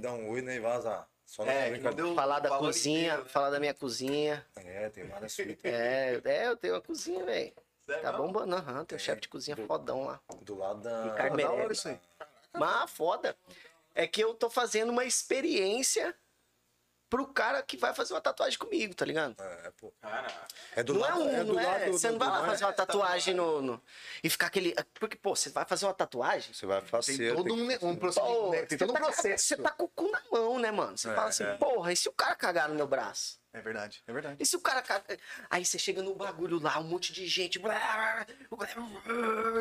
dar um oi, né, e vazar. Só na É, brincadeira. deu Falar da cozinha, inteiro, né? falar da minha cozinha. É, tem várias suítes. É, é, eu tenho uma cozinha, velho. Tá bombando, aham. Tem um chefe de cozinha fodão lá. Do lado da. Ricardo da hora Meirelles. isso aí. Mas foda. É que eu tô fazendo uma experiência pro cara que vai fazer uma tatuagem comigo, tá ligado? É, pô. Caraca. É do não lado. é um, é do não é, lado você do- não vai lá fazer uma tatuagem no, no- E ficar aquele. Porque, pô, você vai fazer uma tatuagem. Você vai Tem fazer. todo um, um procedimento, Pô, né? tem todo um você tá- processo. Você tá com o cu na mão, né, mano? Você É, fala assim, é. porra, e se o cara cagar no meu braço? É verdade, é verdade. E se o cara caga. Aí você chega no bagulho lá, um monte de gente.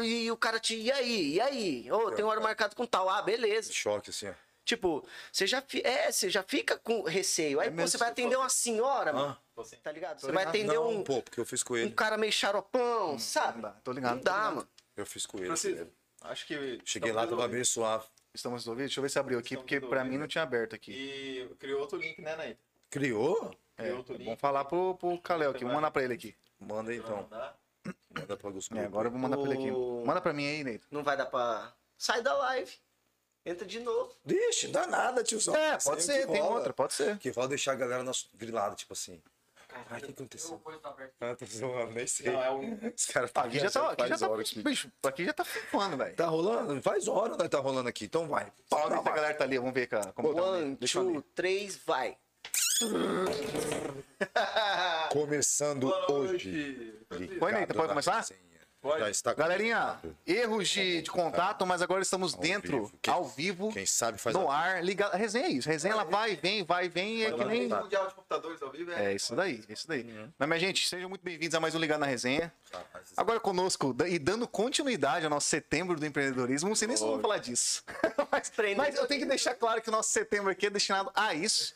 E o cara te. E aí? E aí? Ô, tem hora marcada com tal. Ah, beleza. Choque, assim, ó. Tipo, você já, fi- é, você já fica com receio. Aí É pô, você vai atender uma senhora, mano. Ah, Você- Tá ligado? Você vai atender não, um, pô, porque eu fiz com um ele. cara meio xaropão, sabe? Não dá, tô ligado, Não dá, ligado. mano. Eu fiz com ele. Francisco, acho que. Cheguei lá, tava bem suave. Estamos resolvidos? Deixa eu ver se abriu aqui, Estamos porque pra mim não tinha aberto aqui. E criou outro link, né, Naí? Criou? É, Criou outro link. vamos falar pro, pro Kalel aqui, vamos mandar pra ele aqui. Manda aí, então. Manda pra Gus É, agora eu vou mandar pra ele aqui. Manda pra mim aí, Neito. Não vai dar pra. Sai da live. Entra de novo. Deixa, dá nada, tiozão. É, pode aí ser, tem rola. outra, pode ser. Que rola deixar a galera nas- grilada, tipo assim. Caralho, o que aconteceu? Ah, tô zoando, nem sei. Não, é um. Os caras tá Aqui já tá, aqui já tá, hora que- bicho, aqui já tá fifando, velho. Tá rolando? Faz hora, né? Tá rolando aqui. Então vai. Que a galera tá ali, vamos ver, cara. Como tá. One, Deixa eu two, ler. três, vai. Começando Boa hoje. noite. Põe, Neita, pode começar? resenha. Pode. Já está Galerinha, erros de, de contato, mas agora estamos Ao dentro, vivo. Quem- ao vivo, Quem sabe faz no ar, liga. A resenha é isso. A resenha ela vai, vem, vai, vem, é que nem. Tá. Mundial de Computadores ao vivo É isso daí, é isso daí. Mas, minha gente, sejam muito bem-vindos a mais um Ligado na Resenha. Rapaz, Agora conosco, e dando continuidade ao nosso setembro do empreendedorismo, não sei nem se vamos falar disso. mas, mas eu tenho que deixar claro que o nosso setembro aqui é destinado a isso.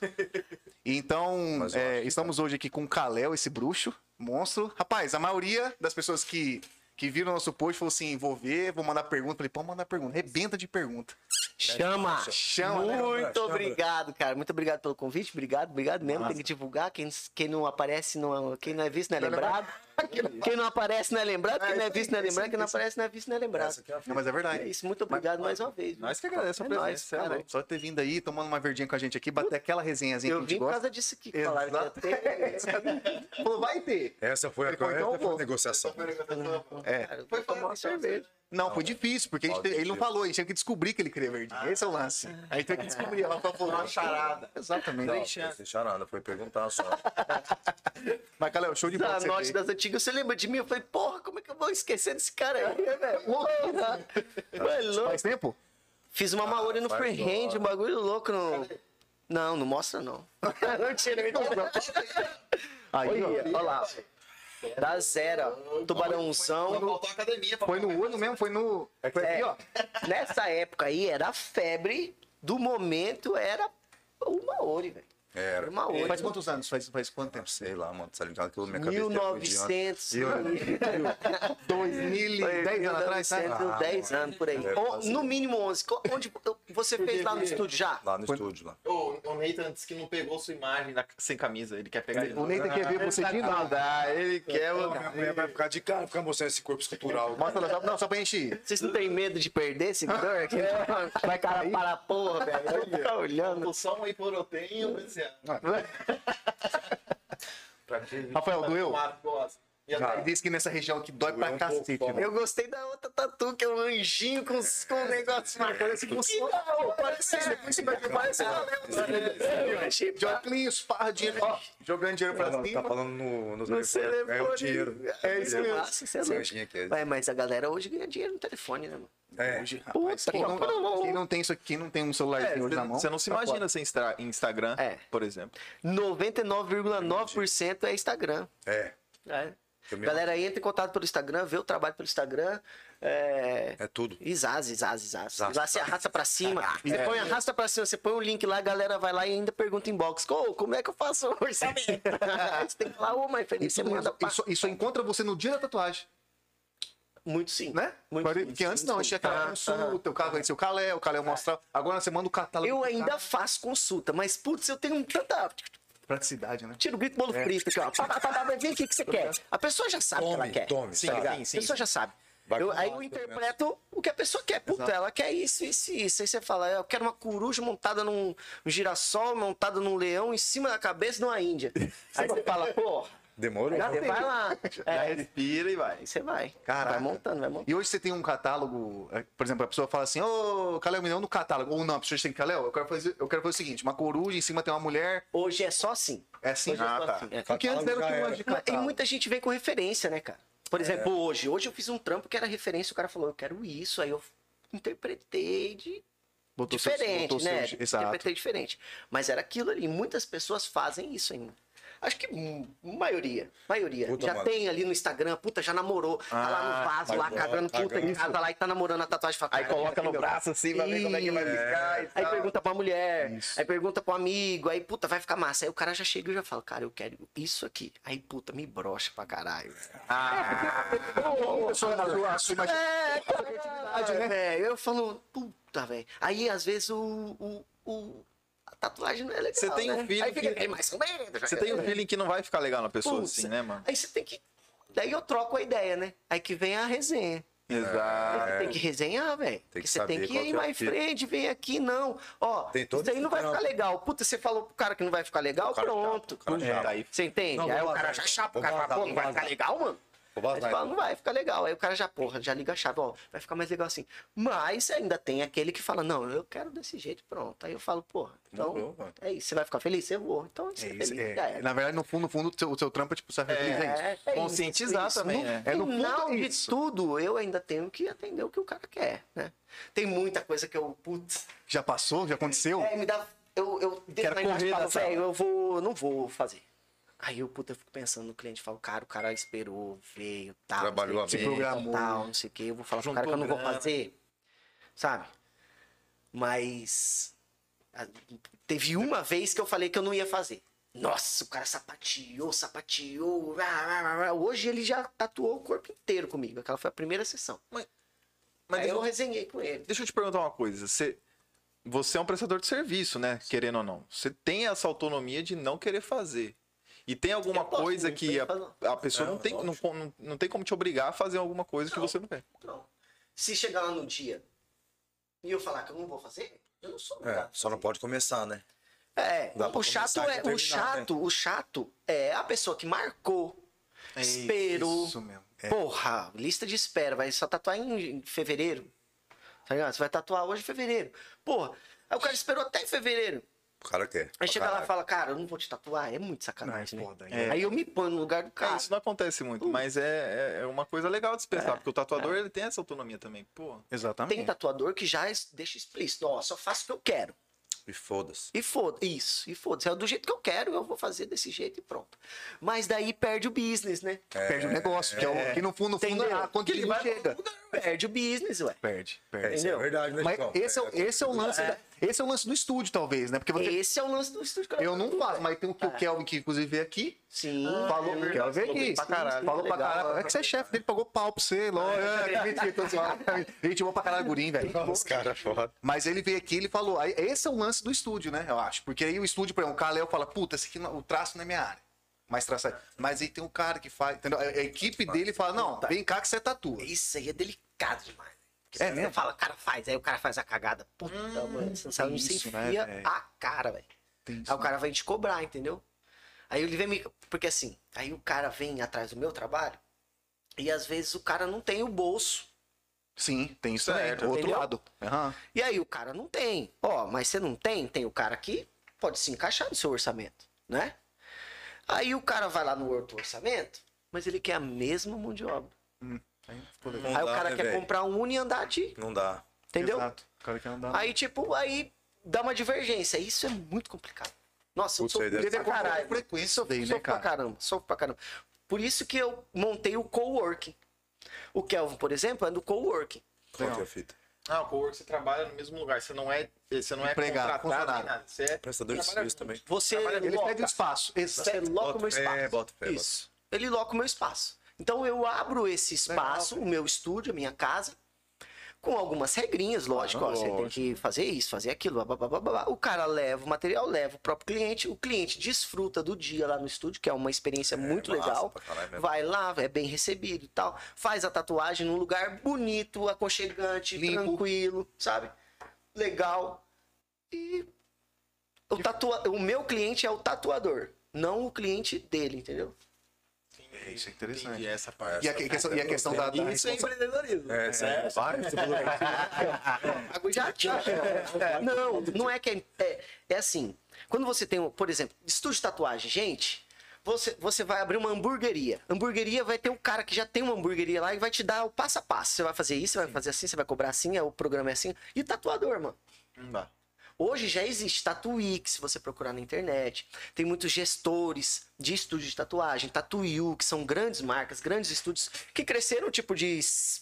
Então, é, estamos hoje aqui com o Kalel, esse bruxo, monstro. Rapaz, a maioria das pessoas que, que viram o nosso post falou assim: vou ver, vou mandar pergunta. Falei, pode mandar pergunta, rebenta de pergunta. Chama! Chama, né? Muito Chama. obrigado, cara. Muito obrigado pelo convite. Obrigado, obrigado mesmo. Tem que divulgar. Quem, quem não aparece, não, quem não é visto, não é Não é lembrado. Quem não aparece, não é lembrado. Quem É, não é visto, não é aí, lembrado. Quem não aí. aparece, não é visto, não é lembrado. É Não, mas é É verdade. isso. Muito obrigado mais uma vez. Nós que agradecemos a É presença, é cara. Só ter vindo aí, tomando uma verdinha com a gente aqui, bater aquela resenhazinha que a Eu gente vim por gosta. causa disso aqui. que Falaram que ia ter. Falou, vai ter. Essa foi a, Ele contou essa foi a pouco. negociação. É. Cara, eu vou tomar uma cerveja. Não, foi difícil, porque a gente- ele não falou, a gente tinha que descobrir que ele queria verdinha. Esse é o lance. A gente tem que descobrir. Ela falou uma charada. Exatamente. Não, não deixar nada, foi perguntar só. Mas, Calel, show de bola. Da noite das antigas, você lembra de mim? Eu falei, porra, como é que eu vou esquecer desse cara aí, velho? Porra! Vai louco. Faz tempo? Fiz uma Maori no freehand, um bagulho louco no. Não, não mostra não. não tira, mentira. Aí, ó. Olha, olha lá. Dá zero, Tubarãozão. academia pra Foi no olho mesmo, foi no. Foi aqui, É, ó. nessa época aí era a febre do momento, era o Maori, velho. Era. Uma outra. Faz quantos anos? Faz, faz quanto tempo? Sei lá, mano, tá ligado que eu minha cabeça é 1900. E olha, 2010 anos atrás, sabe? 1900, 10 anos por aí. Deve Ou, no mínimo 11. Co- Onde você fez lá no estúdio já? Lá no Foi- estúdio, lá. O, o Nathan disse que não pegou sua imagem na- sem camisa. Ele quer pegar de O. Neita quer ver você de novo. ele quer. Minha mulher vai ficar de cara, ficar mostrando esse corpo escultural. Mostra lá, só- não, só pra gente. Vocês não têm medo de perder seguidor? É. Vai cara para a porra, velho. Tá olhando. Só um hiporotem e um Rafael, doeu? E disse que nessa região que dói pra um pouco, cacete, né? Eu gostei da outra tatu, que é um anjinho com, com um negócio Parece que você. Parece parece Eu achei De óculos, parra, dinheiro, jogando dinheiro pra Tá cima. falando no, no No telefone. É o dinheiro. É isso mesmo. É. Vai, mas a galera hoje ganha dinheiro no telefone, né, mano? É. Hoje, Puta rapaz, quem, que não, quem não tem isso aqui, quem não tem um celularzinho hoje na mão. Você não se tá imagina sem Instagram, É. por exemplo. 99,9% é Instagram. É. É. Galera, entra em contato pelo Instagram, vê o trabalho pelo Instagram. É. É tudo. Izaz, Izaz, Izaz. Izaz. Lá você arrasta pra cima. Você É. põe, arrasta pra cima, você põe o link lá, a galera vai lá e ainda pergunta em box. Ô, como é que eu faço o orçamento? Você tem que falar, ô, mas Felipe, você manda isso, isso encontra você no dia da tatuagem, Muito sim. né? Muito Porque sim, porque sim, antes não, a gente tinha sim. aquela Ah, consulta, o cara conhecia o Calé, o Calé mostra. Agora você manda o catálogo. Eu ainda cara. faço consulta, mas putz, eu tenho tanta. Praticidade, né? Tira o grito bolo frito aqui, ó. Vem o que que você quer. A pessoa já sabe o que ela quer. tome. Sim, tá ligado? sim, A sim. pessoa já sabe. Eu- aí eu interpreto o que a pessoa quer. Puta, ela quer isso, isso e isso. Aí você fala, eu quero uma coruja montada num girassol, montada num leão em cima da cabeça de uma índia. Aí você fala, pô, Demorou. você vai lá. Já É, respira e vai. aí você vai. Caraca. Vai montando, vai montando. E hoje você tem um catálogo, é, por exemplo, a pessoa fala assim, ô, Calel, me dá um no catálogo. Ou não, a pessoa tem Calel, eu quero fazer, eu quero fazer o seguinte, uma coruja, em cima tem uma mulher, Hoje é só assim. é assim? Hoje é Ah, só tá. assim. é. Porque antes era o que Já eu era. de Mas- E catálogo. muita gente vem com referência, né, cara? Por exemplo, hoje. Hoje eu fiz um trampo que era referência, o cara falou, eu quero isso. Aí eu interpretei de Botou diferente, botou seu- né? Exato. Interpretei diferente. Mas era aquilo ali. Muitas pessoas fazem isso ainda. Acho que hum, maioria, maioria. Puta, já mano. tem ali no Instagram, puta, já namorou. tá lá Ah, no vaso, vai lá embora, cagando puta cagando. em casa lá e tá namorando a tatuagem. Fala, Aí "Cara, coloca no meu." braço assim pra ver como é que vai ficar Aí pergunta pra mulher, Isso. aí pergunta pro amigo, aí puta, vai ficar massa. Aí o cara já chega e já fala, cara, eu quero isso aqui. Aí puta, me brocha pra caralho. Ah, sua imagem- É, criatividade, né? velho. Eu falo, puta, velho. Aí às vezes o, o, o- tatuagem não é legal. Você tem um né? filho Aí fica que- "Ei, mais menos, você tem um feeling que não vai ficar legal na pessoa Putz, assim, né, mano? Aí você tem que. Daí eu troco a ideia, né? Aí que vem a resenha. Exato. Você tem que resenhar, velho. Você tem que ir é mais frente, vem aqui, não. Ó, Tem todo isso aí não vai ficar legal. Puta, você falou pro cara que não vai ficar legal, cara pronto. É, Você entende? Aí o cara já chapa, o cara fala, pô, não vai ficar legal, mano? Aí você fala, não vai ficar legal. Aí o cara já, porra, já liga a chave, ó, vai ficar mais legal assim. Mas ainda tem aquele que fala, não, eu quero desse jeito, pronto. Aí eu falo, porra, então Demorou, mano. é isso, você vai ficar feliz? Eu vou. Então isso É é isso, feliz, é. Na verdade, no fundo, no fundo, o seu, seu trampo é tipo, você feliz, é. É, é Conscientizar isso, também, no né? É, no fundo, final é de isso. tudo, eu ainda tenho que atender o que o cara quer, né? Tem muita coisa que eu, putz, Já passou? Já aconteceu? é, me dá. Eu, eu e velho, eu vou. Não vou fazer. Aí eu, puta, eu fico pensando no cliente, falo, cara, o cara esperou, veio, tal. Trabalhou a quê, programou. Tal, não sei o que. Eu vou falar pro cara que eu não vou fazer. Sabe? Mas. Teve uma vez que eu falei que eu não ia fazer. Nossa, o cara sapateou, sapateou. Hoje ele já tatuou o corpo inteiro comigo. Aquela foi a primeira sessão. Mas Aí eu eu- resenhei com ele. deixa eu te perguntar uma coisa. Você, você é um prestador de serviço, né? Querendo ou não. Você tem essa autonomia de não querer fazer. E tem alguma coisa não que a, a pessoa É, não, tem, não, não, não tem como te obrigar a fazer alguma coisa que Não. você não quer. Não. Se chegar lá no dia e eu falar que eu não vou fazer, eu não sou É, obrigado a só não pode começar, né? É, Dá o chato é o terminar, chato, o chato é a pessoa que marcou, esperou. Isso mesmo. É. Porra, lista de espera, vai só tatuar em fevereiro. Tá ligado? Você vai tatuar hoje em fevereiro. Porra, aí o cara esperou até em fevereiro. O cara quer. Aí chega lá e fala, cara, eu não vou te tatuar. É muito Não, é sacanagem, né? foda. É. Aí eu me ponho no lugar do É, cara. isso não acontece muito, mas é, é- é uma coisa legal de se pensar, É, porque o tatuador ele tem essa autonomia também. Pô, Exatamente. Tem tatuador que já deixa explícito, ó, só faço o que eu quero. E foda-se. E foda isso, e foda-se. É do jeito que eu quero, eu vou fazer desse jeito e pronto. Mas daí perde o business, né? Perde o negócio, que, é o, que no fundo, no fundo, Entendeu? a quando ele vai chega. Perde o business, ué. Perde, É, perde. isso é Entendeu? verdade, né, Mas esse é, o- esse é o lance, É. da- esse é o lance do estúdio, talvez, né? Porque você, Esse é o lance do estúdio que eu não faço, mas tem o que o É. Kelvin, que inclusive veio aqui, Sim. falou, é o verdade. Kelvin veio aqui, pra caralho. falou pra caralho. É que você é chefe dele, pagou pau pra você, lógico. É, que mentira, tô zoando. Gente, boa pra caralho, gurim, velho. Os caras foda. Mas ele veio aqui ele falou. aí, esse é o lance do estúdio, né? Eu acho. Porque aí o estúdio, por exemplo, o Kalel fala, puta, esse aqui, o traço não é minha área. Mais traçado. Mas aí tem um cara que faz. Entendeu? A, a equipe dele fala, não, vem cá que você tatua. Isso aí é delicado demais. É Você mesmo? fala, cara, faz. Aí o cara faz a cagada. Puta, mano. Você não sabe onde você né, enfia velho? a cara, velho. Isso, Aí o cara vai te cobrar, entendeu? Aí ele vem me. Porque assim, aí o cara vem atrás do meu trabalho e às vezes o cara não tem o bolso. Sim, tem isso Certo. também. O outro lado. Aham. E aí o cara não tem. Ó, mas você não tem? Tem o cara que pode se encaixar no seu orçamento, né? Aí o cara vai lá no outro orçamento, mas ele quer a mesma mão de obra. Aí legal. O cara né, quer velho? comprar um Uni e andar de. Não dá. Entendeu? Exato. O cara quer andar. Aí, tipo, aí dá uma divergência. Isso é muito complicado. Nossa, eu Putz, sou aí deve pra caralho. frequência isso daí, né, Sofro pra cara? caramba, sofro pra caramba. Por isso que eu montei o coworking. O Kelvin, por exemplo, é do coworking. Qual que é a fita? Ah, o cowork você trabalha no mesmo lugar, você não é, você não é Empregado, contratado nem funcionário. nada. Você é Prestador de serviço também. Você Ele loca, pede o espaço. Exato. você loca o Bota meu espaço. bota fé, Isso. Ele loca o meu espaço. Então eu abro esse espaço, o meu estúdio, a minha casa, Com algumas regrinhas, lógico. ó, você tem lógico. que fazer isso, fazer aquilo. blá, blá, blá. O cara leva o material, leva o próprio cliente. O cliente desfruta do dia lá no estúdio, que é uma experiência muito massa legal. Vai lá, é bem recebido e tal. Faz a tatuagem num lugar bonito, aconchegante, Limpo. tranquilo, sabe? Legal. E o, tatua... o meu cliente é o tatuador, não o cliente dele, entendeu? É, isso é interessante. Entendi essa parte. E a, que- questão, e a questão da, da Isso é empreendedorismo. É, é, Água já tinha. Não, não é que é, é. é assim. Quando você tem, um- por exemplo, estúdio de tatuagem, gente. Você, você vai abrir uma hamburgueria. Hamburgueria vai ter um cara que já tem uma hamburgueria lá e vai te dar o passo a passo. Você vai fazer isso, você vai fazer assim, você vai cobrar assim, é, o programa é assim. E tatuador, mano. Não dá. Hoje já existe Tatuí, se você procurar na internet. Tem muitos gestores de estúdio de tatuagem, Tatuiu, que são grandes marcas, grandes estúdios que cresceram tipo de s-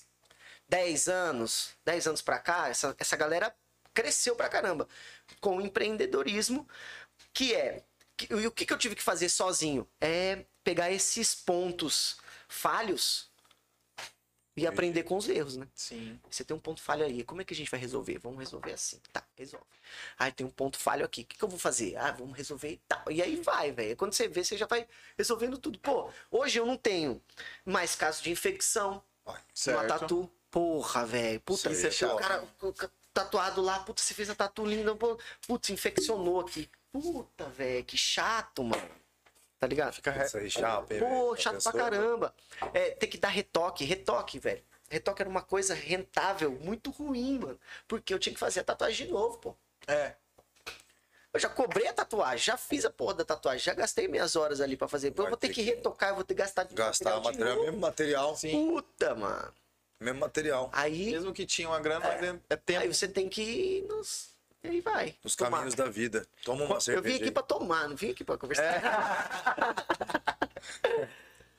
10 anos, 10 anos pra cá, essa, essa galera cresceu pra caramba com o empreendedorismo, que é e o que, que eu tive que fazer sozinho? É pegar esses pontos falhos e aprender com os erros, né? Sim. Você tem um ponto falho aí. Como é que a gente vai resolver? Vamos resolver assim. Tá, resolve. Aí tem um ponto falho aqui. O que, que eu vou fazer? Ah, vamos resolver e tal. E aí vai, velho. Quando você vê, você já vai resolvendo tudo. Pô, hoje eu não tenho mais caso de infecção. Uma Certo. tatu. Porra, velho. Puta, Isso aí é você, o cara tatuado lá. Puta, você fez a tatu linda. Putz, infeccionou aqui. Puta, velho. Que chato, mano. Tá ligado? Fica re... Isso aí, chapa, hein, Pô, chato pra Pensou? caramba. É, tem que dar retoque, retoque, velho. Retoque era uma coisa rentável, muito ruim, mano. Porque eu tinha que fazer a tatuagem de novo, pô. É. Eu já cobrei a tatuagem, já fiz a porra da tatuagem, já gastei minhas horas ali pra fazer. Pô, eu Vai vou ter que que retocar, eu vou ter que gastar Gastar material, novo. mesmo material. Puta, mano. Mesmo material. Aí, Mesmo que tinha uma grana, mas é, é tempo. aí você tem que ir nos. E aí vai. Nos tomar. caminhos da vida. Toma uma Eu cerveja. vim aqui pra tomar, não vim aqui pra conversar.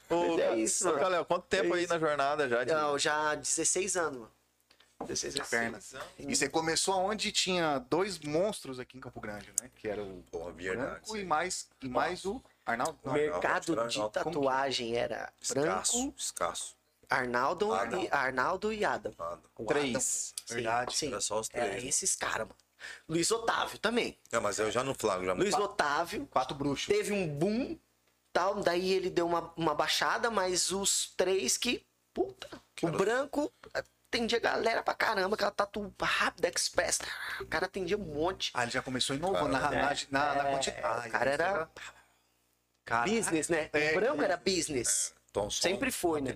Ô, Mas é isso, mano. Léo, quanto tempo É aí na jornada já? De... Não, já 16 anos, mano. 16 anos. Perna. E você começou onde tinha dois monstros aqui em Campo Grande, né? Que era o Pô, verdade. Branco e mais, e mais o Arnaldo. O mercado Arnaldo, de que- tatuagem era Escasso, Branco, escasso. Arnaldo, Arnaldo. E, Arnaldo e Adam. Nada. O Três. Adam, Verdade. Sim, Era só os Era três. né? esses caras, mano. Luiz Otávio também. Não, mas eu já não flago. Já Luiz Otávio Quatro bruxos. teve um boom, tal, daí ele deu uma, uma baixada, mas os três que. Puta, o branco atendia galera pra caramba, aquela tatu rápida, express. O cara atendia um monte. Ah, ele já começou inovando na, na, na, na quantidade. o cara era Cara, business, né? É, o branco era business. Tom, som, Sempre foi, né?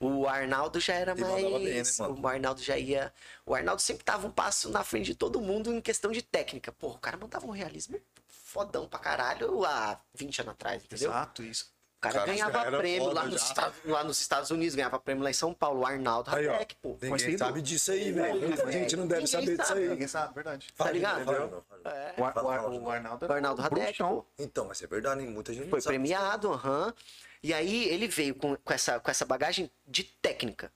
O Arnaldo já era mais. bem, né, o Arnaldo já ia. O Arnaldo sempre tava um passo na frente de todo mundo em questão de técnica. Pô, o cara mandava um realismo fodão pra caralho há 20 anos atrás, entendeu? Exato, isso. O cara, Cara, ganhava prêmio lá nos. Estados, lá nos Estados Unidos, ganhava prêmio lá em São Paulo. O Arnaldo Aí. Radek, pô. Ninguém Conhecido. sabe disso aí, velho. Muita gente não deve Ninguém saber disso sabe. aí. Ninguém sabe, verdade. Tá ligado? É. O, Ar- o, Ar- o Arnaldo O Arnaldo Radek. Então, mas é verdade, muita gente não Foi sabe. premiado, aham. E aí ele veio com, com, essa, com essa bagagem de técnica.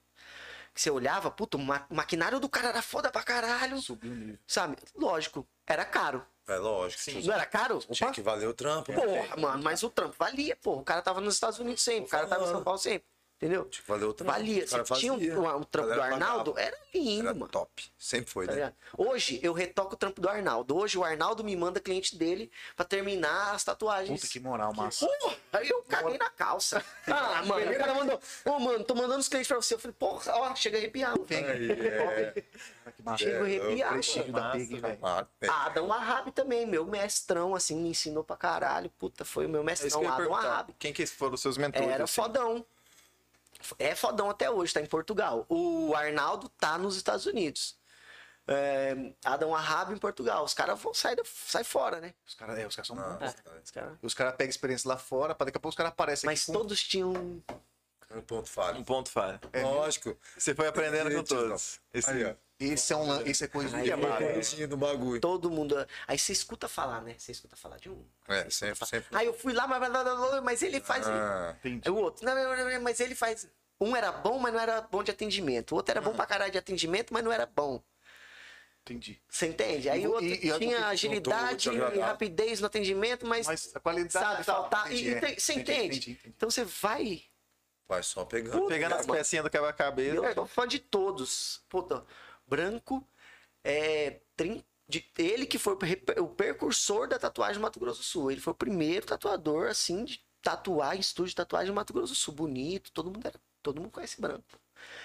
Que você olhava, puta, o ma- maquinário do cara era foda pra caralho. Subiu nível. Sabe? Lógico, era caro. É lógico. Não era caro? Tinha que valer o trampo. né? Porra, mano, mas o trampo valia, porra. O cara tava nos Estados Unidos sempre, o cara tava em São Paulo sempre. Entendeu? Tinha que valer o trampo. Valia. Você tinha um, um, um trampo do Arnaldo, pagava. era lindo, Era mano. top. Sempre foi, Tá né? Hoje eu retoco o trampo do Arnaldo. Hoje o Arnaldo me manda cliente dele pra terminar as tatuagens. Puta que moral, massa. Porra, aí eu caguei na calça. Ah, mano, o cara mandou. Ô, mano, tô mandando os clientes pra você. Eu falei, porra, ó, chega a arrepiar. mano. Aí, é. Massa. Chega a arrepiar. Prestígio mano. da Pig, velho. Ah, é. Adam Wahab também, meu mestrão, assim, me ensinou pra caralho. Puta, foi o meu É mestrão, Adam. Wahab. Quem que foram os seus mentores? Era assim? fodão. É fodão até hoje, tá em Portugal. O Arnaldo tá nos Estados Unidos. É, Adam Wahab em Portugal. Os caras vão sair, sai fora, né? Os caras é, os caras são Não, bons. Os cara- Os caras pegam experiência lá fora, pra daqui a pouco os caras aparecem Mas aqui. com- todos tinham. Um ponto falho. Um ponto falha. Lógico. Você foi aprendendo com todos. Esse... Aí, ó. Esse é um esse é coisa de é maravilha. Coisinha do bagulho. Todo mundo. Aí você escuta falar, né? Você escuta falar de um. É, sempre, sempre. Aí eu fui lá, mas, mas ele faz. Ah, Entendi. Aí o outro, não, mas ele faz. Um era bom, mas não era bom de atendimento. O outro era bom pra caralho de atendimento, mas não era bom. Entendi. Você entende? Aí E- o outro e- e- tinha agilidade e rapidez no atendimento, mas, Mas a qualidade sabe, tá- faltar. entendi, e, é. você Entendi, entende? entendi. Então você vai Vai só pegando. Pegando as pecinhas do Eu quebra-cabeça. sou fã de todos. Puta, branco é. trin- de- ele que foi o precursor da tatuagem no Mato Grosso do Sul. Ele foi o primeiro tatuador, assim, de tatuar em estúdio de tatuagem no Mato Grosso do Sul. Bonito, todo mundo era. Todo mundo conhece branco.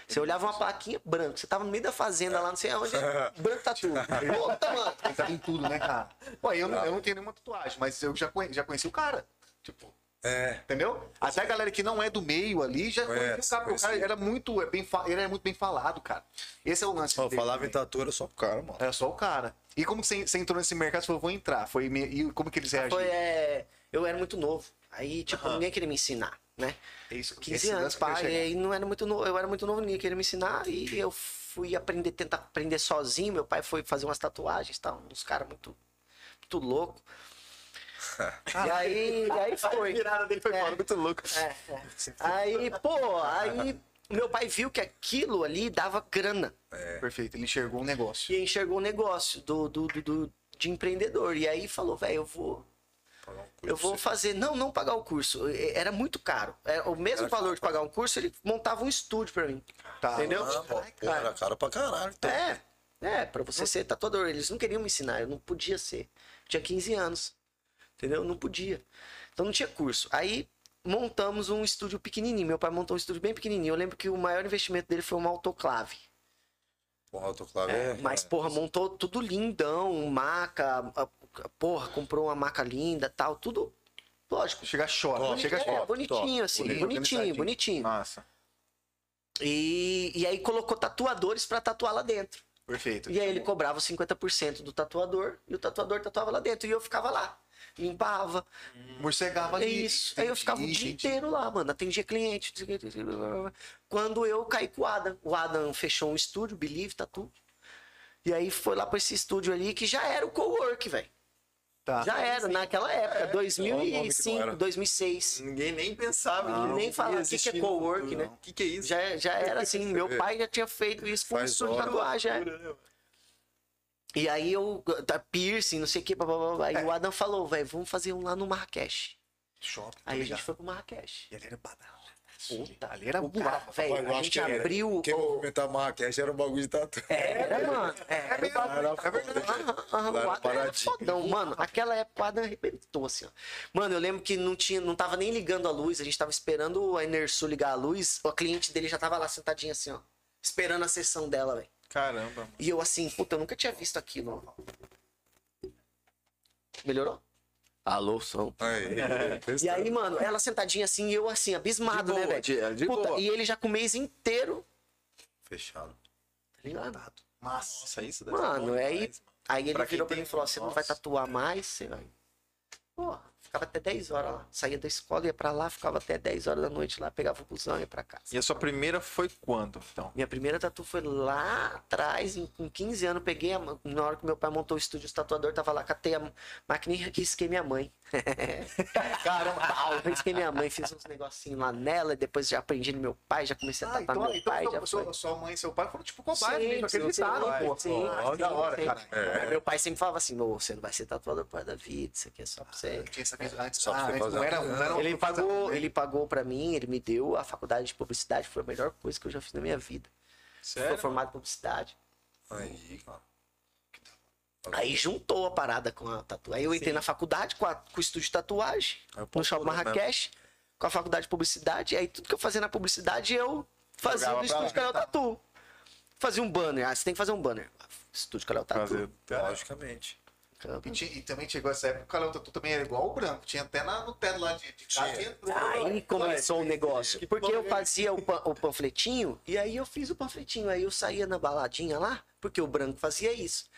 Você olhava uma plaquinha branco, você tava no meio da fazenda lá, não sei aonde, branco tatu. Puta, mano. Ele tá em tudo, né, cara? Pô, eu, não, eu não tenho nenhuma tatuagem, mas eu já, conhe- já conheci o cara. Tipo, É. entendeu? Até a galera que não é do meio ali já conhecia Conhece, o cara. porque O cara conheci. era muito, é bem, ele era muito bem falado, cara. Esse é o lance Ó, dele falava em tatu era só pro cara, mano. Era só o cara. E como você, você entrou nesse mercado? Você falou, vou entrar. Foi, me- e como que eles reagiram? Foi, é, eu era muito novo. Aí, tipo, ninguém queria me ensinar, né? É isso, 15 esse anos, eu pai, e aí não era muito novo, eu era muito novo, ninguém queria me ensinar, e eu fui aprender, tentar aprender sozinho, meu pai foi fazer umas tatuagens, tal, uns caras muito, muito louco. e aí, e aí foi. A virada dele foi É. fora, muito louco. É, é. Aí, pô, aí meu pai viu que aquilo ali dava grana. Perfeito, ele enxergou um negócio. E enxergou o negócio do, do, do- do- de empreendedor. E aí falou, velho, eu vou. Um curso. Eu vou fazer. Não, não pagar o curso. Era muito caro. Era o mesmo Era valor de pagar um curso, ele montava um estúdio pra mim. Tá. Entendeu? Ah, pô, pô, era caro pra caralho. Então. É, é, pra você ser tatuador. Eles não queriam me ensinar, eu não podia ser. Eu tinha 15 anos. Entendeu? Eu não podia. Então não tinha curso. Aí montamos um estúdio pequenininho. Meu pai montou um estúdio bem pequenininho. Eu lembro que o maior investimento dele foi uma autoclave. Porra, autoclave É, é. mas, porra, montou tudo lindão, maca, a- a- porra, comprou uma maca linda tal, tudo. Lógico. Chega chora, Top, chega é, chora. bonitinho, assim, Bonito, bonitinho, bonitinho. Massa. E, e aí colocou tatuadores pra tatuar lá dentro. Perfeito. E aí ele cobrava 50% do tatuador e o tatuador tatuava lá dentro. E eu ficava lá. Limpava. Morcegava É ali. isso. Aí eu ficava o dia inteiro lá, mano. Atendia cliente. Quando eu caí com o Adam. O Adam fechou um estúdio, Believe Tatu. E aí foi lá pra esse estúdio ali que já era o co-work, velho. Tá. Já era, naquela época, Olha o nome que não 2005, era. 2006. Ninguém nem pensava Não, nem falava, o que que é cowork, né? O que, que é isso? Já, já era assim, meu pai já tinha feito isso com um estúdio de tatuagem. é. Loucura, né, mano? E aí eu, tá, piercing, não sei o que, blá, blá, blá. É. Aí o Adam falou, velho, vamos fazer um lá no Marrakech. Shopping. Aí a gente foi pro Marrakech. E ali era banana. Puta, ali era o bravo. velho, a gente que era. abriu. Quem o- Marrakech era um bagulho de tatu. Era, mano. É, era. Era é o era Adam era paradinho. fodão, mano. Aquela época o Adam arrebentou, assim, ó. Mano, eu lembro que não tinha, não tava nem ligando a luz, a gente tava esperando a Enersul ligar a luz, o cliente dele já tava lá sentadinho assim, ó. Esperando a sessão dela, velho. Caramba, mano. E eu assim, puta, eu nunca tinha visto aquilo. Melhorou? Alô, som. Aí, E aí, mano, ela sentadinha assim e eu assim, abismado, De né, boa, velho? de- de Puta, boa. e ele já com o mês inteiro, Fechado. tá ligado? Massa. Nossa, isso deve ser Mano, bom aí, aí ele Pra virou pra mim e falou: você não vai tatuar mais? Você vai. Pô, ficava até 10 horas lá. Saía da escola, ia pra lá, ficava até 10 horas da noite lá, pegava o busão e ia pra casa. E a sua primeira foi quando, então? Minha primeira tatu foi lá atrás, em- com 15 anos, peguei a, na hora que meu pai montou o estúdio, o tatuador tava lá, catei a máquina e risquei minha mãe. Caramba, pau, risquei minha mãe, fiz uns negocinhos lá nela, e depois já aprendi no meu pai, já comecei a Ah, tatuar então, meu então pai, sua, já sua, foi. sua mãe e seu pai foram tipo cobaia Sim, mesmo, sim, acreditaram, sim, pô. sim, Ó, sim, da hora, sim. cara. Aí Meu pai sempre falava assim, "Não, você não vai ser tatuador por da vida, isso aqui é só pra você. Vez antes, Só ah, antes fazer não era, não era Ele pagou, né? ele pagou para mim, ele me deu a faculdade de publicidade, foi a melhor coisa que eu já fiz na minha vida. Sério? Foi formado em publicidade. Aí, cara. Aí juntou a parada com a tatuagem. Aí eu entrei na faculdade com, a- com o estúdio de tatuagem, no Shopping Marrakech, com a faculdade de publicidade. E aí tudo que eu fazia na publicidade eu fazia Jogava no estúdio Calhau Tatu. Fazia um banner. Ah, você tem que fazer um banner. Estúdio Calhau Tatu. Fazer. Logicamente. E, tinha- e também chegou essa época, o Calão Tatu também era igual o branco. Tinha até na, no teto lá de, de casa. Tinha- Aí começou o negócio. Que Porque eu bom, fazia o, pan- o panfletinho e aí eu fiz o panfletinho. Aí eu saía na baladinha lá, porque o branco fazia isso.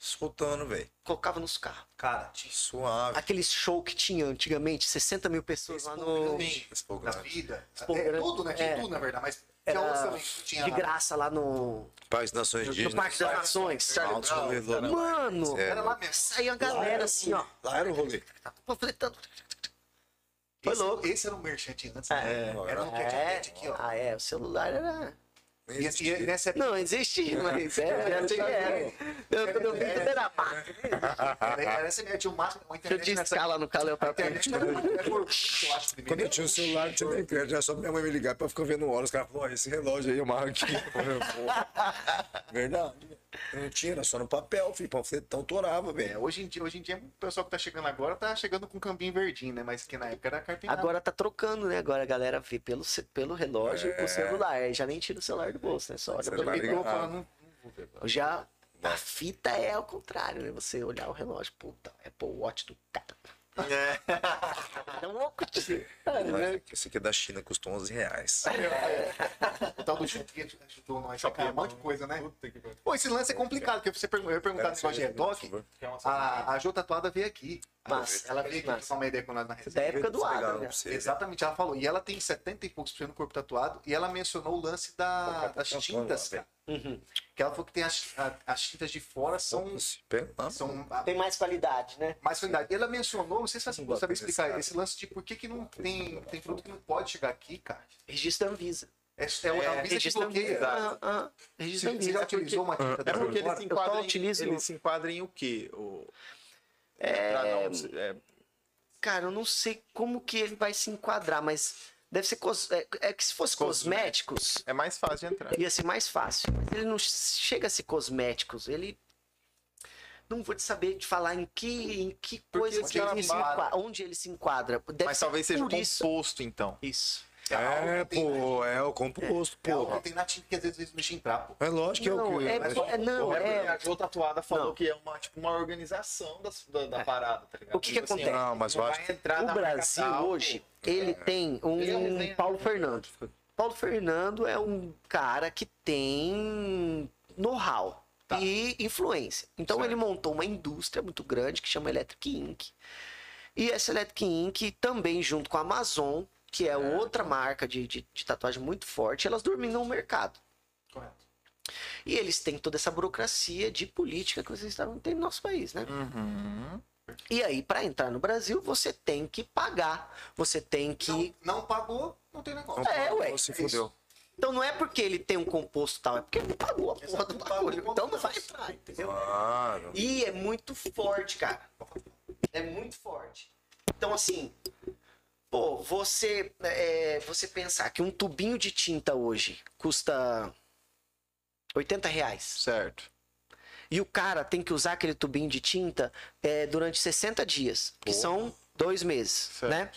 Escutando, velho. Colocava nos carros. Cara, tinha Suave. Aqueles show que tinha antigamente, 60 mil pessoas lá no. Pouco na vida. Expo É, tudo, né? Tinha É. tudo, na verdade. Mas Era de lá. graça lá no, País das Nações no. Parque das Nações. Mano, É, Era lá mesmo. saía a galera assim, ó. Lá era o rolê. Panfletando. Foi esse, louco. Esse era o merchant antes, É. né? Era no É, Cat aqui, ó. ah, é, o celular era. E, e, e nessa época Não, existe, mas é, Já tem- é. Eu, quando eu vi, tudo era era, era essa ideia, tinha o máximo, Deixa eu discar lá no Caleu A pra era era primeiro. Quando eu tinha o celular, não tinha nem crédito, era só minha mãe me ligar pra ficar vendo horas. Os caras falaram, "Ó, esse relógio aí eu marco aqui. Eu falei, "Pô, Verdade. Não tinha, era só no papel, filho. Panfletão torava, É, velho. hoje, em dia, hoje em dia, o pessoal que tá chegando agora tá chegando com cambinho verdinho, né? Mas que na época era carpinado. Agora tá trocando, né? Agora a galera vê pelo, pelo relógio e pro celular. Aí já nem tira o celular do bolso, né? Só olha ligado. fala, não, não vou ver. Já a fita é ao contrário, né? Você olhar o relógio, puta, Apple Watch do cara. É um louco de ser. Mas Esse aqui é da China, custou 11 reais. O tal do Shopee ajudou nós a criar um monte de coisa, né? Pô, esse lance é complicado, porque você pergun- eu ia perguntar no negócio de retoque, a, a Jô Tatuada veio aqui. Massa, ela aqui massa. trocar uma ideia com nós na Da resenha. época do Legal Adam, né? Exatamente, ela falou. E ela tem 70 e poucos por cento no corpo tatuado. E ela mencionou o lance da, das tá tintas, cara. Uhum. Que ela falou que tem as, as tintas de fora são, ah, são a- Tem mais qualidade, né? mais qualidade. E ela mencionou, não sei se você sabe explicar, esse lance de por que, que não tem, tem produto que não pode chegar aqui, cara. Registro Anvisa. É, é, é a visa que Registro bloqueia. Anvisa. Ah, ah, Você, Registro você Anvisa. já utilizou uma tinta É dessa porque ele fora? se Eu só enquadra, em, utilizo- ele se enquadra em o quê? O... Pra não- é, Cara, eu não sei como que ele vai se enquadrar, mas deve ser. cos- É, é que se fosse cosméticos, é mais fácil de entrar. ia ser mais fácil. Mas ele não chega a ser cosméticos, ele. Não vou te saber te falar em que, em que coisa que ele se enquadra. onde ele se enquadra. Deve Mas talvez seja por isso. composto, então. Isso. É, pô, é o composto, É porra. que tem na tinta que às vezes deixa entrar, pô. É lógico que é Não, o que. é, mas- é- não, É é. a Jô Tatuada falou Não. que é uma, tipo, uma organização das- da, da parada, tá ligado? O que que Tipo assim, acontece? Não, mas vai acho entrar O Brasil tal, hoje, pô. ele tem um Ele é. Paulo Fernando. Paulo Fernando é um cara que tem know-how e influência. Então ele montou uma indústria muito grande que chama Electric Inc. E essa Electric Inc. também junto com a Amazon, que é outra marca de, de, de tatuagem muito forte, elas dominam o mercado. Correto. E eles têm toda essa burocracia de política que vocês estavam tendo no nosso país, né? Uhum. E aí, para entrar no Brasil, você tem que pagar. Você tem que. Não, não pagou, não tem negócio. Não, É, ué. Se fudeu. Então não é porque ele tem um composto tal, é porque ele não pagou a porra do bagulho. Então não vai entrar, entendeu? Claro. E é muito forte, cara. É muito forte. Então, assim, pô, você, é, você pensar que um tubinho de tinta hoje custa 80 reais Certo. e o cara tem que usar aquele tubinho de tinta é, durante 60 dias, que Porra. são dois meses, Certo. né?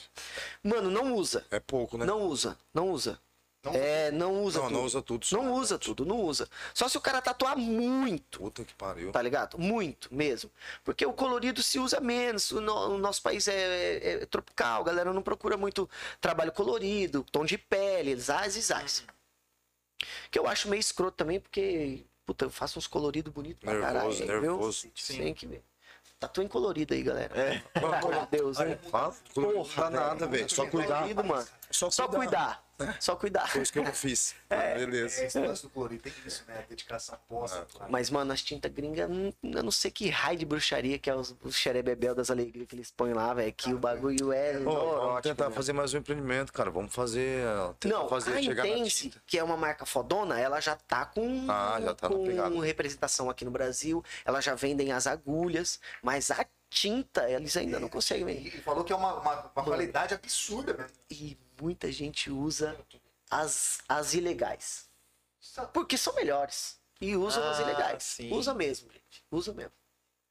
Mano, não usa. É pouco, né? Não usa, não usa. Não é, não usa não, tudo. não usa tudo. só. Não usa tudo, não usa. Só se o cara tatuar muito, Puta que pariu. tá ligado? Muito mesmo. Porque o colorido se usa menos. O, no- o nosso país é, é- é tropical, a galera não procura muito trabalho colorido, tom de pele, zaz e zaz. Que eu acho meio escroto também, porque, puta, eu faço uns coloridos bonitos pra Nervoso, caralho. viu? nervoso. Sim. Tem que ver. Tatua em colorido aí, galera. É. Pelo amor de Deus, né? Dá nada, velho. Só cuidar. Colorido, mano. Só Só cuidar. Só cuidar. Foi isso que eu não fiz. É. Beleza. É, esse lance do colorido tem isso, né? Dedicação posta. Mas, mano, as tintas gringas, hum, eu não sei que raio de bruxaria que é os, os xerebebel das alegrias que eles põem lá, velho. Que o bagulho é. Pô, vamos neurótico, tentar velho. fazer mais um empreendimento, cara. Vamos fazer. Não, fazer a chegar na Intense, tinta. que é uma marca fodona, ela já tá com, Ah, já tá na com representação aqui no Brasil. Ela já vendem as agulhas, mas a tinta eles ainda não conseguem E, vender. e falou que é uma, uma, uma qualidade absurda, mesmo. E muita gente usa as, as ilegais. Porque são melhores. E usam as Ah, ilegais. sim. Usa mesmo, gente. Usa mesmo.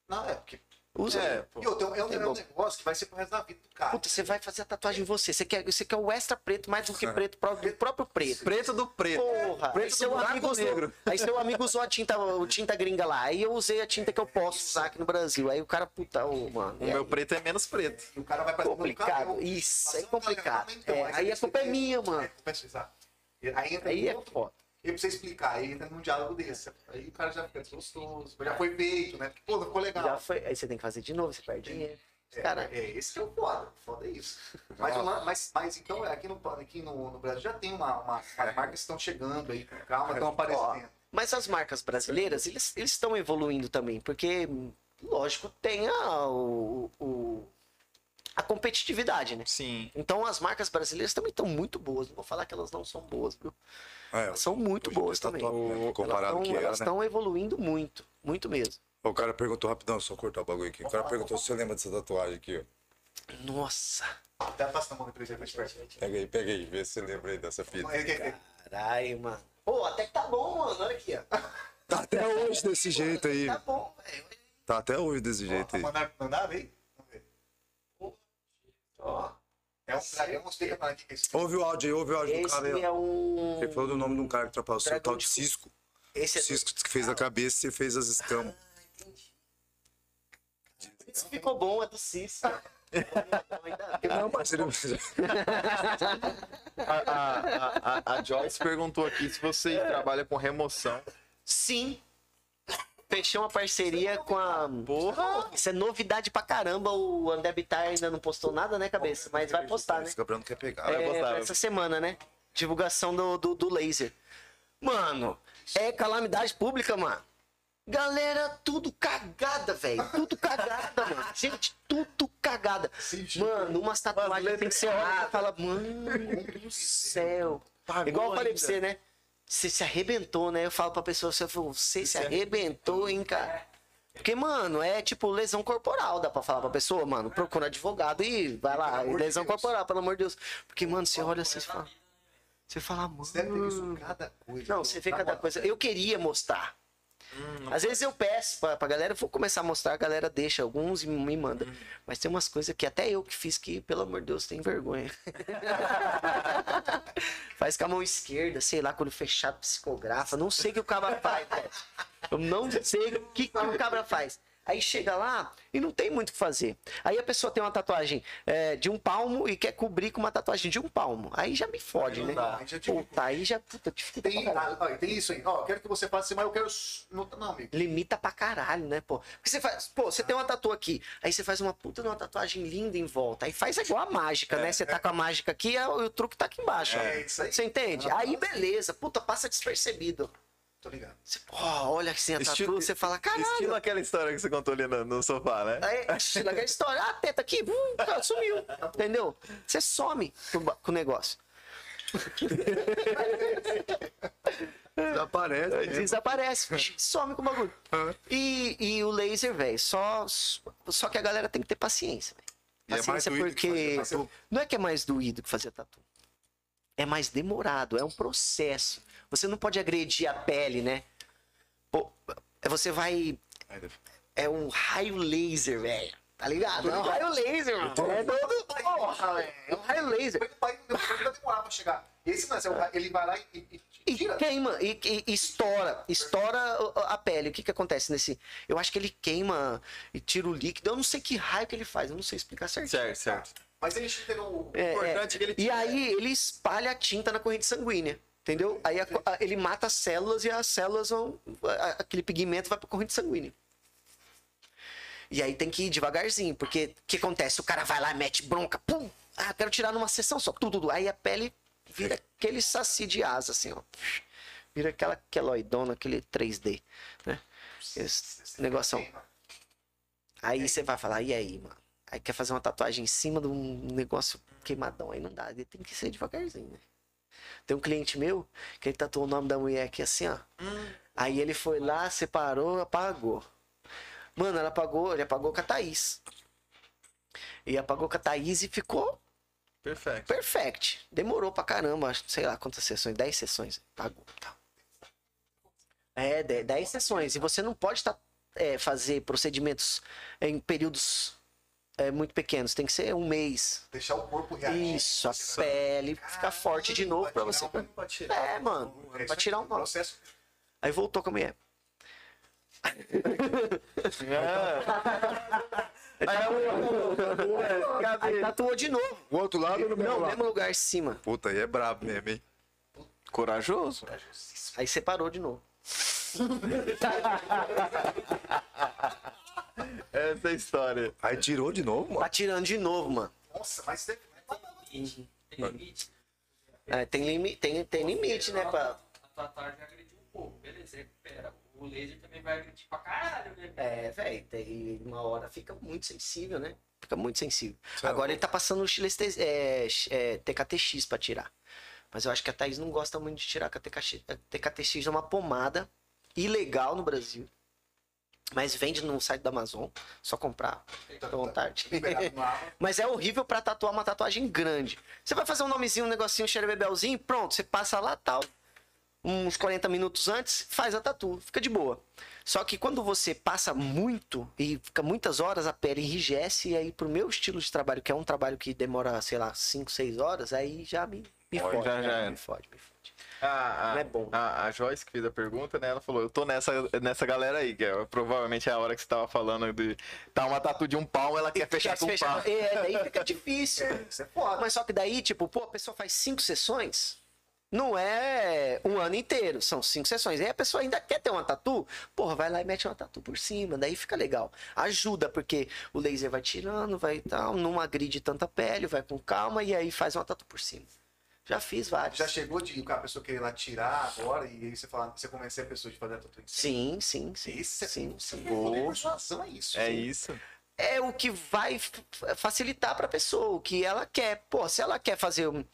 Não, é porque. Usa É, pô. E outra, é um, é um negócio que vai ser pro resto da vida do cara. Puta, você vai fazer a tatuagem em você. Você quer, você quer o extra preto mais do que preto próprio, do próprio preto. Preto do preto. Porra, aí Preto do seu, amigo usou, negro. aí seu amigo usou a tinta, o tinta gringa lá. Aí eu usei a tinta que eu posso usar aqui no Brasil. Aí o cara, puta, ô, mano. O meu preto é menos preto. E o cara vai pra complicado. Isso, é complicado. então, É, aí a culpa é minha, mano. É, Aí entra Aí é foda. E pra você explicar, aí entra num diálogo desse. Aí o cara já fica desgostoso, já foi feito, né? Pô, não ficou legal. Já foi, aí você tem que fazer de novo, você perde dinheiro. É, Cara, é, esse que é o foda. Foda é isso. Mas, lan- mas, mas então, aqui no, aqui no, no Brasil já tem uma, uma, as marcas que estão chegando aí, calma, estão aparecendo. Mas as marcas brasileiras, eles eles estão evoluindo também, porque, lógico, tem a, o, o- a competitividade, né? Sim. Então as marcas brasileiras também estão muito boas. Não vou falar que elas não são boas, viu? É, Elas são muito boas tá também. top, né? Elas Comparado tão- que era, Elas né? estão evoluindo muito, muito mesmo. O cara perguntou rapidão, só cortar o bagulho aqui. O cara perguntou se você lembra dessa tatuagem aqui, ó. Nossa, Até passa a mão depois aí mais perto. Pega aí, pega aí, vê se você lembra aí dessa fita. caralho, mano. Pô, até que tá bom, mano. Olha aqui, ó. Tá até hoje desse jeito aí. Tá bom, velho. Tá até hoje desse jeito aí. Mandar, mandar, vem. Vamos ver. Ó, É um dragão, pra aqui que é isso. Ouve o áudio aí, ouve o áudio do cara aí. é um. Ele falou do nome de um cara que ultrapassou o tal de Cisco. Esse é. Cisco que fez a cabeça e você fez as escamas. Esse ficou bom, é do Cis. Não, mas ele... A, a, a, a Joyce perguntou aqui se você trabalha com remoção. Sim. Fechei uma parceria com a. Porra! Isso é novidade pra caramba. O André Bittar ainda não postou nada, né, cabeça? Mas vai postar, né? Esse Gabriel não quer pegar. vai É, postar, essa semana, né? Divulgação do, do, do laser. Mano, é calamidade pública, mano. Galera, tudo cagada, velho. Tudo cagada, mano. Gente, tudo cagada. Mano, umas tatuagens tem que ser olha e fala, mano do céu. Igual eu falei pra você, né? Você se arrebentou, né? Eu falo pra pessoa, você, falou, você se arrebentou, hein, cara? Porque, mano, é tipo lesão corporal, dá pra falar pra pessoa, mano. Procura advogado e vai lá. lesão corporal, pelo amor de Deus. Porque, mano, você olha assim e fala. Você fala, mano. Deve ter visto cada coisa. Não, você vê cada coisa. Eu queria mostrar. Às vezes eu peço pra, pra galera, vou começar a mostrar, a galera deixa alguns e me manda. Mas tem umas coisas que até eu que fiz que, pelo amor de Deus, tem vergonha. faz com a mão esquerda, sei lá, quando fechado psicografa. Não sei o que o cabra faz, velho. Eu não sei o que, que o cabra faz. Aí chega lá e não tem muito o que fazer. Aí a pessoa tem uma tatuagem é, de um palmo e quer cobrir com uma tatuagem de um palmo. Aí já me fode, né? não dá, aí já te- Puta, aí já puta, dificulta Tem, pra caralho. ah, ó, tem isso aí. Ó, eu quero que você faça mas eu quero. Não, não amigo. limita pra caralho, né, pô? Porque você faz, pô, você tem uma tatu aqui, aí você faz uma puta de uma tatuagem linda em volta, aí faz igual a mágica, né? Você tá com a mágica aqui, aí o truque tá aqui embaixo, ó. É, isso aí. Você entende? Ah, Aí beleza, puta, passa despercebido. Tô ligado. Você, pô, olha assim a tatu, Estilo- você fala, caralho. Estilo aquela história que você contou ali no, no sofá, né? Aí, estilo aquela história, ah, teta aqui, uh, cara, sumiu, entendeu? Você some com, com o negócio. Desaparece. Desaparece, some com o bagulho. E, e o laser, velho, só, só que a galera tem que ter paciência, velho. E é mais Paciência que porque. fazer tatu. Não é que é mais doído que fazer tatu. É mais demorado, é um processo. Você não pode agredir a pele, né? Pô, é, você vai. É um raio laser, velho. Tá ligado? É um raio laser, mano. É todo. Porra, velho. É um raio laser. O pai não vai demorar pra chegar. Esse não, é ele vai lá e, e, queima, e, e- e estoura, estoura a pele. O que que acontece nesse... Eu acho que ele queima e tira o líquido. Eu não sei que raio que ele faz, eu não sei explicar certinho. Certo, certo. Mas ele tira o. É, importante é que ele E aí ele espalha a tinta na corrente sanguínea. Entendeu? Aí a- a- ele mata as células e as células vão. a- Aquele pigmento vai pra corrente sanguínea. E aí tem que ir devagarzinho, porque o que acontece? O cara vai lá, mete bronca, pum! Ah, quero tirar numa sessão só, tudo, tudo. Aí a pele vira aquele saci de asa, assim, ó. Vira aquela queloidona, aquele 3D, né? Esse negócio. Aí você vai falar, e aí, mano? Aí quer fazer uma tatuagem em cima de um negócio queimadão, aí não dá. Tem que ser devagarzinho, né? Tem um cliente meu que ele tatuou o nome da mulher aqui assim, ó. Aí ele foi lá, separou, apagou. Mano, ela apagou, ele apagou com a Thaís. E apagou com a Thaís e ficou Perfeito. perfect. Demorou pra caramba, acho, sei lá quantas sessões, 10 sessões. Pagou. Tá. É, 10 10 sessões. E você não pode tá, é, fazer procedimentos em períodos é, muito pequenos. Tem que ser um mês. Deixar o corpo reagir. Isso, a pele ficar forte de novo pra você. É, mano. É, Pra tirar um nó. processo. Aí voltou com a mulher. Aí tatuou de novo. O outro lado no mesmo Não, lado? mesmo lugar em cima. Puta, aí é brabo mesmo, hein? Corajoso. Aí separou de novo. Essa é a história. Aí tirou de novo, mano. Tá tirando de novo, mano. Nossa, mas teve. Tem limite? É, tem, limi tem, tem limite, né? Pra... A tatuagem agrediu um pouco, beleza, recupera. O laser também vai agredir pra caralho, né? É, velho, tem uma hora fica muito sensível, né? Fica muito sensível. É Agora ele tá passando o é, é, TKTX pra tirar. Mas eu acho que a Thaís não gosta muito de tirar, que a TKX, a TKTX é uma pomada ilegal no Brasil. Mas vende no site da Amazon, só comprar, fica à vontade. Mas é horrível pra tatuar uma tatuagem grande. Você vai fazer um nomezinho, um negocinho, um xerebebelzinho, pronto, você passa lá tal. Uns 40 minutos antes, faz a tatu, fica de boa. Só que quando você passa muito e fica muitas horas, a pele enrijece, e aí pro meu estilo de trabalho, que é um trabalho que demora, sei lá, 5, 6 horas, aí já me, me fode. já- né? já me fode, me fode. A, é bom. A, a Joyce que fez a pergunta, né? Ela falou, eu tô nessa, nessa galera aí, que é, provavelmente é a hora que você tava falando de tá uma tatu de um pau, ela quer fechar com um Fecha- pau. É, daí fica difícil. Isso é foda. Mas só que daí, tipo, pô, a pessoa faz cinco sessões, não é um ano inteiro, são cinco sessões. Aí a pessoa ainda quer ter uma tatu, porra, vai lá e mete uma tatu por cima, daí fica legal. Ajuda, porque o laser vai tirando, vai tal, não agride tanta pele, vai com calma e aí faz uma tatu por cima. Já fiz vários. Já chegou de a pessoa querer lá tirar agora e aí você fala, você convencer a pessoa de fazer a tatuagem. Sim, sim, sim. Isso é sim, sim. Boa. persuasão é isso. É sim. isso. é o que vai facilitar pra pessoa, o que ela quer. Pô, se ela quer fazer um.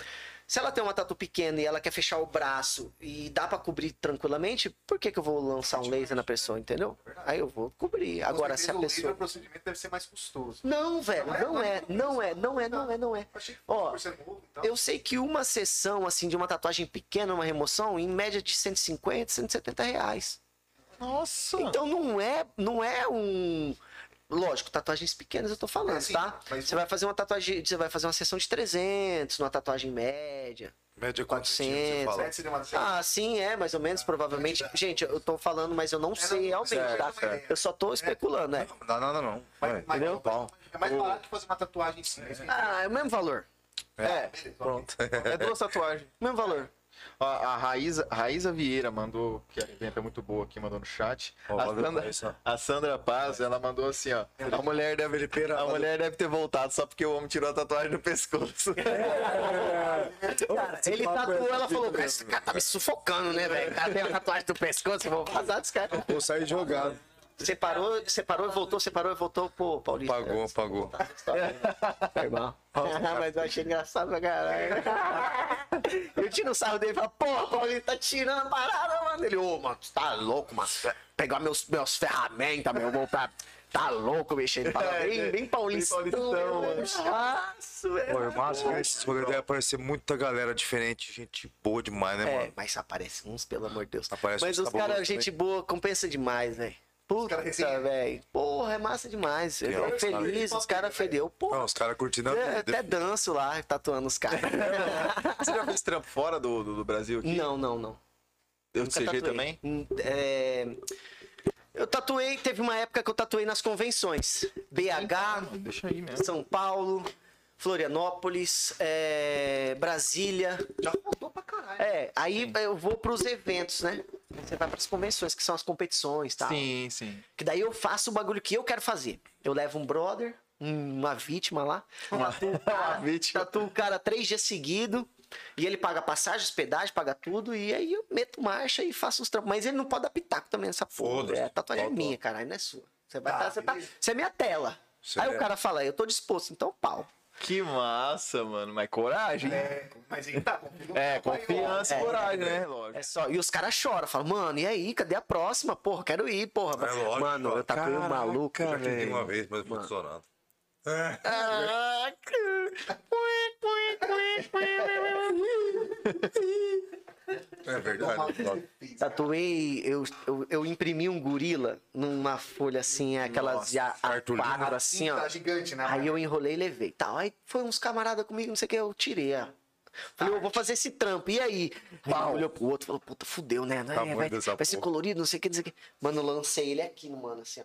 Se ela tem uma tatu pequena e ela quer fechar o braço e dá pra cobrir tranquilamente, por que, que eu vou lançar um laser na pessoa, entendeu? Aí eu vou cobrir. Com Agora, se a certeza, o laser, pessoa. O procedimento deve ser mais custoso. Não, velho, não é, não é, não é, não é, não é. Achei que Ó. Eu sei que uma sessão, assim, de uma tatuagem pequena, uma remoção, em média de 150, 170 reais. Nossa! Então não é, não é um. Lógico, tatuagens pequenas eu tô falando, É, sim, tá? mas- Você vai fazer uma tatuagem, você vai fazer uma sessão de 300, numa tatuagem média. Média quantos 400, centímetros, você fala? Certo, seria uma- Ah, sim, é, mais ou menos, provavelmente. Gente, eu tô falando, mas eu não sei não, realmente, certo, tá? Eu só tô especulando, né? Não, não, não, não. Mas, Entendeu? mas- é mais barato que fazer uma tatuagem em si. Ah, é o mesmo valor. É, Pronto. é duas tatuagens. Mesmo valor. Ó, a Raíza, Raíza Vieira mandou, que a evento é muito boa aqui, mandou no chat. Ó, a, Sandra, Raíssa. a Sandra Paz, ela mandou assim, ó. A mulher deve, a mulher deve ter voltado só porque o homem tirou a tatuagem do pescoço. Cara, ele tatuou, ela falou, cara, esse cara tá me sufocando, né, velho? O cara tem uma tatuagem do pescoço, eu vou vazar dos caras. Vou sair jogado. Separou, separou e voltou, separou e voltou, pô, Paulista. Pagou, pagou. Tá irmão. Mas eu achei engraçado pra caralho. Eu tiro o sarro dele e falo, pô, Paulista tá tirando a parada, mano. Ele, ô, mano, tu tá louco, mano. Pegar meus, meus ferramentas, meu, vou pra. Tá louco, bicho. Ele fala, bem, bem paulistão. Bem paulistão, mano. Nossa, velho. Pô, é massa, né? Esse rolê deve aparecer muita galera diferente, gente boa demais, né, É, mano? mas aparece uns, pelo amor de Deus. Aparece mas os caras, gente boa, compensa demais, velho. Puta, velho. Porra, é massa demais. Eu fico feliz, os caras fedeu. Porra, Não, os caras curtindo a eu vida. até danço lá, tatuando os caras. Você já fez trampo fora do, do, do Brasil aqui? não, não, não. Eu Nunca CG também? Hum, é, Eu tatuei, teve uma época que eu tatuei nas convenções. BH, Deixa aí mesmo. São Paulo, Florianópolis, é, Brasília. Já rodou pra caralho. É, aí eu vou pros eventos, né? Você vai pras convenções, que são as competições, tá? Sim, sim. Que daí eu faço o bagulho que eu quero fazer. Eu levo um brother, um- uma vítima lá, tatuo o cara, Uma vítima. tatuo o cara três dias seguidos, e ele paga passagem, hospedagem, paga tudo, e aí eu meto marcha e faço os trampos. Mas ele não pode dar pitaco também nessa porra. Foda-se. É, a tatuagem é minha, caralho, não é sua. Você vai Tá, tá, você, tá, você é minha tela. Você aí o cara fala, eu tô disposto, então pau. Que massa, mano. Mas coragem. É, É, mas aí tá. confiança e É. coragem, né? Lógico. É só. E os caras choram, falam, mano, e aí, cadê a próxima? Porra, quero ir, porra. É lógico, mano, eu um caraca, maluco, Eu já tentei velho. uma vez, mas foi funcionando. É verdade. Tatuei, eu, eu, eu imprimi um gorila numa folha assim, aquelas de a- cartolina. A4 assim, ó. Tá gigante, né? Aí eu enrolei e levei. Tal. Aí foi uns camaradas comigo, não sei o que, eu tirei. ó. Falei, eu vou fazer esse trampo. E aí? Aí um olhou pro outro, falou, puta, fudeu, né? Não é, Tamanho vai, vai ser porra. colorido, não sei o que, não sei o que. Mano, eu lancei ele aqui, mano, assim, ó.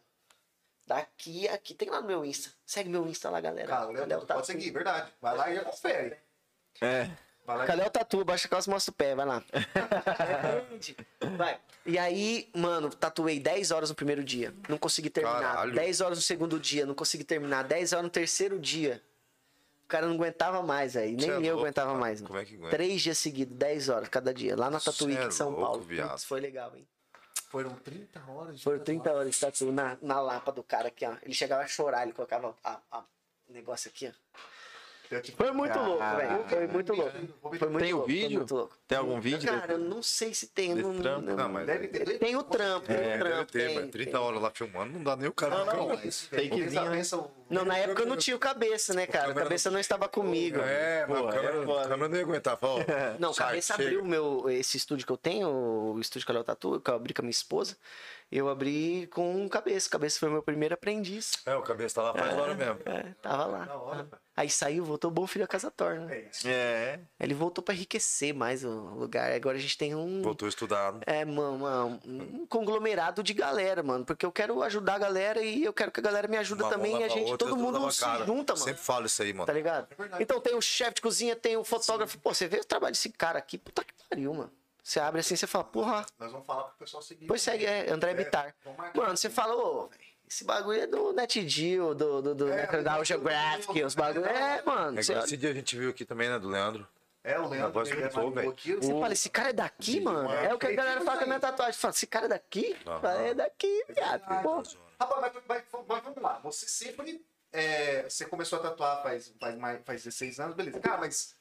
Daqui, aqui, tem lá no meu Insta. Segue meu Insta lá, galera. Cara, Léo, tatu? pode seguir, verdade. Vai lá e já confere. É. E Cadê o tatu? Baixa a calça e mostra o pé, vai lá. vai. E aí, mano, tatuei 10 horas no primeiro dia. Não consegui terminar. Caralho. 10 horas no segundo dia, não consegui terminar. 10 horas no terceiro dia. O cara não aguentava mais aí. Nem é eu louco, aguentava cara. mais. Não. Como é que aguenta? Três dias seguidos, 10 horas cada dia. Lá na Tatuí, é em São louco, Paulo. viado. Putz, foi legal, hein? Foram 30 horas de Foram 30 horas de tatu na, na lapa do cara aqui, ó. Ele chegava a chorar, ele colocava o negócio aqui, ó. Foi muito louco, velho. Foi muito louco. Foi muito Tem o louco, foi vídeo? muito louco. Tem algum vídeo? Cara, eu não sei se tem. Desse Não, trampo? não- Não, mas Deve ter. Tem o trampo, tem o É, deve trampo. ter, tem, mas 30 tem. horas lá filmando, não dá nem o cara. Não, não, Não, né? pensa o- Não, na época eu não tinha o cabeça, né, cara? O cabeça não estava comigo. É, mas Pô, a câmera, é câmera não ia aguentar. Fala, ó, Não, o cabeça chega. abriu o meu, esse estúdio que eu tenho, o estúdio Calhau Tatu, que eu abri com a minha esposa. Eu abri com o cabeça. O cabeça foi o meu primeiro aprendiz. É, o cabeça tá lá faz hora mesmo. É, tava lá. Hora. Aí saiu, voltou bom filho a casa torna. É isso. É. Ele voltou pra enriquecer mais o lugar. Agora a gente tem um. Voltou a estudar. É, mano, uma- um conglomerado de galera, mano. Porque eu quero ajudar a galera e eu quero que a galera me Uma mão também. E a gente, outra, todo mundo se cara. junta, mano. Sempre falo isso aí, mano. Tá ligado? verdade. Então tem o chefe de cozinha, tem o fotógrafo. Pô, você vê o trabalho desse cara aqui, puta que pariu, mano. Você abre assim, você fala, porra. Nós vamos falar pro pessoal seguir. Depois segue, é, André Bitar. vamos marcar. Mano, você fala, ô, velho, esse bagulho é do NetGeo, do, do, do É, National Geographic, os bagulho. É, mano. É Você, igual esse dia a gente viu aqui também, né, do Leandro. É, o A Leandro voz ele gritou, mandou velho. você fala, esse cara é daqui, mano? É o que a galera fala com a minha tatuagem. Fala, esse cara é daqui? Fala, é daqui, viado. Pô. Rapaz, mas, mas- mas vamos lá. Você sempre. É, você começou a tatuar faz, faz, mais, faz 16 anos, beleza. Cara, mas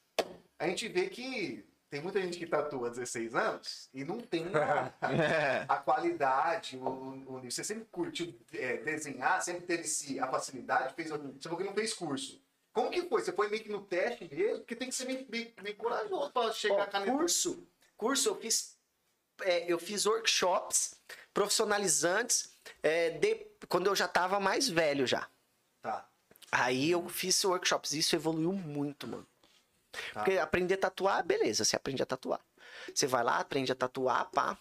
a gente vê que tem muita gente que tatua há 16 anos e não tem a, a qualidade, o, o. Você sempre curtiu é, desenhar, sempre teve esse, a facilidade, fez, você falou que não fez curso. Como que foi? Você foi meio que no teste mesmo? Porque tem que ser meio, meio, meio corajoso pra chegar a caneta. curso, curso eu fiz, é, eu fiz workshops profissionalizantes é, de- quando eu já tava mais velho já. Tá. Aí eu fiz workshops, isso evoluiu muito, mano. Porque aprender a tatuar, beleza, você aprende a tatuar. Você vai lá, aprende a tatuar, pá.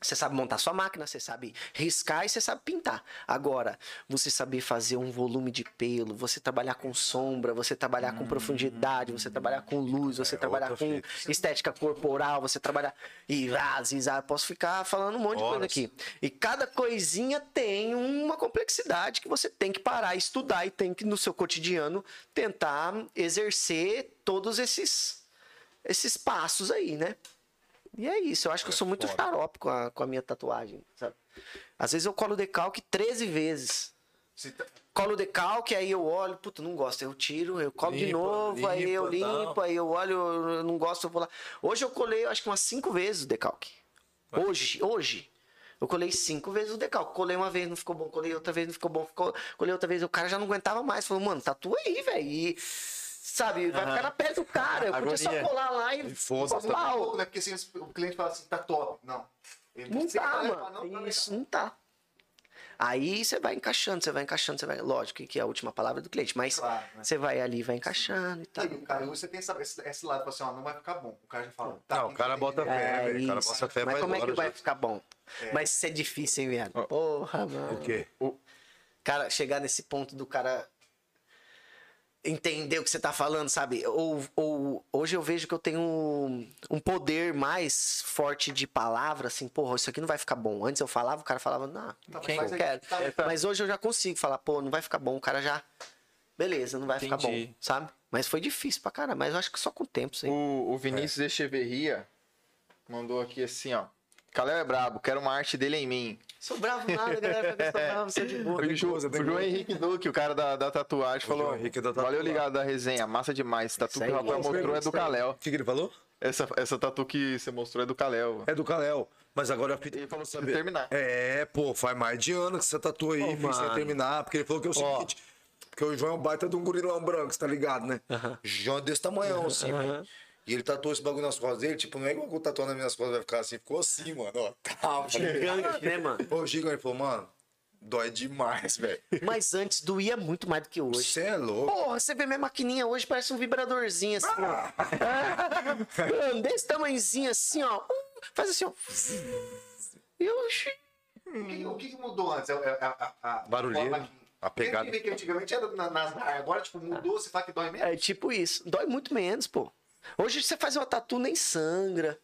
Você sabe montar sua máquina, você sabe riscar e você sabe pintar. Agora, você saber fazer um volume de pelo, você trabalhar com sombra, você trabalhar com profundidade, você trabalhar com luz, você trabalhar outra com estética corporal, você trabalhar. E ah, zizar, eu posso ficar falando um monte de coisa Horas. aqui. E cada coisinha tem uma complexidade que você tem que parar, estudar e tem que, no seu cotidiano, tentar exercer todos esses, esses passos aí, né? E é isso, eu acho que eu sou muito foda. xarope com a, com a minha tatuagem, sabe? Às vezes eu colo decalque 13 vezes. Tá- Colo decalque, aí eu olho, puta, não gosto, eu tiro, eu colo de Limpa, novo, aí eu limpa, limpo, aí eu olho, eu não gosto, eu vou lá. Hoje eu colei, acho que umas cinco vezes o decalque. Hoje, hoje. Eu colei cinco vezes o decalque. Colei uma vez, não ficou bom. Colei outra vez, não ficou bom. Ficou... Colei outra vez, o cara já não aguentava mais. Falou, mano, tatua aí, velho. E, sabe, vai ficar na pele do cara. Eu podia só colar lá e... E foda-se. Pau. Tá pouco, né? Porque assim, o cliente fala assim, tá top. Não. Ele Não tá, mano. não, tá Isso, não tá. Aí você vai encaixando, você vai encaixando, você vai. Lógico que é a última palavra do cliente, mas Claro, né? você vai ali, vai encaixando e tal. E o cara, você tem essa, esse, esse lado, assim, ó, não vai ficar bom. O cara já fala, tá. Não, o cara bota fé, É velho. O cara bota fé Mas como é que horas vai já. ficar bom? Mas isso é difícil, hein, viado? Porra, mano. O quê? Cara, chegar nesse ponto do cara entender o que você tá falando, sabe? Ou, ou hoje eu vejo que eu tenho um, um poder mais forte de palavra, assim, porra, isso aqui não vai ficar bom. Antes eu falava, o cara falava, não, Tá, quem mas eu quero. tá, Mas hoje eu já consigo falar, pô, não vai ficar bom, o cara já. Beleza, não vai ficar Entendi. bom, sabe? Mas foi difícil pra caramba, mas eu acho que só com o tempo, sim. O, o Vinícius Echeverria mandou aqui assim, ó. Caléo é brabo, quero uma arte dele em mim. Sou bravo nada, galera, eu sou bravo, sou de boa. O, Ju, o João. Henrique Duque, o cara da, da tatuagem, falou. João Henrique da Valeu tatuagem. ligado da resenha, massa demais. Tatu que o aí, mostrou é do aí. Caléu. O que, que ele falou? Essa, essa tatu que você mostrou é do Caléu. É do Kalel. Mas agora a fita. Ele falou sabe- sobre terminar. É, pô, faz mais de ano que você tatua aí, sem mano. terminar. Porque ele falou que é o seguinte. Porque o João é um baita de um gurilão branco, você tá ligado, né? João é desse tamanhão, assim, mano. E ele tatuou esse bagulho nas costas dele, tipo, não é igual que eu tatuar nas minhas costas vai ficar assim, ficou assim, mano, ó. Calma, Gigante, né, mano? Ô, Giga, ele falou, mano, dói demais, velho. Mas antes doía muito mais do que hoje. Você é louco. Porra, você vê minha maquininha hoje, parece um vibradorzinho assim, ó. Mano, Desse tamanhozinho assim, ó. Faz assim, ó. E eu, O que, o mudou antes? É, é, a, a, a, Barulheira, a, a pegada. Que antigamente era na- nas agora, tipo, mudou, você fala que dói menos. É tipo isso. Dói muito menos, pô. Hoje você faz uma tatu nem sangra.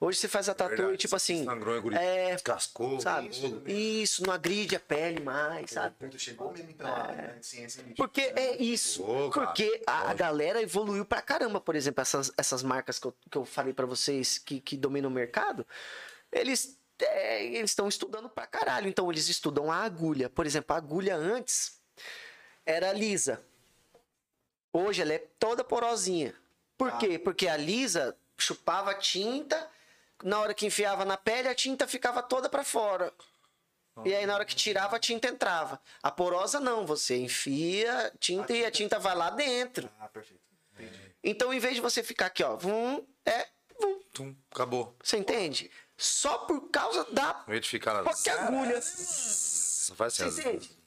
Hoje você faz a tatu e tipo assim. sangrou, engoliu, É, Descascou. sabe? tudo. Isso, não agride a pele mais, sabe? Chegou mesmo então a né, ciência Porque é isso. Porque a, a galera evoluiu pra caramba. Por exemplo, essas, essas marcas que eu, que eu falei pra vocês que, que dominam o mercado, eles é, eles estão estudando pra caralho. Então eles estudam a agulha. Por exemplo, a agulha antes era lisa. Hoje ela é toda porosinha. Por quê? Porque a lisa chupava tinta, na hora que enfiava na pele, a tinta ficava toda pra fora. E aí, na hora que tirava, a tinta entrava. A porosa não, você enfia tinta e a tinta vai lá dentro. Ah, perfeito. Entendi. Então, em vez de você ficar aqui, ó, vum, é, vum, Tum, acabou. você entende? Só por causa da Em vez de ficar na. qualquer agulha. Só faz Você assim. entende?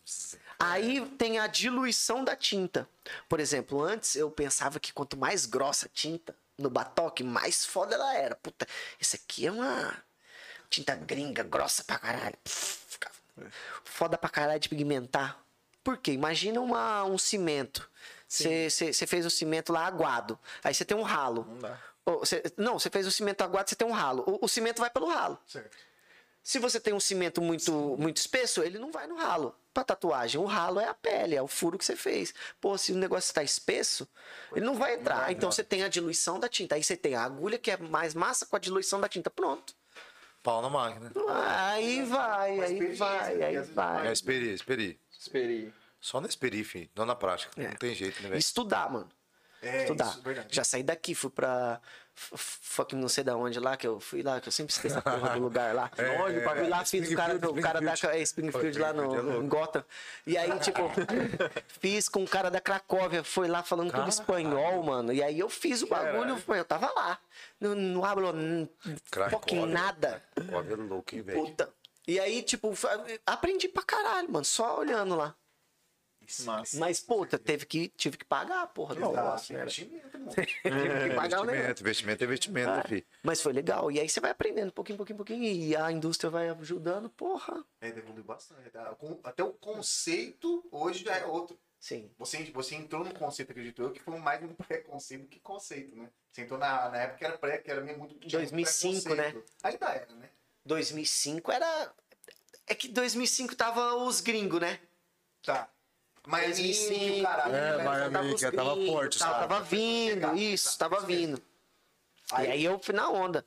Aí tem a diluição da tinta. Por exemplo, antes eu pensava que quanto mais grossa a tinta no batoque, mais foda ela era. Puta, isso aqui é uma tinta gringa, grossa pra caralho. Ficava Foda pra caralho de pigmentar. Por quê? Imagina uma, um cimento. Você fez o cimento lá aguado. Aí você tem um ralo. Não dá. Ou cê- não, você fez o cimento aguado, você tem um ralo. O, o cimento vai pelo ralo. Certo. Se você tem um cimento muito, muito espesso, ele não vai no ralo. Pra tatuagem, o ralo é a pele, é o furo que você fez. Pô, se o negócio está espesso, ele não vai entrar. Então você tem a diluição da tinta. Aí você tem a agulha que é mais massa com a diluição da tinta. Pronto. Pau na máquina. Aí vai, aí vai, aí vai. É, esperi, esperi. Esperei. Só na esperi, filho. Não na prática. É. Não tem jeito, né, velho? Estudar, mano. É, Estudar. isso, verdade. Já saí daqui, fui pra. Fucking não sei da onde lá, que eu fui lá, que eu sempre esqueço a porra do lugar lá. É, Longe, é, fui lá, é, fiz o cara, o cara da Springfield. é, Springfield lá no, é em Gotham. E aí, tipo, fiz com o cara da Cracóvia, foi lá falando tudo espanhol, mano. E aí eu fiz o bagulho, eu tava lá. Não, não hablo Cracóvia. fucking nada. Ó, é louco, velho? Puta. E aí, tipo, aprendi pra caralho, mano, só olhando lá. Massa. Mas, puta, teve que, tive que pagar porra do negócio, né? Investimento, mano. Tive que pagar o negócio. Investimento, investimento é investimento, né, filho? Mas foi legal. E aí você vai aprendendo pouquinho, pouquinho, pouquinho. E a indústria vai ajudando, porra. É, evoluiu bastante. tá? Até o conceito hoje já é outro. Sim. Você, você entrou no conceito, acredito eu, que foi mais um preconceito que conceito, né? Você entrou na, na época que era pré, que era muito. tinha muito 2005, preconceito. Ainda era, né? 2005 era. É que 2005 tava os gringos, né? Tá. Mas 2005, caralho. É, né? Miami, que tava forte, tava, sabe? tava vindo, isso, tava vindo. E aí eu fui na onda.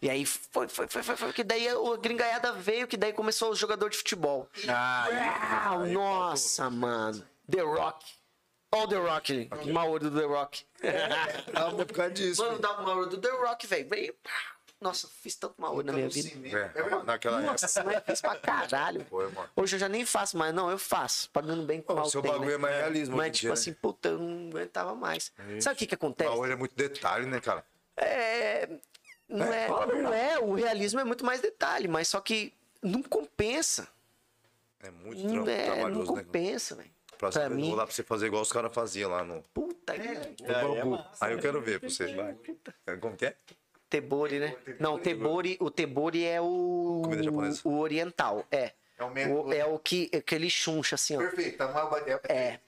E aí foi, foi, foi, foi, foi, que daí a gringaiada veio, que daí começou o jogador de futebol. Ah, nossa, mano. The Rock. Olha o The Rock, o Mauro do The Rock. Não, é por causa disso. Mano, dá o Mauro do The Rock, velho. Veio. pá. Nossa, fiz tanto Mauro na minha vida. É, naquela época. Nossa, mas fiz pra caralho. Foi, mano. Hoje eu já nem faço mais, não, eu faço, pagando bem com mal seu tem, bagulho né? é mais realismo hoje Mas, tipo dia, né? assim, puta, eu não aguentava mais. Sabe o que que acontece? olho é muito detalhe, né, cara? É. Não é, não é, o realismo é muito mais detalhe, mas só que não compensa. É muito Não, é, não né? compensa, velho. Pra, Pra mim- mim... lá pra você fazer igual os caras faziam lá no, Puta que bambu. Aí eu quero ver pra você. Vai. É, Como que é? Tebori, né? Não, Tebori, o Tebori é o. Comida japonesa. O oriental, é. É o mesmo- O- é o que aquele chuncha assim, ó. Perfeito, tá uma é, É.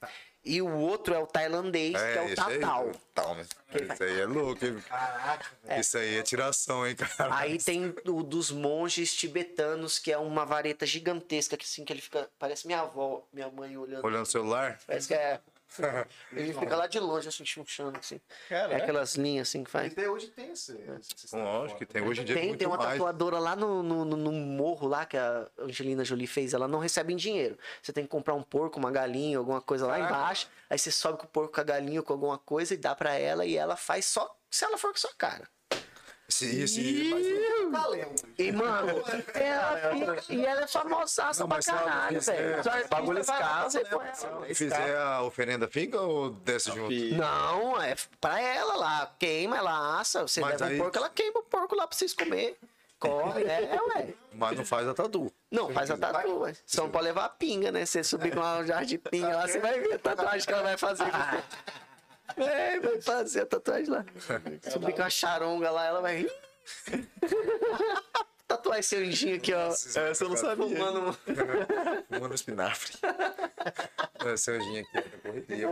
E o outro é o tailandês, que é o. Tatal. Tal, né? Isso aí é louco, hein? Caraca, velho. Isso aí é tiração, hein, cara? Aí tem o dos monges tibetanos, que é uma vareta gigantesca, que assim, que ele fica. Parece minha avó, minha mãe olhando. Olhando o celular. Parece que é. Ele fica lá de longe, assim, chunchando, assim. Cara, É aquelas linhas assim que faz. Até hoje tem esse. esse Lógico que tem. Hoje em dia Tem, muito tem uma mais. tatuadora lá no, no, no- no morro lá que a Angelina Jolie fez, ela não recebe em dinheiro. Você tem que comprar um porco, uma galinha, alguma coisa lá embaixo. Aí você sobe com o porco, com a galinha, com alguma coisa e dá pra ela e ela faz só se ela for com a sua cara. Esse, esse, mas, E, mano, ela fica, e ela é famosaça Não, pra mas caralho, velho. Artistas bagulho escasso, fazer né, se fizer a oferenda, fica ou desce junto? Não, é pra ela lá. Queima, ela assa. Você Mas leva aí- um porco, ela queima o porco lá pra vocês comer. Corre, é, ué. Mas não faz a tatu. Não, faz a tatu, ué. Só não pode levar a pinga, né? Você subir com uma jarra de pinga lá, você vai ver a tatuagem que ela vai fazer. É, vai fazer a tatuagem lá. Subir com a charonga lá, ela vai. Tatuar esse anjinho aqui, ó. Essa eu não sabia. Fumando. Manda espinafre. Esse anjinho aqui na correria.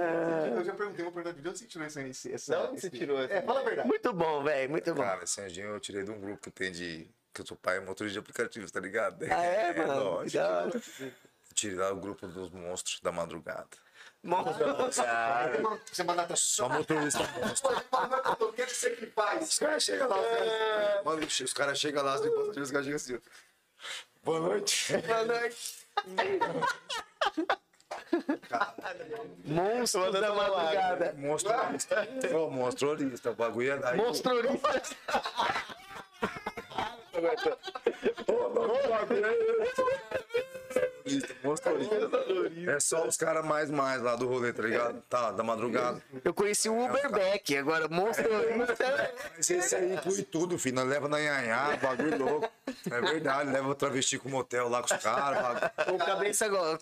Eu já perguntei uma pergunta de onde você tirou esse. essa, onde você tirou essa? É, fala a verdade. Muito bom, velho. Muito bom. Cara, esse anjinho eu tirei de um grupo que tem de. Que eu sou pai motorista de aplicativos, tá ligado? Ah, é, mano? lógico. Tirei lá o grupo dos monstros da madrugada. Você manda tá Só motorista monstro. O que você que faz? Os caras chegam lá, os mano, os caras chegam lá, as passageiros, os caras chegam assim. Boa noite. Boa noite. Monstro da madrugada. Monstrolista. Ô, monstrolista. O bagulho é daí. Monstrolista. É só os caras mais mais lá do rolê, tá ligado? Tá, da madrugada. Eu conheci o Uberback, agora monstrolista. Mas esse aí inclui tudo, filho. Nós leva na Ianhá, bagulho louco. É verdade, leva o travesti com motel lá com os caras. bagulho. O cabeça agora.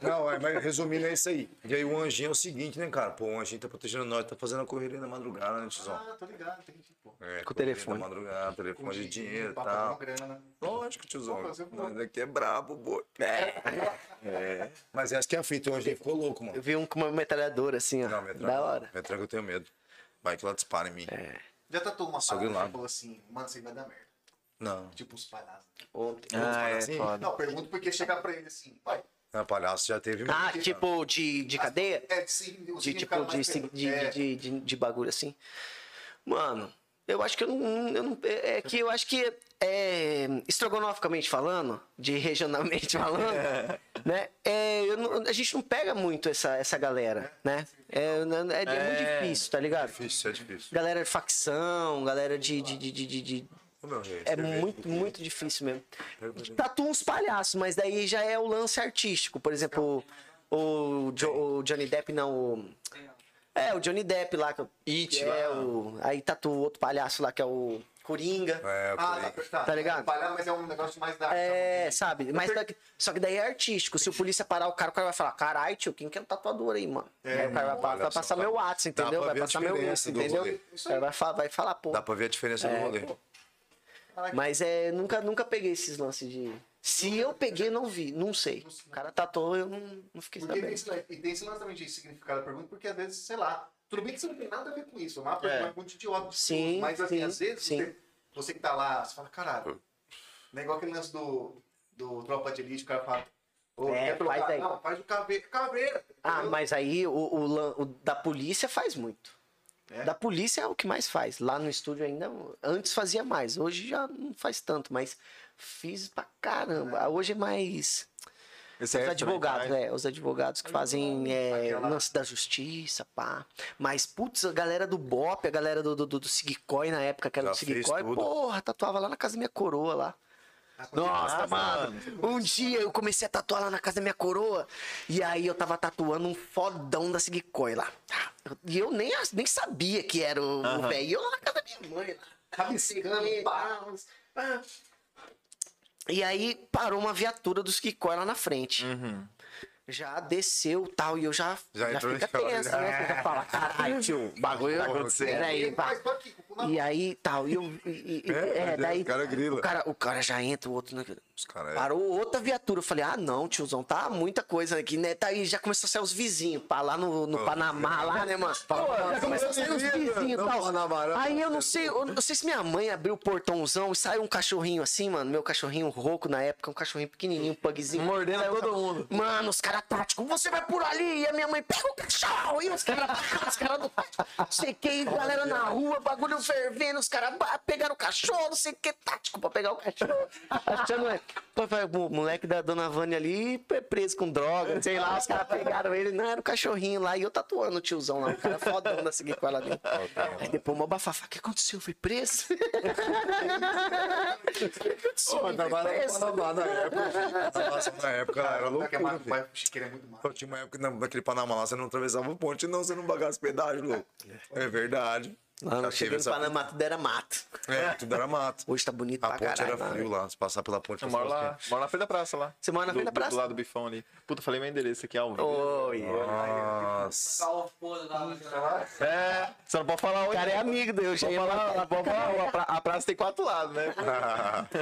Não, é, mas resumindo é isso aí. E aí o anjinho é o seguinte, né, cara? Pô, o anjinho tá protegendo nós, tá fazendo a correria na madrugada, né, tiozão? Ah, tô ligado, entendi, pô. É, Com o telefone. Na madrugada, telefone de dinheiro e dando tal. grana, né? Lógico, tiozão. Nós aqui é brabo, boy. É. Mas essa que é a fita, o anjinho ficou louco, mano. Eu vi um com uma metralhadora assim, ó. Não, metralha. Da hora. Metralha eu tenho medo. Vai que ela dispara em mim. Já tatuou uma Só parada de que falou assim, mano, você vai dar merda. Não. Tipo os palhaços. Ontem. Ah, é assim? foda. Não, pergunto porque chegar pra ele assim, vai. Não, palhaço já teve Ah, tipo de, de cadeia? É, de, sim, De tipo de, de, É, de, de, de bagulho assim. Mano, eu acho que eu não. Eu não é que eu acho que é, estrogonoficamente falando, de regionalmente falando, né? É, não- a gente não pega muito essa, essa galera, né? É, é, é muito É. difícil, tá ligado? Difícil, é difícil. Galera de facção, galera de. de, de, de, de- rei, é muito, muito difícil mesmo. Tatua uns palhaços, mas daí já é o lance artístico. Por exemplo, o, o Jo- o Johnny Depp, não. O, é, o Johnny Depp lá. que- It é, lá. o, aí tatua o outro palhaço lá, que é o Coringa. É, Ah, Coringa. tá, tá. Tá ligado? Palhaço, mas é um negócio mais da É, sabe? Mas só que, só que daí é artístico. Se o polícia parar o cara, o cara vai falar: caralho, tio, quem que é o tatuador aí, mano? aí o cara vai, vai passar tá. meu WhatsApp, entendeu? Vai passar meu Insta, do entendeu? vai, vai falar, pô. Dá pra ver a diferença do É, rolê. pô. Mas é, nunca, nunca peguei esses lances de. Se eu peguei, não vi, não sei. O cara tatuou, eu não, não fiquei Porque tem sabendo. esse, e tem esse lance também de significado da pergunta, porque às vezes, sei lá, tudo bem que você não tem nada a ver com isso, é uma pergunta muito idiota. Sim, mas assim, sim, às vezes, sim. Você, você que tá lá, você fala, caralho, não é igual aquele lance do, do Tropa de Elite, o cara fala, É, faz aí. Não, faz o caveira, caveira. Ah, mas aí o, o o da polícia faz muito. É? Da polícia é o que mais faz. Lá no estúdio ainda. Antes fazia mais. Hoje já não faz tanto, mas fiz pra caramba. Hoje é mais. Esse Os é advogados, também, né? Os advogados que fazem é, Aquela- lance da justiça, pá. Mas, putz, a galera do Bop, a galera do, do, do, Sigcoin na época, que era Já do tudo. porra, tatuava lá na casa da minha coroa lá. Nossa, mano. Um dia eu comecei a tatuar lá na casa da minha coroa. E aí eu tava tatuando um fodão da Sigcoin lá. E eu nem, nem sabia que era o velho. E eu lá na casa da minha mãe lá. Rabiscando, pá. pá. E aí parou uma viatura dos Kikói lá na frente. Já desceu tal, e eu já, Já já, entrou fica tenso, né? né? Você já fala, caralho, tio, o bagulho Tá acontecendo. Peraí, pá. E aí tal, e eu. e- e- É, é, mas daí. o cara grila. O cara, o cara já entra, o outro. Né? Cara é- Parou outra viatura. Eu falei, ah, não, tiozão, tá muita coisa aqui, né? Tá aí, já começou a sair os vizinhos, pá, lá no, no Panamá, lá, né, mano? Pô, já começou a sair os vizinhos e Não, tal. Panamá. Aí eu não sei, eu não sei se minha mãe abriu o portãozão e saiu um cachorrinho assim, mano. Meu cachorrinho rouco na época, um cachorrinho pequenininho, um pugzinho. Mordendo um todo mundo. Mano, os caras táticos, você vai por ali. E a minha mãe, pega o cachorro. E os caras, os caras do tático. Que, galera na rua, bagulho fervendo. Os caras pegaram o cachorro, não sei o que, tático pra pegar o cachorro. Achando, é, pô, o moleque da dona Vânia ali é preso com droga, sei lá. Os caras pegaram ele, não, era o cachorrinho lá. E eu tatuando o tiozão lá, o cara fodão da seguir com ela dentro. Aí depois uma bafafá, o que aconteceu? Eu fui preso? Pô, mas tava lá no Panamá na época. Na época era Não, que é loucura, é muito. Pô, Tinha uma época que na- naquele Panamá lá, você não atravessava o ponte, não, você não pagasse pedágio, louco. É verdade. Lá Já no teve cheguei no essa- Panamá, tudo era mato. É, tudo era mato. Hoje tá bonito A pra ponte caralho. era lá, frio né? lá, se passar pela ponte. Eu moro lá, moro na frente da praça lá. Você mora na frente da praça? Do lado do bifão ali. Puta, falei meu endereço aqui ao vivo. Oi. Nossa. É, você não pode falar O cara é amigo dele, eu já ia falar, a, pra- a praça tem quatro lados, né?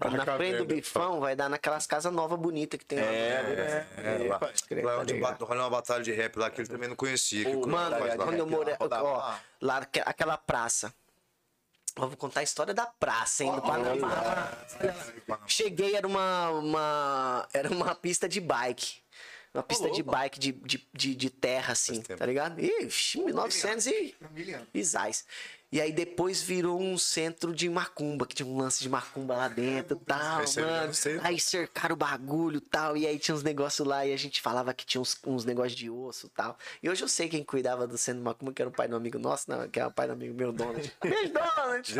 Na frente do merda. bifão vai dar naquelas casas novas bonitas que tem lá. É, É, lá, crer, lá onde rola uma batalha de rap lá que ele também não conhecia. Mano, quando eu morei. Lá. lá aque- aquela praça. Eu vou contar a história da praça, hein, do Panamá. Cheguei, era uma, uma. Era uma pista de bike. Uma pista de bike de, de, de, de terra, assim, tá ligado? Ixi, 1900 e. Miliano. Isais. E aí depois virou um centro de macumba, que tinha um lance de macumba lá dentro e tal, mano. Aí cercaram o bagulho e tal, e aí tinha uns negócios lá, e a gente falava que tinha uns, uns negócios de osso e tal. E hoje eu sei quem cuidava do centro de macumba, que era o pai do amigo nosso, não, que era o pai do amigo meu, Donald. Beijo, Donald!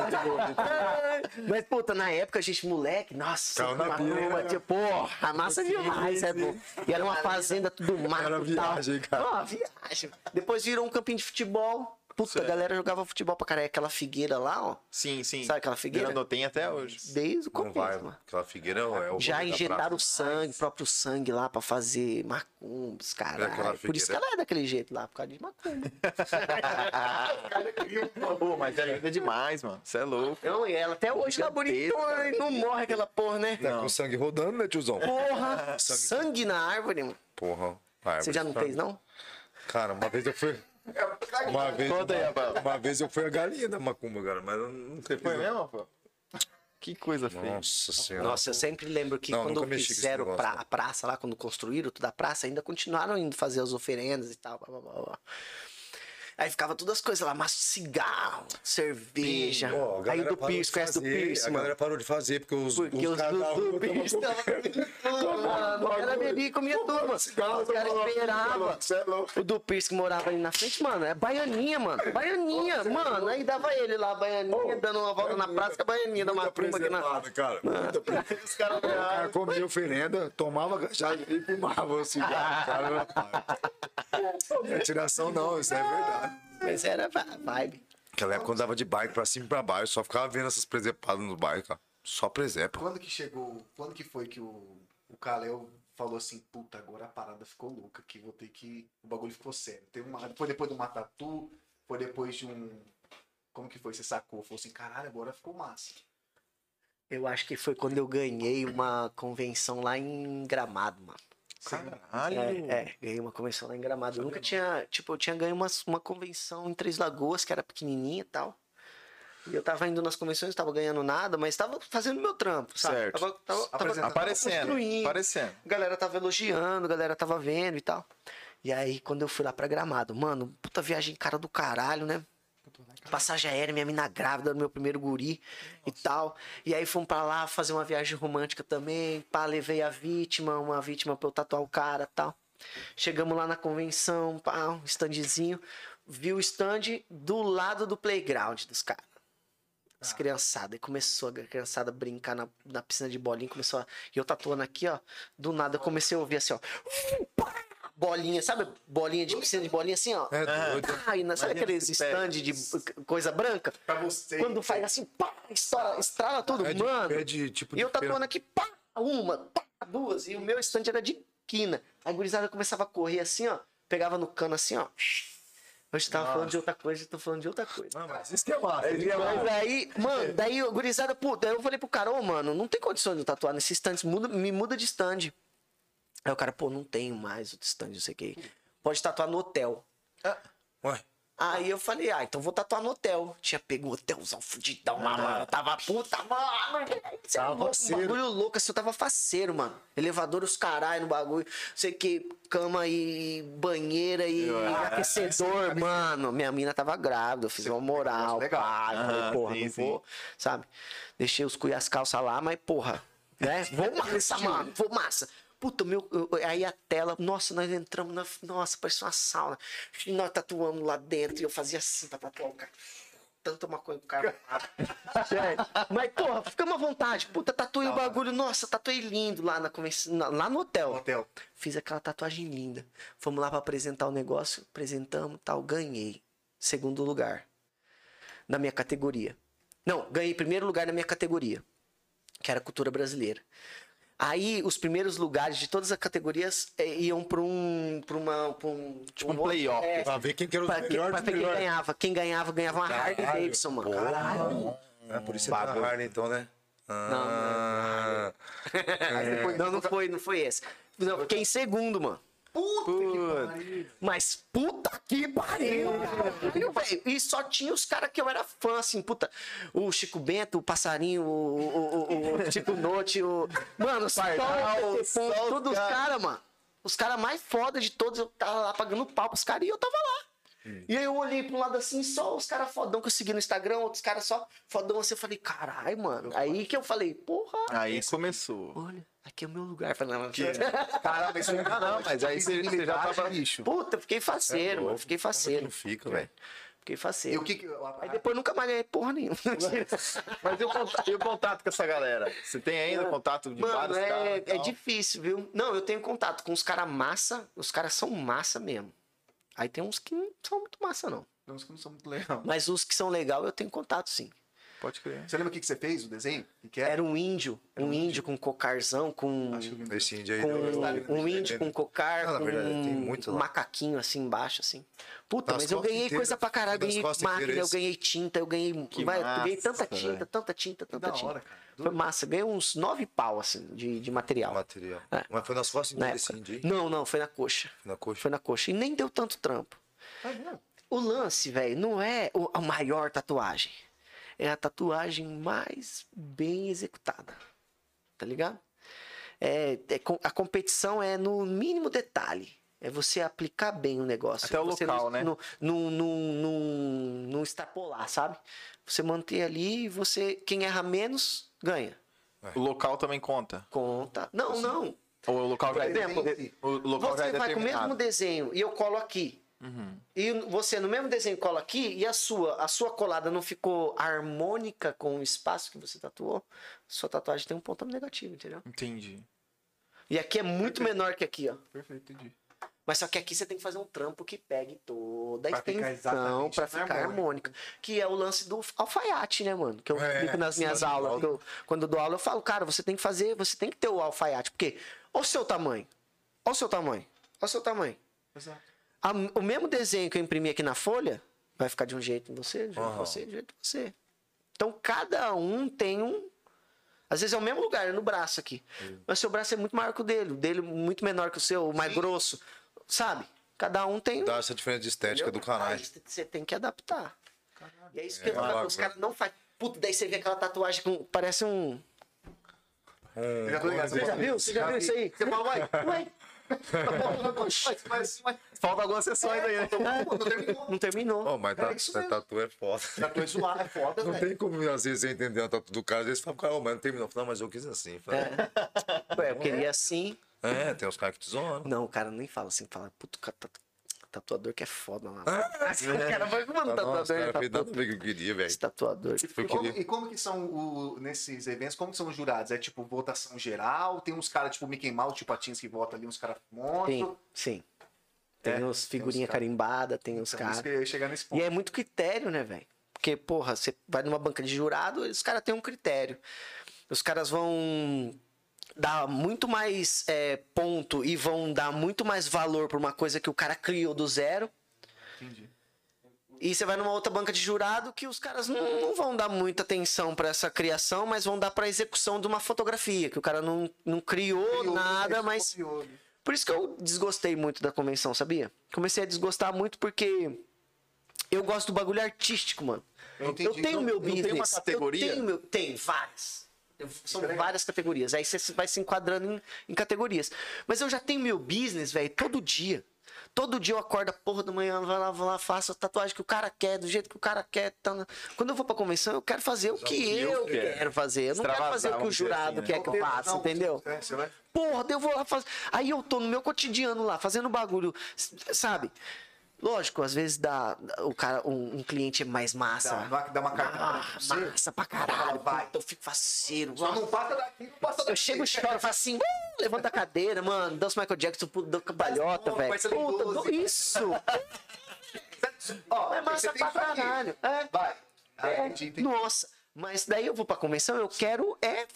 Mas, puta, na época a gente, moleque, nossa, pilha, macumba, né? tipo, porra, massa demais, é bom. E era uma fazenda tudo mato Era e tal. viagem, cara. Ó, viagem. Depois virou um campinho de futebol. Puta, a galera jogava futebol pra caralho. Aquela figueira lá, ó. Sim, sim. Sabe aquela figueira? Grandão, tem até hoje. Desde o Não vai, começo, mano. Aquela figueira é o Já rolê da injetaram o sangue, próprio sangue lá pra fazer macumbas, caralho. Por isso que ela é daquele jeito lá, por causa de macumba. Pô, mas é linda demais, mano. Você é louco. Não, e ela até hoje tá bonitona, e não morre aquela porra, né? Tá com sangue rodando, né, tiozão? Porra, sangue na árvore, mano. Porra. Você já não fez, não? Cara, uma vez eu fui. Uma vez, Conta aí, uma, uma vez eu fui a galinha da macumba, cara, mas nunca fiz. Foi mesmo, pô? Que coisa feia. Nossa senhora. Nossa, eu sempre lembro que Não, quando fizeram negócio, pra- não. a praça lá, quando construíram toda a praça, ainda continuaram indo fazer as oferendas e tal. blá, blá, blá, blá. Aí ficava todas as coisas lá, de cigarro, cerveja. Ó, a aí do Pierce, conhece do Pierce, A galera parou de fazer porque os, Porque os os do, do Pierce tavam estavam tudo. O cara bebia e comia tudo. Os caras esperavam. É. O do Pierce que morava ali na frente, mano, é baianinha, mano. Baianinha, mano. Aí dava ele lá, baianinha, dando uma volta na praça com a baianinha da Muita macumba aqui na. cara. Preservada. Os caras o cara comia oferenda, tomava cachaça e fumava o cigarro. Cara, não é tiração não, isso é verdade. Mas era vibe. Naquela época eu andava de bike pra cima e pra baixo, só ficava vendo essas presepadas no bike, cara. Só presepa. Quando que chegou, quando que foi que o, o falou assim, puta, agora a parada ficou louca, que vou ter que, o bagulho ficou sério. Teve uma, foi depois de uma tatu, foi depois de um, como que foi, você sacou? Falou assim, caralho, agora ficou massa. Eu acho que foi quando eu ganhei uma convenção lá em Gramado, mano. Caralho. É, é, ganhei uma convenção lá em Gramado. Eu nunca tinha, tipo, eu tinha ganho uma, uma convenção em Três Lagoas, que era pequenininha e tal. E eu tava indo nas convenções, tava ganhando nada, mas tava fazendo meu trampo, sabe? Certo. Tava, tava, tava. Aparecendo. construindo. Aparecendo. A galera tava elogiando, a galera tava vendo e tal. E aí, quando eu fui lá pra Gramado, mano, puta viagem cara do caralho, né? Passagem aérea, minha mina grávida, meu primeiro guri e tal. E aí fomos pra lá fazer uma viagem romântica também. Pá, levei a vítima, uma vítima pra eu tatuar o cara e tal. Chegamos lá na convenção, pá, um standzinho. Vi o stand do lado do playground dos caras. As criançadas. E começou a criançada a brincar na, na piscina de bolinha. Começou a. E eu tatuando aqui, ó. Do nada eu comecei a ouvir assim, ó. Bolinha, sabe? Bolinha de piscina de bolinha assim, ó. É doido. E na- sabe aqueles stand de coisa branca? Pra você. Quando faz assim, pá, estoura, estrala tudo, É de, mano. é de tipo E eu tatuando aqui, pá, uma, pá, duas. E o meu stand era de quina. A gurizada começava a correr assim, ó. Pegava no cano assim, ó. Hoje eu tava falando de outra coisa, eu tô falando de outra coisa. Não, mas isso que é massa. Mas aí, mano, daí o gurizada, puta, eu falei pro cara, ô, mano, não tem condições de eu tatuar nesse stand, muda, me muda de stand. Aí o cara, pô, não tenho mais outro stand, não sei o que. Pode tatuar no hotel. Ué, Aí eu falei, ah, então vou tatuar no hotel. Tinha pego um hotelzão fudidão lá, mano. Tava puta, mano. É Tava louco, um faceiro. bagulho louco, assim, eu tava faceiro, mano. Elevador, os caralho no bagulho. Sei que cama e banheira e aquecedor, mano. Minha mina tava grávida, eu fiz uma moral. legal. Pá, eu falei, porra, sim, não sim. vou, sabe? Deixei os cu e as calças lá, mas porra, né? Vou massa, mano, vou massa. Puta, meu, eu- aí a tela, nossa, nós entramos na, nossa, parecia uma sauna. Nós tatuamos lá dentro e eu fazia assim pra tatuar o cara. Tanta maconha com o cara. Sério. Mas, porra, ficamos à vontade. Puta, tatuei o bagulho. Nossa, tatuei lindo lá, na convenção, lá no hotel. Hotel. Fiz aquela tatuagem linda. Fomos lá pra apresentar o negócio, apresentamos tal, ganhei. Segundo lugar. Na minha categoria. Não, ganhei primeiro lugar na minha categoria, que era cultura brasileira. Aí os primeiros lugares de todas as categorias eh, iam pra um. Pra uma, pra um Tipo um outro- playoff. é, pra ver quem que era os pra, que- melhores pra ver quem ganhava. Quem ganhava, ganhava uma Harley Caralho, Davidson, mano. porra. É por isso que você tá Harley, então, né? Ah, Não, não foi, não foi esse. Não, fiquei em segundo, mano. Mas puta que pariu, caralho, velho. E só tinha os caras que eu era fã, assim, puta. O Chico Bento, o Passarinho, o, o, o- o Chico Note, o. Mano, só, Pardal, o- só os todos os cara. caras, mano. Os caras mais foda de todos, eu tava lá pagando pau pros caras e eu tava lá. E aí eu olhei pro lado assim, só os caras fodão que eu segui no Instagram, outros caras só fodão assim. Eu falei, caralho, mano. Aí que eu falei, porra, Aí começou. olha, aqui é o meu lugar. Eu Falei, não, Caramba, isso não é Não, mas aí você, você já tava. lixo. Puta, eu fiquei faceiro, mano. Fiquei faceiro. Não fica, velho. Fiquei E faceiro. o que que... Aí depois nunca mais ganhei porra nenhuma. Mas e o, contato, e o contato com essa galera? Você tem ainda contato de Mano, vários é, caras? e é difícil, viu? Não, eu tenho contato com os caras massa. Os caras são massa mesmo. Aí tem uns que não são muito massa, não. Tem uns que não são muito legal. Mas os que são legal, eu tenho contato, sim. Pode crer. Você lembra o que que você fez, o desenho? Que que era? Era um índio. Um índio com cocarzão, com... Acho que eu. Esse índio aí. Com eu- um índio com cocar, Não, na com verdade, tem um muito lá. macaquinho assim embaixo, assim. Puta, Nas mas eu ganhei inteiras. coisa pra caralho. Nas Ganhei máquina, eu ganhei tinta, eu ganhei. Que vai, eu ganhei tanta massa, tinta, velho. tanta tinta, tanta da tinta. hora, cara. Foi massa, ganhei uns nove pau, assim, de, de material. Material. É. Mas foi nas costas Na desse índio? Não, não, foi na coxa. Na coxa. Foi na coxa. E nem deu tanto trampo. O lance, velho, não é a maior tatuagem. É a tatuagem mais bem executada. Tá ligado? É, é a competição é no mínimo detalhe. É você aplicar bem o negócio. Até o Você local, não, né? Não, não, não, não, não extrapolar, sabe? Você manter ali e você. Quem erra menos, ganha. O local também conta. Conta. Não, não. Ou o local já Por exemplo, é, o local já Você é vai com o mesmo desenho e eu colo aqui. E você no mesmo desenho cola aqui e a sua, a sua colada não ficou harmônica com o espaço que você tatuou, sua tatuagem tem um ponto negativo, entendeu? Entendi. E aqui é muito menor que aqui, ó. Perfeito, entendi. Mas só que aqui você tem que fazer um trampo que pegue toda a Pra ficar extensão pra ficar harmônico. harmônica. Que é o lance do alfaiate, né, mano? Que eu É, explico nas minhas aulas. eu- quando eu dou aula, eu falo, cara, você tem que fazer, você tem que ter o alfaiate. Porque, olha o seu tamanho. Olha o seu tamanho. Olha o seu tamanho. Exato. A- o mesmo desenho que eu imprimi aqui na folha vai ficar de um jeito em você, de um jeito em Aham. você, de um jeito em você. Então cada um tem um. Às vezes é o mesmo lugar, é no braço aqui. Mas seu braço é muito maior que o dele, o dele muito menor que o seu, mais grosso. Sabe? Cada um tem um. Dá essa diferença de estética entendeu? do canal. Você tem que adaptar. E é isso que É, eu os caras não fazem. Puta, daí você vê aquela tatuagem com. Parece um. Um, ligado, Você já viu? Você já viu isso aí? Você fala, uai, uai. Mas, mas, Falta algumas sessões aí, né? não terminou. Não terminou. Oh, mas É tá, tá, mesmo. tatu é foda. Tatu é zoado, é foda, Não velho. tem como, às vezes, você entender a tatu do cara. Às vezes fala, cara, oh, mas não terminou. Eu falo, Não, mas eu quis assim. Eu falei, Ué, eu queria assim. É, tem uns caras que te zoam. Não, o cara nem fala assim, fala, puto, tatu- tatuador que é foda lá. o cara vai mano, Ah, tatuador, Nossa, cara, tá fez nada a puto. ver com o que eu queria, velho. Esse tatuador. Eu E como, queria- e como que são o, nesses eventos, como que são os jurados? É tipo votação geral? Tem uns caras tipo Mickey Mouse, tipo Patins que vota ali, uns caras Sim, monstros. sim. Tem É, os figurinha cara. carimbada, tem os Então, isso caras. E é muito critério, né, velho? Porque, porra, você vai numa banca de jurado, os caras têm um critério. Os caras vão dar muito mais é, ponto e vão dar muito mais valor pra uma coisa que o cara criou do zero. Entendi. E você vai numa outra banca de jurado que os caras não, não vão dar muita atenção pra essa criação, mas vão dar pra execução de uma fotografia, que o cara não, não criou, Criou, nada, mas criou. por isso que eu desgostei muito da convenção, sabia? Comecei a desgostar muito porque eu gosto do bagulho artístico, mano. Eu Eu, tenho Não- meu não tem business. uma categoria? Eu tenho meu, tem várias. São legal. várias categorias. Aí você vai se enquadrando em, em categorias. Mas eu já tenho meu business, velho, todo dia. Todo dia eu acordo a porra da manhã, vou lá, vou lá, faço a tatuagem que o cara quer, do jeito que o cara quer. tá, Quando eu vou pra convenção, eu quero fazer o que eu quero. quero fazer. Eu não quero fazer o que o dizer jurado assim, né? quer que eu faça, entendeu? é, você vai- Porra, eu vou lá fazer. Aí eu tô no meu cotidiano lá, fazendo bagulho, sabe? Lógico, às vezes dá, o cara, um, um cliente é mais massa. Dá, dá uma carta Ah, massa pra caralho. Vai. Puta, eu fico faceiro. Só não passa daqui, não passa daqui. Eu chego e choro, faço assim, "Uh", levanta a cadeira, mano, dança Michael Jackson, cambalhota, Pô, velho. Puta, dou- isso! Ó, É massa pra caralho. É. Vai. Ah, É. Nossa, mas daí eu vou pra convenção, eu quero é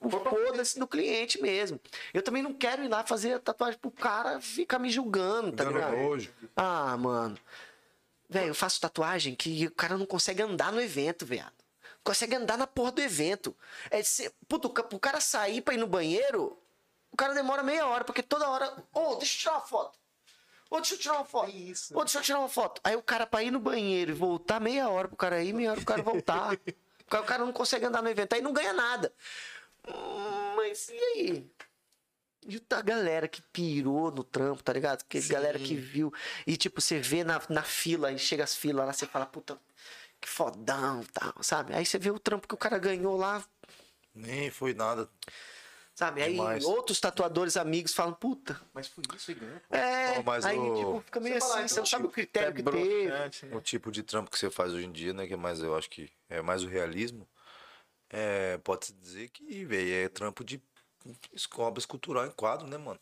o foda-se do cliente mesmo. Eu também não quero ir lá fazer tatuagem pro cara ficar me julgando, tá ligado? nojo. Ah, mano. Velho, eu faço tatuagem que o cara não consegue andar no evento, viado. Consegue andar na porra do evento. É ser, puto, pro cara sair pra ir no banheiro, o cara demora meia hora, porque toda hora. Ô, deixa eu tirar uma foto. Ô, deixa eu tirar uma foto. isso. Ô, deixa eu tirar uma foto. Aí o cara pra ir no banheiro e voltar meia hora pro cara ir, meia hora pro cara voltar. o cara não consegue andar no evento, aí não ganha nada. Mas e aí? E a galera que pirou no trampo, tá ligado? Que galera que viu. E tipo, você vê na, na fila, aí chega as filas lá, você fala, puta, que fodão tal, sabe? Aí você vê o trampo que o cara ganhou lá, Nem foi nada. sabe? Aí Demais. outros tatuadores amigos falam, puta. Mas foi isso e ganhou. É, mas aí o- tipo, fica meio Você assim, você então, não sabe o critério que É teve. broxante, né? O tipo de trampo que você faz hoje em dia, né? Que é mais, eu acho que é mais o realismo. É, pode-se dizer que, velho, é trampo de es- obra escultural em quadro, né, mano?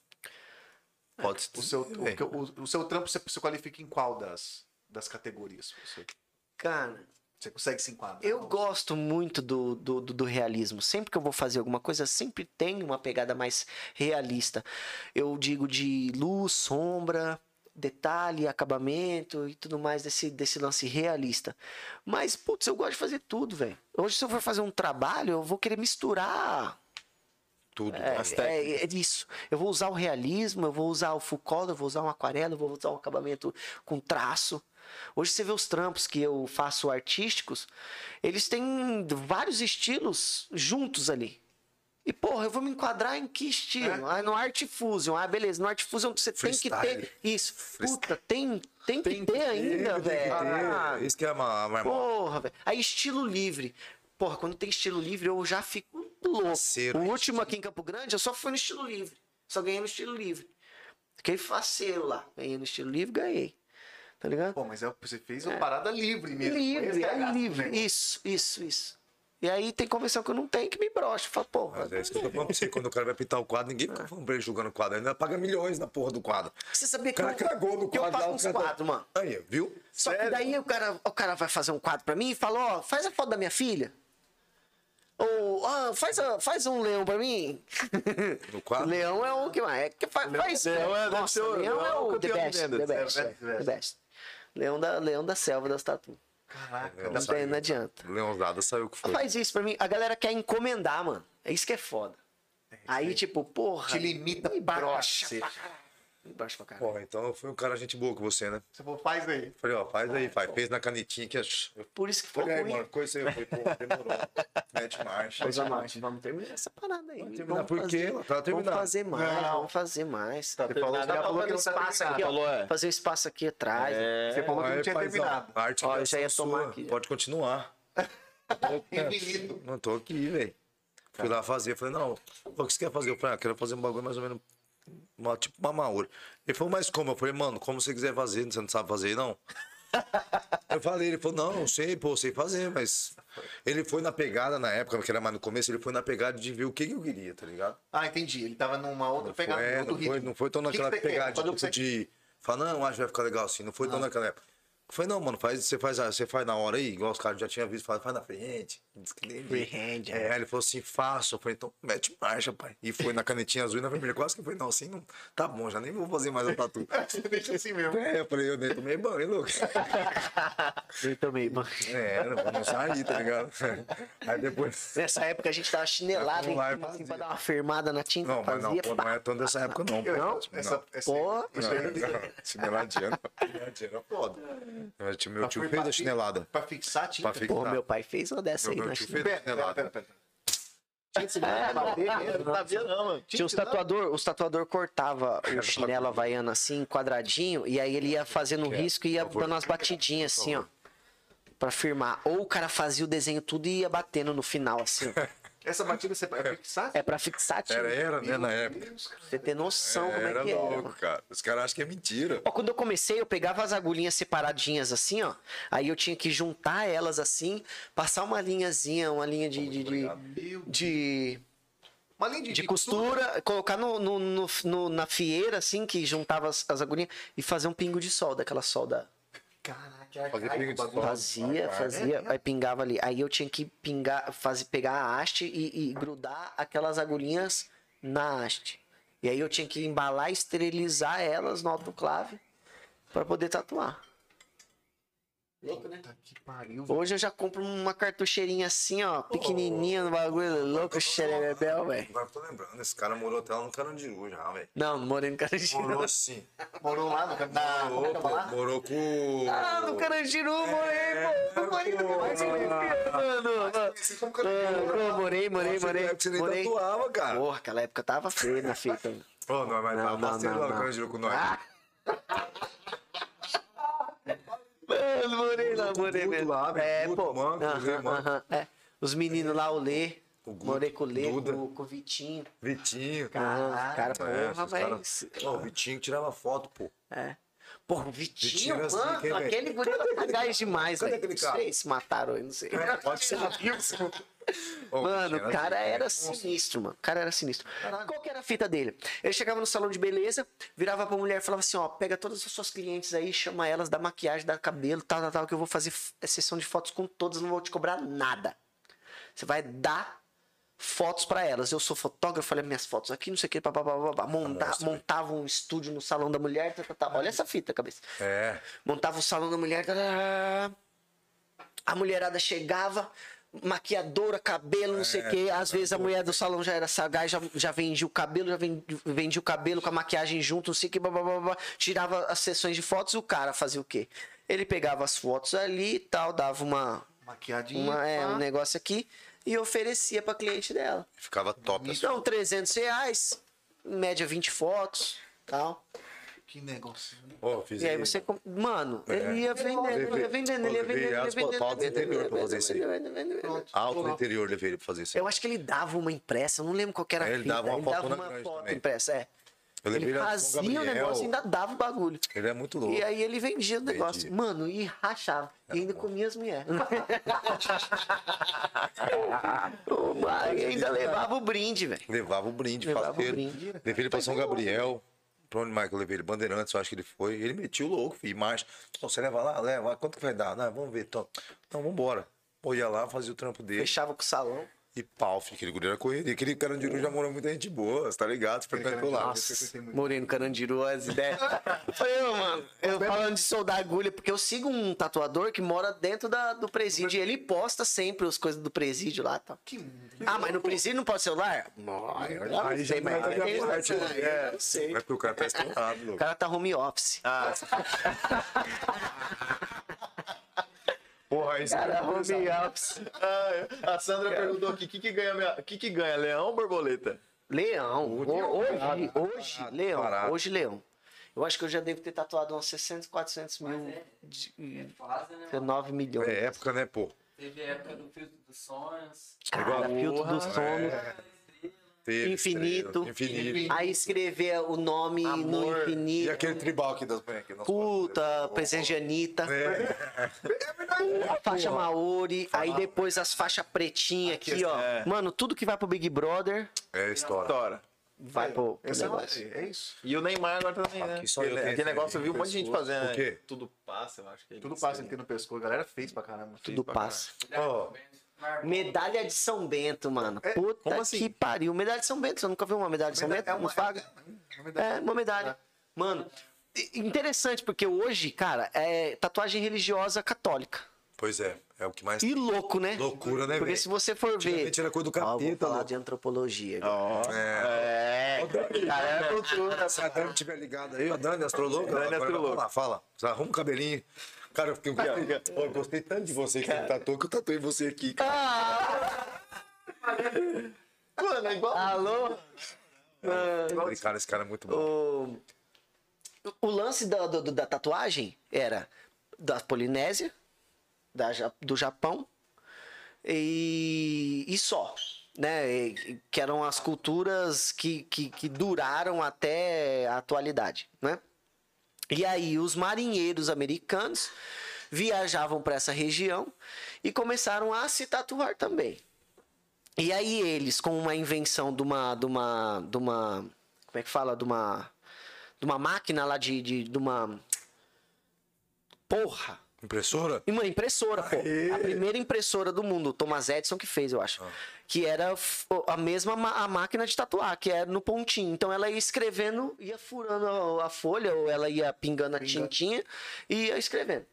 Pode-se O dizer, seu, velho. o, o- o seu trampo você se qualifica em qual das, das categorias? Você, Cara, você consegue se enquadrar? eu gosto muito do, do, do- do realismo. Sempre que eu vou fazer alguma coisa, sempre tem uma pegada mais realista. Eu digo de luz, sombra, detalhe, acabamento e tudo mais desse, desse lance realista. Mas, putz, eu gosto de fazer tudo, velho. Hoje, se eu for fazer um trabalho, eu vou querer misturar Tudo. É, As é, é isso. Eu vou usar o realismo, eu vou usar o Foucault, eu vou usar um aquarela, eu vou usar um acabamento com traço. Hoje você vê os trampos que eu faço artísticos, eles têm vários estilos juntos ali. E, porra, eu vou me enquadrar em que estilo? Ah, no Art Fusion. Ah, beleza. No Art Fusion você tem que Freestyle. ter. Isso. Puta, tem, tem que ter ainda, velho. Ah, Isso que é uma, Porra, velho. Aí estilo livre. Porra, quando tem estilo livre, eu já fico louco. Faceiro, o hein? último aqui em Campo Grande, eu só fui no estilo livre. Só ganhei no estilo livre. Fiquei faceiro lá. Ganhei no estilo livre, ganhei. Tá ligado? Pô, mas é, você fez uma parada livre mesmo. livre, é livre. né? Isso, isso, isso. E aí tem convenção que eu não tenho que me brocha. Fala, porra, Mas é isso que eu tô falando pra você. Quando o cara vai pintar o quadro, ninguém fica falando pra ele julgando o quadro. Ele ainda paga milhões na porra do quadro. você sabia O que cara eu, cagou no eu quadro. faço lá, o uns cara tá- quadros, mano? Aí, viu? Só que daí o cara, o cara vai fazer um quadro pra mim e fala, ó, faz a foto da minha filha. Ou, ah, faz, a- faz um leão pra mim. No quadro? Leão é o que mais. É que faz, faz, Leão é- deve Nossa, ser o- Leão é é o o the best, the best, É, é, the best. the best. Leão da, leão da selva das tatu. Caraca, Não, tem, não adianta. Leãozada saiu o que foi. Faz isso pra mim. A galera quer encomendar, mano. É isso que é foda. Aí, tipo, porra. Te limita pra brocha pra caralho. Brocha pra caralho. Porra, então foi um cara gente boa com você, né? Você falou, faz aí. Falei, ó, faz aí, faz. Fez na canetinha que eu Por isso que foi Falei, aí, mano, coisa aí. Eu falei, pô, demorou. Mete marcha. Pois vamos, vamos terminar essa parada aí. terminar vamos por quê? fazer, Tá vamos fazer mais, Não. vamos fazer mais. Você falou, já pra falou fazer que não tá espaço terminado. aqui. Falou, é. Fazer um espaço aqui atrás. Você falou que não tinha paizão, terminado. A arte Ó, eu já ia sua, tomar aqui. Pode continuar. Infinito. Não tô aqui, velho. Fui lá fazer, falei, não, o que você quer fazer? Eu falei, ah, quero fazer um bagulho mais ou menos, uma, tipo uma maura. Ele falou, mas como? Eu falei, mano, como você quiser fazer, você não sabe fazer, não? Eu falei, ele falou, não, não sei, pô, sei fazer, mas... Ele foi na pegada, na época, que era mais no começo, ele foi na pegada de ver o que, que eu queria, tá ligado? Ah, entendi. Ele tava numa outra Foi, pegada, é, outro não, foi, ritmo. não foi tão O que que naquela quer? pegada Fazer o que tipo, você de falar, não, acho que vai ficar legal assim. Não foi tão naquela época. Eu falei, não, mano, faz, você, faz, você faz na hora aí, igual os caras já tinham visto, faz, faz na frente. Diz que nem- Freehand, É, aí ele falou assim, faço. Eu falei, então mete marcha, pai. E foi na canetinha azul e na vermelha. Quase que foi, não, assim, não, tá bom, já nem vou fazer mais o tatu. Você deixa assim mesmo. É, eu falei, eu nem tomei banho, louco. Eu também, mano. É, não não sair, tá ligado? Aí depois. Nessa época a gente tava chinelado em cima, assim, pra dar uma firmada na tinta. Não, mas não, pô, não é tão dessa época, não. pô. Não? Essa, essa, Pô, isso aí Não, Chineladinha, não. Chineladinha era foda. Meu tio, fez a chinelada. Pra fixar a tinta. Pra fixar. Porra, meu pai fez uma dessa aí Meu, na meu tio chinela. fez a Pera, pera, chinelada. pera, pera. Tinha É, madeira, não, mesmo, não sabia não, mano. Tinha os tatuador, os tatuador cortava o chinelo havaiano assim, quadradinho, e aí ele ia fazendo um risco e ia dando umas batidinhas assim, ó. Pra firmar. Ou o cara fazia o desenho tudo e ia batendo no final, assim. ó. Essa batida você é fixar? É pra fixar, tio. Era, era, né, na época. Pra você ter noção como é Era que era. louco, cara. Os caras acham que é mentira. Ó, quando eu comecei, eu pegava as agulhinhas separadinhas assim, ó. Aí eu tinha que juntar elas assim, passar uma linhazinha, uma linha de. de, de, de- Uma linha de, de costura, colocar no, no- no- no- na fieira, assim, que juntava as, as agulhinhas, e fazer um pingo de solda, aquela solda. Caraca, arcaico. Fazia, fazia, aí pingava ali. Aí eu tinha que pingar, fazer, pegar a haste e, e grudar aquelas agulhinhas na haste. E aí eu tinha que embalar e esterilizar elas no autoclave para poder tatuar. Louco, né? Puta que pariu, velho. Hoje eu já compro uma cartucheirinha assim, ó, pequenininha no bagulho, louco, xerebel, velho. Agora eu tô lembrando, esse cara morou até lá no Carandiru já, velho. Não, não morei no Carandiru. Morou sim. Morou lá no na, Morou, na, pô, lá? morou com. Ah, no Carandiru, morei, pô. Não morei no Carandiru, mano. Pô, Morei, morei, morei, época Você nem morei. tatuava, cara. Porra, aquela época tava feia na fita. Ô, não, mas Não, tá não, não, no não. Carandiru com nós. Ah. Mano, morei lá, morei Guto mesmo. lá, velho, é, pô. mano, aham, Lê, mano. é. Os meninos lá, o Lê. O Guto, morei com o Lê, com, com o Vitinho. Vitinho. Ah, cara, porra, É, Ô, o Vitinho tirava foto, pô. É. Porra, o Vitinho, Vitinho, assim, mano, velho? aquele guri era sagaz demais, velho. Não sei se mataram ele, não sei. É, Pode ser. Ô, Mano, o cara assim, era sinistro, mano. O cara era sinistro. Qual que era a fita dele? Ele chegava no salão de beleza, virava pra mulher e falava assim: ó, pega todas as suas clientes aí, chama elas da maquiagem, da cabelo, tal, tal, tal, que eu vou fazer f- sessão de fotos com todas, não vou te cobrar nada. Você vai dar fotos pra elas. Eu sou fotógrafo, olha minhas fotos aqui, não sei o que, papapá. Monta, Monstro, montava um estúdio no salão da mulher, tá, tá, tá. olha essa fita, cabeça. É. Montava o salão da mulher. tarará. A mulherada chegava, maquiadora, cabelo, não sei o quê. Às vezes a mulher do salão já era sagaz, já, já vendia o cabelo, já vendia, vendia o cabelo com a maquiagem junto, não sei o que, blá, blá, blá, blá. tirava as sessões de fotos e o cara fazia o quê? Ele pegava as fotos ali e tal, dava uma, Maquiadinha. uma, é, um negócio aqui e oferecia pra cliente dela. Ficava top. assim. Então, 300 reais, em média 20 fotos tal. Que negócio. Ô, fiz E aí você. com- Mano, É. ele ia vendendo, ele ia vendendo, ele ia vendendo, ele ia vendendo. ia interior pra fazer isso aí. Alto no interior levei ele pra fazer isso. Eu acho que ele dava uma impressa, eu não lembro qual que era a ele dava uma ele foto uma impressa, é. Ele fazia o negócio e ainda dava o bagulho. Ele é muito louco. E aí ele vendia o negócio. Vendia. Mano, e rachava. E ainda comia as mulheres. Ainda levava o brinde, velho. Levava o brinde, Levava o brinde. Levei ele pra São Gabriel. Pra onde mais que eu levei ele? Bandeirantes, eu acho que ele foi. Ele metiu louco, filho. Mas, "Ô, você leva lá? Leva. Quanto que vai dar? Não, vamos ver. Então, então vambora. Pô, ia lá, fazia o trampo dele. Fechava com o salão. E pau, filho. Aquele guri era correria. Aquele carandiru já morou muita gente boa, você tá ligado? Lá. Nossa, morei no Carandiru, as ideias. Falei, ô, mano, eu falando de soldar agulha, porque eu sigo um tatuador que mora dentro da, do presídio e ele posta sempre as coisas do presídio lá e tal. Ah, mas no presídio não pode celular? Não, eu já não Aí sei, mas é eu parte, sei, eu sei. É porque o cara tá estourado, O cara tá home office. Porra, você Cara, home office. Ah, a Sandra perguntou aqui, o que, que ganha, minha- que, que ganha, leão ou borboleta? Leão. Ho- Hoje, hoje, parado, leão. parado. Hoje, leão. Eu acho que eu já devo ter tatuado uns 600, 400 mil. de- É fase, né? 9 milhões. É época, né, pô? Teve a época do filtro dos sonhos. Cara, filtro do sono. Teve Infinito. estrela, Infinito. Aí escrever o nome no Amor. infinito. E aquele tribal aqui das manhãs. aqui, nossa, Puta, presente de Anitta. É. A faixa Maori. Aí depois as faixas pretinhas aqui, ó. É. Mano, tudo que vai pro Big Brother É história. Vai pro, pro Esse é, negócio. é isso. E o Neymar agora também, né? Aqui só Aquele, tenho aquele negócio eu vi um monte de gente fazendo. O quê? né? Tudo passa, eu acho que é Tudo passa ele tem no pescoço. A galera fez pra caramba. Tudo passa. Ó, Medalha de São Bento, mano. Puta como assim? que pariu. Medalha de São Bento. Você nunca viu uma medalha de São Bento? É uma, Nos paga? É, uma medalha. Mano, interessante, porque hoje, cara, é tatuagem religiosa católica. Pois é, é o que mais. E louco, né? Loucura, né, Porque velho? se você for ver. Antigamente era coisa do Ó, vou capeta, falar louco. de antropologia. Ó, É. é. Cara, é cultura. Se a Dani estiver ligada aí, a Dani, astróloga. Dani, agora astróloga. Vamos lá, fala. Você arruma o cabelinho. Cara, eu fiquei. Pô, eu gostei tanto de você que você tatuou que eu tatuei você aqui, cara. Mano, é igual. Alô? Eu falei, cara, esse cara é muito bom. O, o lance da, do- da tatuagem era da Polinésia, da, do Japão e, e só. Né? E- que eram as culturas que, que, que duraram até a atualidade. Né? E aí os marinheiros americanos viajavam para essa região e começaram a se tatuar também. E aí eles, com uma invenção de uma, de uma, de uma, como é que fala, de uma, de uma máquina lá de, de, de uma, porra, Impressora? uma impressora, pô. A primeira impressora do mundo, o Thomas Edison que fez, eu acho. Que era a mesma ma- a máquina de tatuar, que era no pontinho. Então ela ia escrevendo, ia furando a, a folha, ou ela ia pingando a tintinha e ia escrevendo.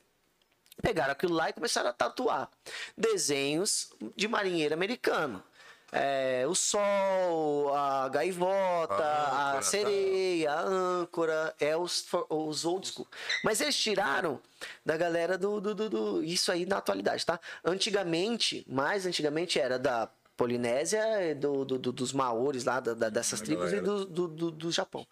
Pegaram aquilo lá e começaram a tatuar desenhos de marinheiro americano. É, o sol, a gaivota, A a, âncora, tá. sereia, a âncora, é os, os old school. Mas eles tiraram da galera do, do, do- do- Isso aí na atualidade, tá? Antigamente, mais antigamente era da Polinésia do, do- do- dos maores lá, da- da- dessas A tribos e galera. do, do, do, do Japão.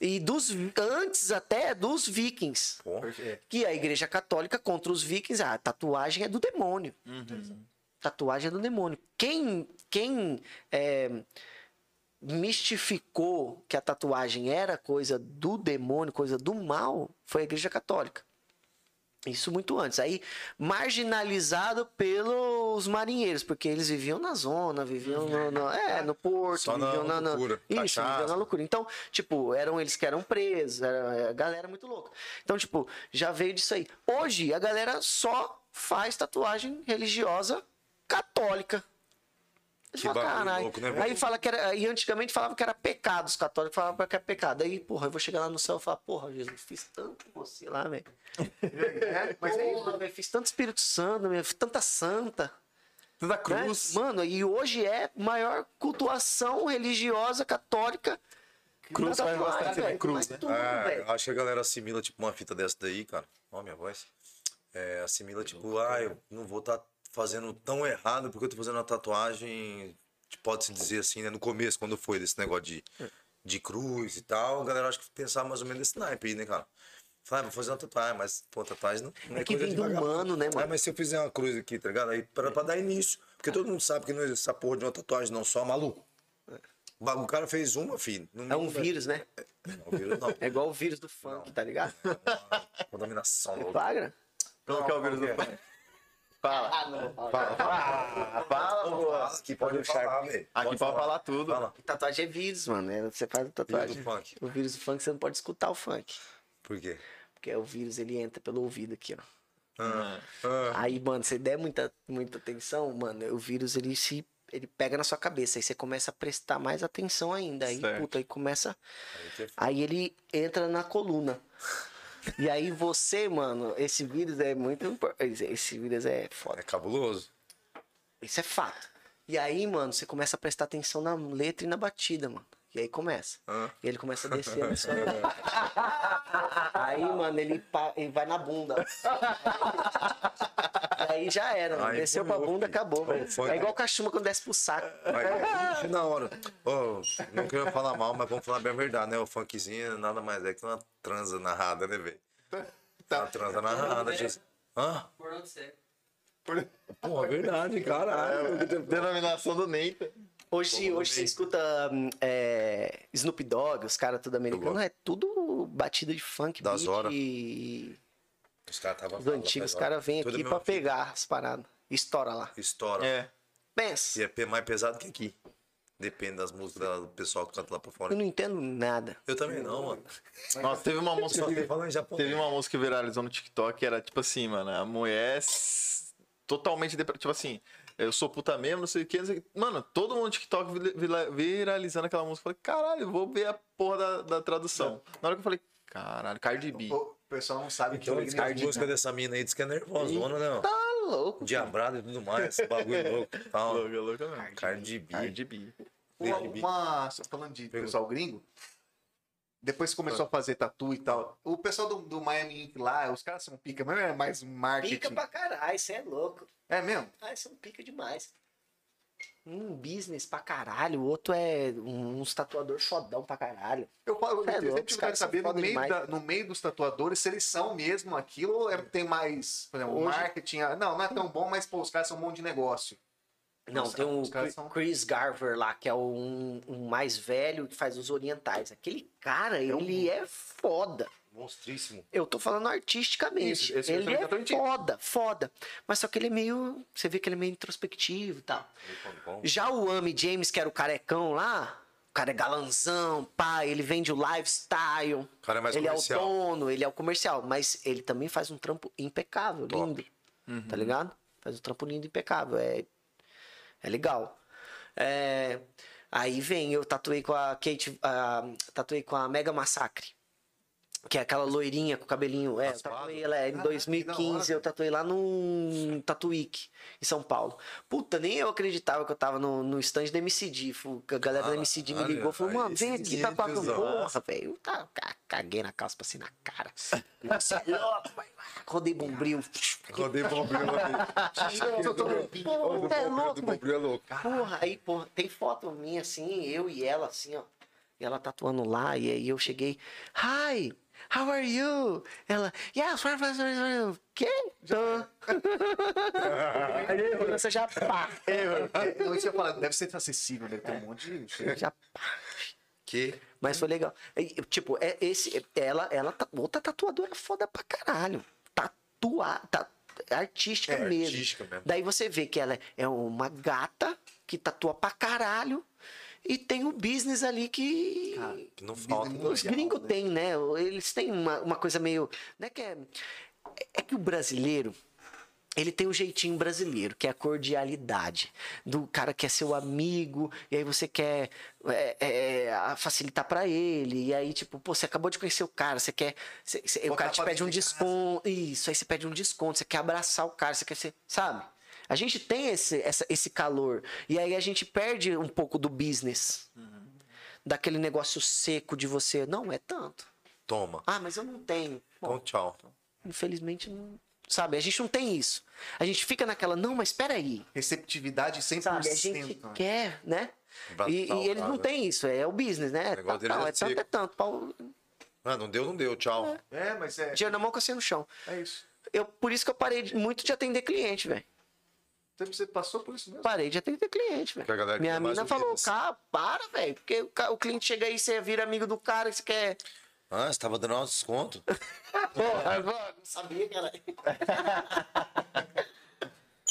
E dos antes até dos vikings. Pô, Que a igreja católica contra os vikings, a tatuagem é do demônio. Tatuagem é do demônio. Quem, quem é, mistificou que a tatuagem era coisa do demônio, coisa do mal, foi a igreja católica. Isso muito antes. Aí, marginalizado pelos marinheiros, porque eles viviam na zona, viviam no, no- é, no porto, Só na viviam na, na- loucura, Isso, cachaça. viviam na loucura. Então, tipo, eram eles que eram presos, era a galera muito louca. Então, tipo, já veio disso aí. Hoje, a galera só faz tatuagem religiosa católica. Eles Que "Caralho." louco, né, Aí fala que era. E antigamente falava que era pecado, os católicos falavam que era pecado. Aí, porra, eu vou chegar lá no céu e falar, porra, Jesus, fiz tanto por você lá, velho. É, mas é isso. Velho, fiz tanto Espírito Santo, meu, fiz tanta santa. Toda né? cruz. Mano, e hoje é maior cultuação religiosa católica. Cruz faz tatuagem, bastante velho, cruz, né? tudo, É, velho. acho que a galera assimila, tipo, uma fita dessa daí, cara. Ó, minha voz. É, assimila, tipo, ah, eu não vou estar fazendo tão errado porque eu tô fazendo uma tatuagem, pode-se dizer assim, né? No começo, quando foi desse negócio de, de cruz e tal, a galera acho que pensava mais ou menos nesse naipe aí, né, cara? Fala, ah, vou fazer uma tatuagem, mas, pô, tatuagem não, não É que coisa vem do humano, né, mano? Ah, mas se eu fizer uma cruz aqui, tá ligado? Aí pra, pra dar início. Porque todo mundo sabe que não existe essa porra de uma tatuagem, não, só maluco. O cara fez uma, filho. É um vírus, né? Não, vírus não. É igual o vírus do funk, tá ligado? Contaminação. louca. Flagra? Como que é o vírus do funk? Fala. Ah, não. Fala, fala, fala, pô. Fala, Aqui pode falar, velho. Aqui pode falar tudo. Fala. Tatuagem é vírus, mano. É, Você faz a tatuagem. Vírus do funk. O vírus do funk, você não pode escutar o funk. Por quê? Porque o vírus, ele entra pelo ouvido aqui, ó. Ah, ah. Aí, mano, você der muita, muita atenção, mano, o vírus, ele se... Ele pega na sua cabeça, aí você começa a prestar mais atenção ainda. Aí, Certo. puta, aí começa... Aí é. Aí ele entra na coluna. E aí você, mano, esse vírus é muito importante. Esse vírus é foda. É cabuloso. Isso é fato. E aí, mano, você começa a prestar atenção na letra e na batida, mano. E aí começa. Ah. E ele começa a descer na sua Aí, mano, ele, pa- ele vai na bunda. E aí já era, mano. Aí Desceu pra bunda, filho. acabou, velho. É igual cachumba quando desce pro saco. Aí, na hora. Ô, não quero falar mal, mas vamos falar bem a verdade, né? O funkzinho nada mais é que uma transa narrada, né, velho? Uma transa narrada, Jesus. Hã? Por onde você? Porra, é verdade, caralho. Denominação do Neita. Hoje, hoje você escuta hum, é, Snoop Dogg, os caras tudo americano, é tudo batida de funk, Das beat horas. e Os caras estavam os antigos, os caras vêm aqui pra pegar as paradas. Estoura lá. Estoura. É. Pensa. E é mais pesado que aqui. Depende das músicas do pessoal que canta lá pra fora. Eu não entendo nada. Eu também não, mano. Nossa, teve uma música Só que, tô falando em japonês. teve uma música que viralizou no TikTok que era tipo assim, mano, a mulher totalmente depre- tipo assim, eu sou puta mesmo, não sei o que, não sei o que. Mano, todo mundo no TikTok vi- vira- viralizando aquela música. Eu falei, caralho, eu vou ver a porra da, da tradução. Na hora que eu falei, caralho, Cardi B. O pessoal não sabe que Então, eu que a música dessa mina aí diz que é nervosona, né? Tá louco. Diabrada e tudo mais, esse bagulho louco. Tal. Louca, louca mesmo. Cardi B. Cardi B. Uma, uma- falando de pessoal gringo, depois começou a fazer tatu e tal, o pessoal do, do Miami Ink lá, os caras são pica, mas é mais marketing. Pica pra caralho, você é louco. É mesmo? Ah, não pica demais. Um business pra caralho, o outro é um, uns tatuador fodão pra caralho. Eu, falo, É eu louco, quero saber são no meio, demais. da- no meio dos tatuadores se eles são mesmo aquilo ou é- tem mais, por exemplo, Hoje- marketing. ah, Não, não é tão bom, mas pô, os caras são um monte de negócio. Não, tem um Chris- são- Chris Garver lá, que é um, um mais velho que faz os orientais. Aquele cara, um ele é foda. Monstríssimo. Eu tô falando artisticamente. Isso, ele é tinha. foda, foda. Mas só que ele é meio. Você vê que ele é meio introspectivo e tal. Já o Amy James, que era o carecão lá, o cara é galanzão, pá, ele vende o lifestyle. O cara é mais ele comercial. é o dono, ele é o comercial. Mas ele também faz um trampo impecável, Top. lindo. Tá ligado? Faz um trampo lindo, impecável. É, é legal. É, aí vem, eu tatuei com a Kate. ah, tatuei com a Mega Massacre. Que é aquela loirinha com o cabelinho. É, eu tatuei ela é, em Caraca, que 2015, da hora, eu tatuei lá no Tatuíque, em São Paulo. Puta, nem eu acreditava que eu tava no, no stand da MCD. A galera da MCD me ligou e falou, mano, vem aqui tatuar com porra, velho. Eu tá, ca- caguei na calça, passei na cara. Você é louco, vai. Rodei bombril. Rodei bombril, rodei. É louco, bombril é louco. Porra, aí, porra, tem foto minha assim, eu e ela assim, ó. E ela tatuando lá, e aí eu cheguei, hi, how are you? Ela, yes, where was you? Que? Tô. aí você já pá, É, Eu ia falar, deve ser acessível, deve ter um monte de. já pá. Que? Mas foi legal. E, tipo, é esse, ela, ela, tá- outra tatuadora foda pra caralho. Tatuar, tá, artística É, mesmo. artística mesmo. Daí você vê que ela é uma gata que tatua pra caralho e tem o business ali que. Que não falta. Os gringos têm, né? Eles têm uma, uma coisa meio. Não é que é. É que o brasileiro. Ele tem o jeitinho brasileiro, que é a cordialidade. Do cara que é seu amigo, e aí você quer é, é, facilitar pra ele. E aí, tipo, pô, você acabou de conhecer o cara, você quer. você- você- o cara te pede um desconto. Isso, aí você pede um desconto, você quer abraçar o cara, você quer ser. Sabe? A gente tem esse, essa- esse calor. E aí a gente perde um pouco do business. Daquele negócio seco de você. Não, é tanto. Toma. Ah, mas eu não tenho. Bom, Então, tchau. infelizmente, não. Sabe, a gente não tem isso. A gente fica naquela, não, mas espera Receptividade 100%. Sabe, a gente né? quer, né? Pra E, e eles não têm isso, é o business, né? É, negócio tal, é é tanto, é tanto. Pau, Ah, não deu, não deu. Tchau. É, mas é. dinheiro na mão, cacinha no chão. É isso. Eu, por isso que eu parei de- muito de atender cliente, velho. Você passou por isso mesmo. Parei de atender cliente, velho. Minha mina falou, cara, para, velho. Porque o, cliente chega aí, você vira amigo do cara, você quer... Ah, você tava dando um desconto. Porra, não sabia, cara.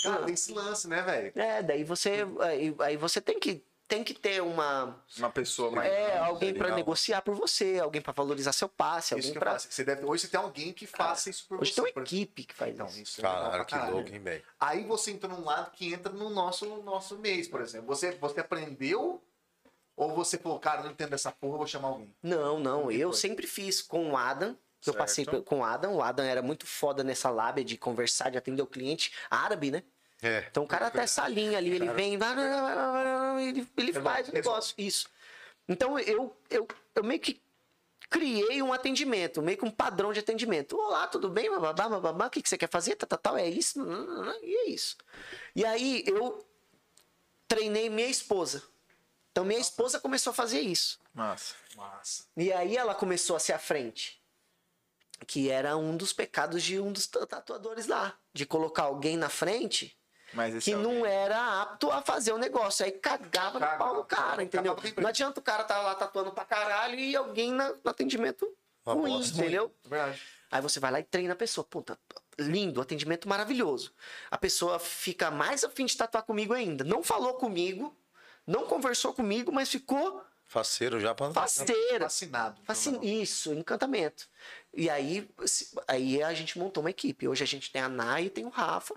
Cara, tem esse lance, né, velho? É, daí você... Aí, aí você tem que, tem que ter uma... Uma pessoa mais. É, alguém pra legal. negociar por você, alguém pra valorizar seu passe, Isso alguém faço. Você deve, hoje você tem alguém que faça isso por Hoje você. tem uma equipe que faz Então, isso. isso é Caralho, que caralho. louco, hein, velho? Aí você entra num lado que entra no nosso, no nosso mês, por exemplo. Você, você aprendeu ou você falou, cara, não entendo essa porra, eu vou chamar alguém? Não, não, eu foi? sempre fiz com o Adam. Eu Certo. passei com o Adam. O Adam era muito foda nessa lábia de conversar, de atender o cliente árabe, né? É. Então o cara até essa linha ali, ele vem, ele, ele Resolve, faz o negócio. Isso. Então eu, eu, eu meio que criei um atendimento, meio que um padrão de atendimento. Olá, tudo bem? Bababá, bababá, o que, que você quer fazer? Tá, tá, tal, é isso? E é isso. E aí eu treinei minha esposa. Então minha esposa começou a fazer isso. Massa. Massa. E aí ela começou a ser à frente. Que era um dos pecados de um dos tatuadores lá. De colocar alguém na frente que é não era apto a fazer o negócio. Aí cagava no Cagava, pau do cara, entendeu? Não adianta o cara estar lá tatuando pra caralho e alguém na- no atendimento Uma ruim, bosta. entendeu? Verdade. Aí você vai lá e treina a pessoa. Puta, lindo, atendimento maravilhoso. A pessoa fica mais afim de tatuar comigo ainda. Não falou comigo, não conversou comigo, mas ficou Faceiro já pra. faceira. Fascinado. Fascin... Isso, encantamento. E aí, aí a gente montou uma equipe. Hoje a gente tem a Nai e tem o Rafa,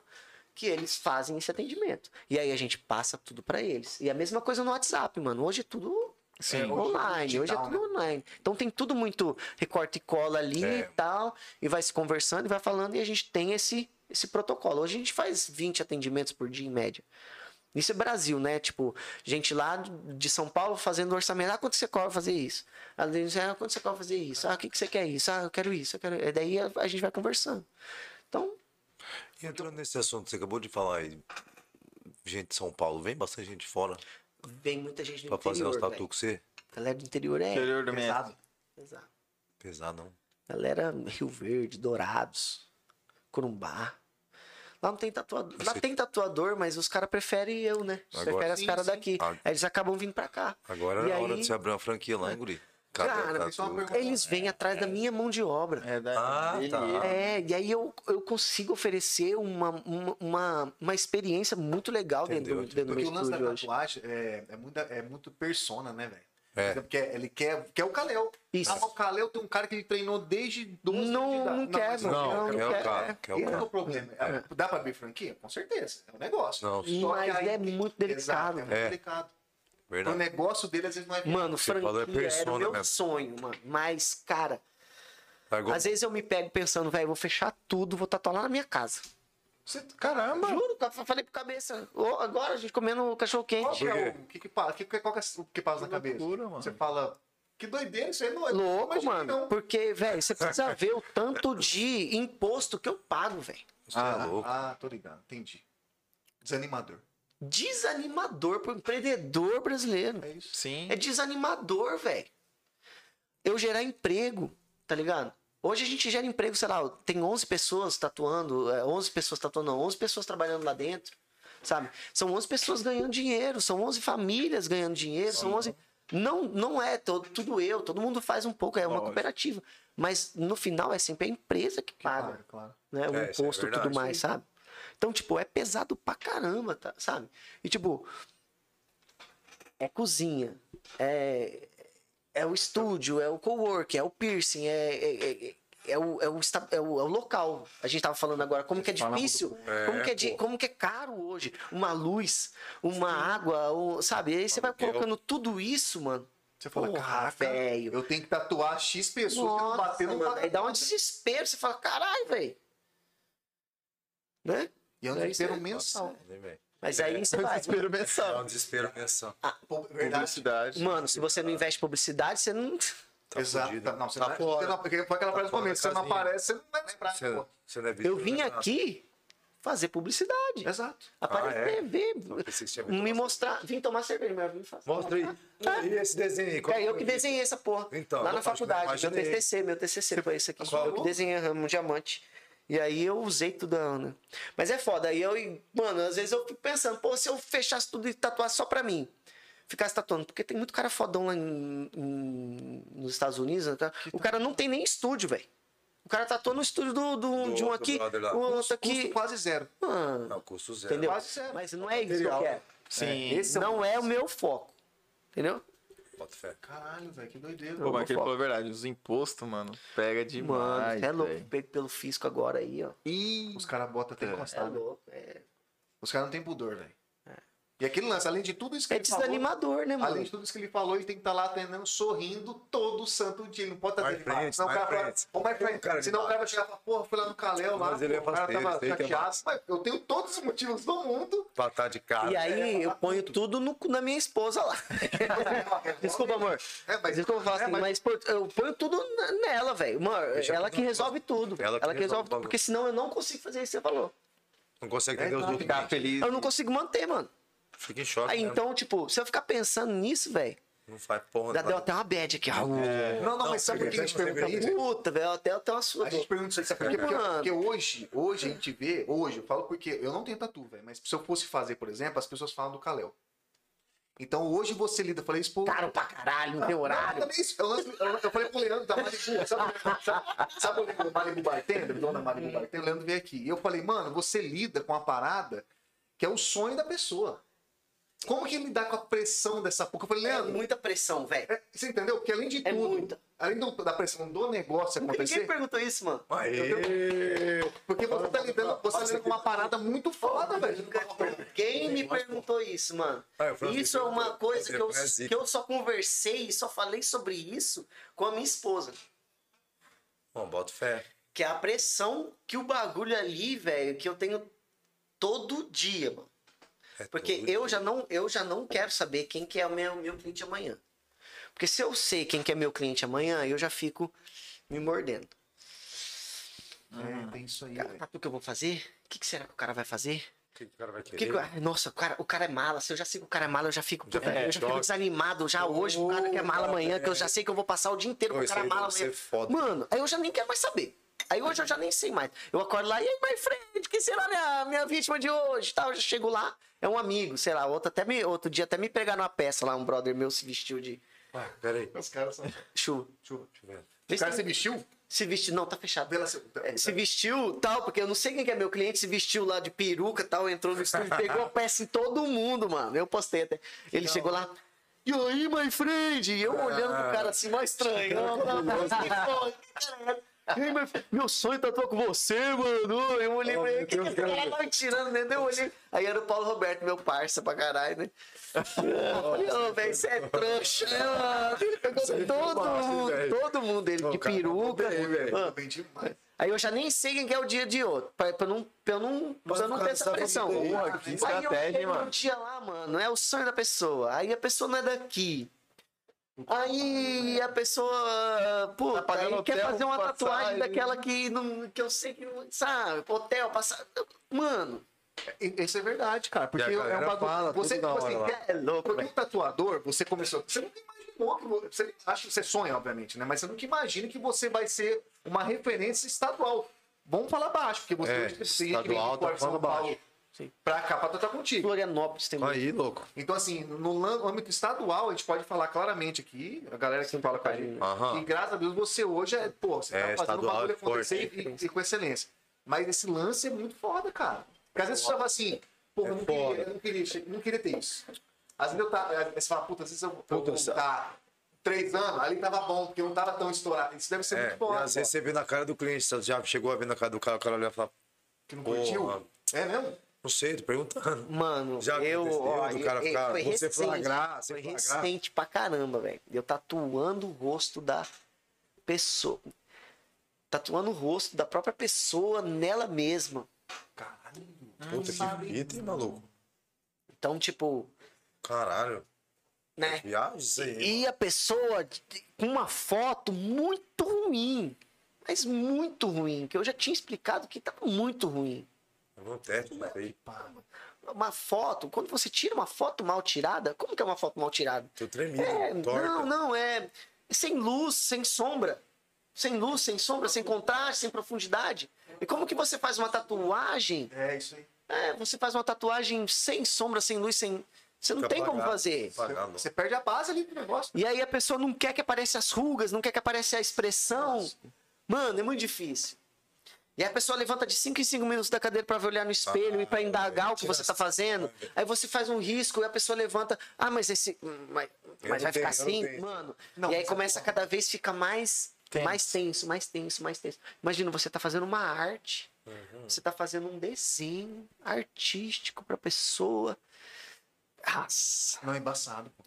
que eles fazem esse atendimento. E aí a gente passa tudo pra eles. E a mesma coisa no WhatsApp, mano. Hoje é tudo Sim, hoje é online. tudo Hoje é digital, tudo online. Então tem tudo muito recorte e cola ali É. e tal. E vai se conversando e vai falando. E a gente tem esse, esse protocolo. Hoje a gente faz 20 atendimentos por dia em média. Isso é Brasil, né? Tipo, gente lá de São Paulo fazendo orçamento. Ah, quanto você cobra fazer isso? Ah, ah, quanto você cobra fazer isso? Ah, o que, que você quer isso? Ah, eu quero isso, eu quero. E daí a, a gente vai conversando. Então, E entrando nesse assunto, você acabou de falar aí. Gente de São Paulo, vem bastante gente de fora vem muita gente do pra fazer interior. uns tatu velho. com você. Galera do interior é. Interior do Pesado. México. Exato. Pesado, não. Galera Rio Verde, Dourados, Corumbá. Lá não tem tatuador. Lá Você- tem tatuador, mas os caras preferem eu, né? Agora- Preferem as caras daqui. Ah. Aí eles acabam vindo pra cá. Agora E é a hora aí- de você abrir uma franquia lá, hein, Guri? Cara, pergunta. Eles vêm atrás da minha mão de obra. É da Ah, dele, tá. É, e aí eu, eu consigo oferecer uma, uma, uma, uma experiência muito legal dentro, do- Entendeu, dentro do meu Porque o lance da estúdio tatuagem é, é, muito, é muito persona, né, velho? É. Porque ele quer, quer o Kalel. Isso. Ah, o Kalel tem um cara que ele treinou desde 12 Não, de idade. não quer, não, Não, não, quer não o quer. cara, quer o Esse é o problema. É, Dá pra abrir franquia? Com certeza. É um negócio. Não, Só que Mas aí- é muito delicado. Exato, é muito É. delicado. O Verdade. negócio dele às vezes não é Mano, Você falou, é franquia era o persona meu mesmo. sonho, mano. Mas, cara, Largou. Às vezes eu me pego pensando, velho, vou fechar tudo, vou tatuar lá na minha casa. Você- Caramba! Juro, tá- falei pro cabeça. Ô, agora a gente comendo cachorro Qual quente. que é o que que passa, que, que- qual que é o que passa na cabeça? loucura, mano. Você fala, que doideira, isso aí não é Louco, mano. não. Porque, velho, você precisa ver o tanto de imposto que eu pago, velho. Você é Ah, louco. ah, tô ligado, entendi. Desanimador. Desanimador pro empreendedor brasileiro. É isso. Sim. É desanimador, velho. Eu gerar emprego, tá ligado? Hoje a gente gera emprego, sei lá, tem 11 pessoas tatuando, é, 11 pessoas tatuando, não, 11 pessoas trabalhando lá dentro, sabe? São 11 pessoas ganhando dinheiro, são 11 famílias ganhando dinheiro, são 11... Não, não é todo, tudo eu, todo mundo faz um pouco, é uma Lógico. cooperativa. Mas no final é sempre a empresa que paga Claro, claro. né? O É, é imposto e tudo verdade. mais, sabe? Então, tipo, é pesado pra caramba, tá? sabe? E, tipo, é cozinha, é, é o estúdio, é o cowork, é o piercing, é, é, é, é o, é, o, é, o, é o local. A gente tava falando agora, como que é difícil, É, como, que é, pô. como que é caro hoje. Uma luz, uma água, um- sabe? Aí você vai colocando tudo isso, mano. Você fala, Porra, caraca, velho. eu tenho que tatuar X pessoas que Nossa, bater no mano, aí dá um desespero, você fala, caralho, velho. Né? E é um É desespero aí. mensal. Nem vem. Mas aí você vai. Desespero É um mensal. desespero mensal. Verdade. Publicidade. Mano, se você não investe em publicidade, você não. Tá Exato. fudido. Não, você Tá não, fora. você não, porque foi aquela Tá frase do fora da você não aparece, você não vai lembrar. Você, pô. você não é visto Eu vim aqui fazer publicidade. Exato. Aparecer, é? ver, me mostrar. Vim tomar cerveja, mas eu vim fazer. Mostra aí. E esse desenho aí? Qual É eu que desenhei essa porra. Então, lá na faculdade. Meu. TCC, meu TCC foi esse aqui. Qual? Eu que desenhei um diamante. E aí eu usei tudo, né? Mas é foda. Aí eu, mano, às vezes eu fico pensando, pô, se eu fechasse tudo e tatuasse só pra mim. Ficasse tatuando. Porque tem muito cara fodão lá em- em- nos Estados Unidos. né, tá? O cara não tem nem estúdio, velho. O cara tatua no estúdio do, do- Do de um outro aqui, o outro Custo aqui. quase zero. Mano, Não, custo zero. entendeu? Quase zero. Mas não é isso que eu quero. Sim. Esse não é o meu foco. Entendeu? Bota fé. Caralho, velho, que doideira. Pô, mas aquele foco. falou a verdade. Os impostos, mano, pega Mano, demais. é louco. Pego pelo fisco agora aí, ó. Ih, Os caras botam até É encostado. louco. É, Os caras não têm pudor, velho. E aquele lance, além de tudo isso que é ele falou, desanimador, né, mano? além de tudo isso que ele falou, ele tem que estar lá atendendo, sorrindo todo santo dia. Ele não pode estar Mais desanimado. frente, Senão o mais cara. "Ô, mais frente." Cara Senão o cara vai chegar e falar, porra, fui lá no Caléu lá, Mas ele é o cara tava é chateado. Mas eu tenho todos os motivos do mundo. Pra tá de cara. E aí eu ponho tudo no, da minha esposa lá. Desculpa, amor. É, mas- Desculpa falar é, assim, mas- mas pô, eu ponho tudo na- nela, velho. Mano, ela que na- resolve tudo. Ela Ela que resolve tudo. Porque senão eu não consigo fazer isso que você falou. Não consegue É, entender os não, outros. ficar feliz. Eu não consigo manter, mano. Fica em choque. Aí mesmo. então, tipo, se eu ficar pensando nisso, velho, Não faz porra. já não deu até uma bad aqui. ó. Não, não, mas sabe por que a gente pergunta? Puta, velho, até até uma sua. A gente pergunta isso aí, sabe por quê? Porque, Mano. porque hoje, hoje a gente vê, hoje, eu falo porque eu não tenho tatu, velho, mas se eu fosse fazer, por exemplo, as pessoas falam do Caléu. Então hoje você lida, eu falei isso, pô. Caro pra caralho, não tem horário. Não, isso. Eu, eu, eu falei pro Leandro da Malibu, sabe, sabe, sabe o Malibu Bartender, o dono da Malibu Bartender, o Leandro veio aqui. E eu falei, mano, você lida com a parada que é o sonho da pessoa. Como que lidar com a pressão dessa porra? Eu falei, É Leandro, muita pressão, velho. é, você entendeu? Porque além de É tudo, muita. além do- da pressão do negócio Ninguém acontecer, perguntou isso, mano. Aê! porque você tá lidando, você tá lidando com uma parada muito foda, velho. Quem me perguntou isso, mano? Ah, Isso é uma perguntou. coisa que eu, é zica. que eu só conversei e só falei sobre isso com a minha esposa. Bom, bota fé. Que é a pressão que o bagulho ali, velho, que eu tenho todo dia, mano. É Porque tudo. eu já não, eu já não quero saber quem que é o meu, meu cliente amanhã. Porque se eu sei quem que é meu cliente amanhã, eu já fico me mordendo. É, tem isso aí, Cara, sabe o que eu vou fazer? O que, que será que o cara vai fazer? O que que o cara vai Que querer? que- nossa, o cara, o cara é mala. Se eu já sei que o cara é mala, eu já fico, Já eu já fico desanimado já hoje. O cara que é mala amanhã, que eu já sei que eu vou passar o dia inteiro com o cara aí mala amanhã. ser foda. Mano, aí eu já nem quero mais saber. Aí hoje eu já nem sei mais. Eu acordo lá, e aí, my friend, quem será minha, minha vítima de hoje? Tal, eu já chego lá, é um amigo, sei lá, outro, até me, outro dia até me pegaram uma peça lá, um brother meu se vestiu de Ah, peraí. Os caras são. chuva. Chuva. Deixa eu ver. O cara se vestiu? Se vestiu, não, tá fechado. Se- É, se vestiu tal, porque eu não sei quem que é meu cliente, se vestiu lá de peruca tal, entrou no estúdio, pegou a peça em todo mundo, mano. Eu postei até. Ele chegou lá. E aí, my friend? E eu olhando pro cara assim, mais estranho. Não, não, não, que porra, que caralho. E aí, meu, meu sonho é tatuar com você, mano. Eu olhei pra ele, meu que que cara. tava tirando, né? Eu olhei. Aí era o Paulo Roberto, meu parça pra caralho, né? Eu falei, ô, velho, você é trouxa, né, mano? Ele pegou todo massa, mundo, todo mundo, ele Ô, de cara, peruca. bem. Mano, Bem demais. Aí eu já nem sei quem que é o dia de outro, pra, pra não, pra eu não, pra não ficar ter essa nessa pressão. Porra, que estratégia, mano? um dia lá, mano, é o sonho da pessoa. Aí a pessoa não é daqui. Aí a pessoa, pô, Tá aí quer hotel, fazer uma tatuagem daquela que, não, que eu sei que não. Sabe? Hotel, passar. Mano, Isso é verdade, cara. Porque é um bagulho. fala você, tipo assim, lá. é louco, Porque um tatuador, você começou. Você nunca imaginou que vo- você acha que você sonha, obviamente, né? Mas você nunca imagina que você vai ser uma referência estadual. Vamos falar baixo, porque você É, hoje gente que vem de tá de São falando Paulo baixo. Sim. pra cá pra tatuar contigo. Florianópolis tem muito. Aí, louco. Então, assim, no âmbito estadual, a gente pode falar claramente aqui, a galera que fala com a gente. Aham. E graças a Deus você hoje é, pô, você É, tá fazendo o estadual bagulho é forte. acontecer e, e com excelência. Mas esse lance é muito foda, cara. Porque às vezes você fala assim, pô, eu não, É foda. queria, eu não, queria, che- não queria ter isso. Às vezes eu tava, aí você fala, puta, às vezes eu, eu Puta, vou tá três anos, ali tava bom, porque não tava tão estourado. Isso deve ser É, muito e foda. às vezes você vê na cara do cliente, você já chegou a ver na cara do cara, o cara olha e fala, que não porra. curtiu. É mesmo? Não sei, tô perguntando. Mano, Já eu. ó, do cara eu- ficar- foi você recente, flagrar, você Foi flagrar? recente pra caramba, velho. Eu tatuando o rosto da pessoa. Tatuando o rosto da própria pessoa nela mesma. Caralho. Puta que fita, hein, maluco? Então, tipo, Caralho. né? Viagem isso aí. hein? E a pessoa com uma foto muito ruim. Mas muito ruim. Que eu já tinha explicado que tava muito ruim. Teto, isso aí. Uma foto, quando você tira uma foto mal tirada, como que é uma foto mal tirada? Tô tremido, É, torta. não, não, é sem luz, sem sombra. Sem luz, sem sombra, sem contraste, sem profundidade. E como que você faz uma tatuagem? É isso aí. É, você faz uma tatuagem sem sombra, sem luz, sem. Você não Fica tem como apagado, fazer. apagado. Você perde a base ali do negócio. E aí a pessoa não quer que apareça as rugas, não quer que apareça a expressão. Mano, é muito difícil. E aí a pessoa levanta de 5 em 5 minutos da cadeira para olhar no espelho Ah, e para indagar o que você tá essa- fazendo. Aí você faz um risco e a pessoa levanta. Ah, mas esse. Mas, Eu mas não vai ficar tenho, não assim? Mano. Não, e aí mas começa a cada vez ficar mais Tenso. mais tenso, mais tenso, mais tenso. Imagina, você tá fazendo uma arte. Uhum. Você tá fazendo um desenho artístico pra pessoa. Nossa, Não, é embaçado, pô.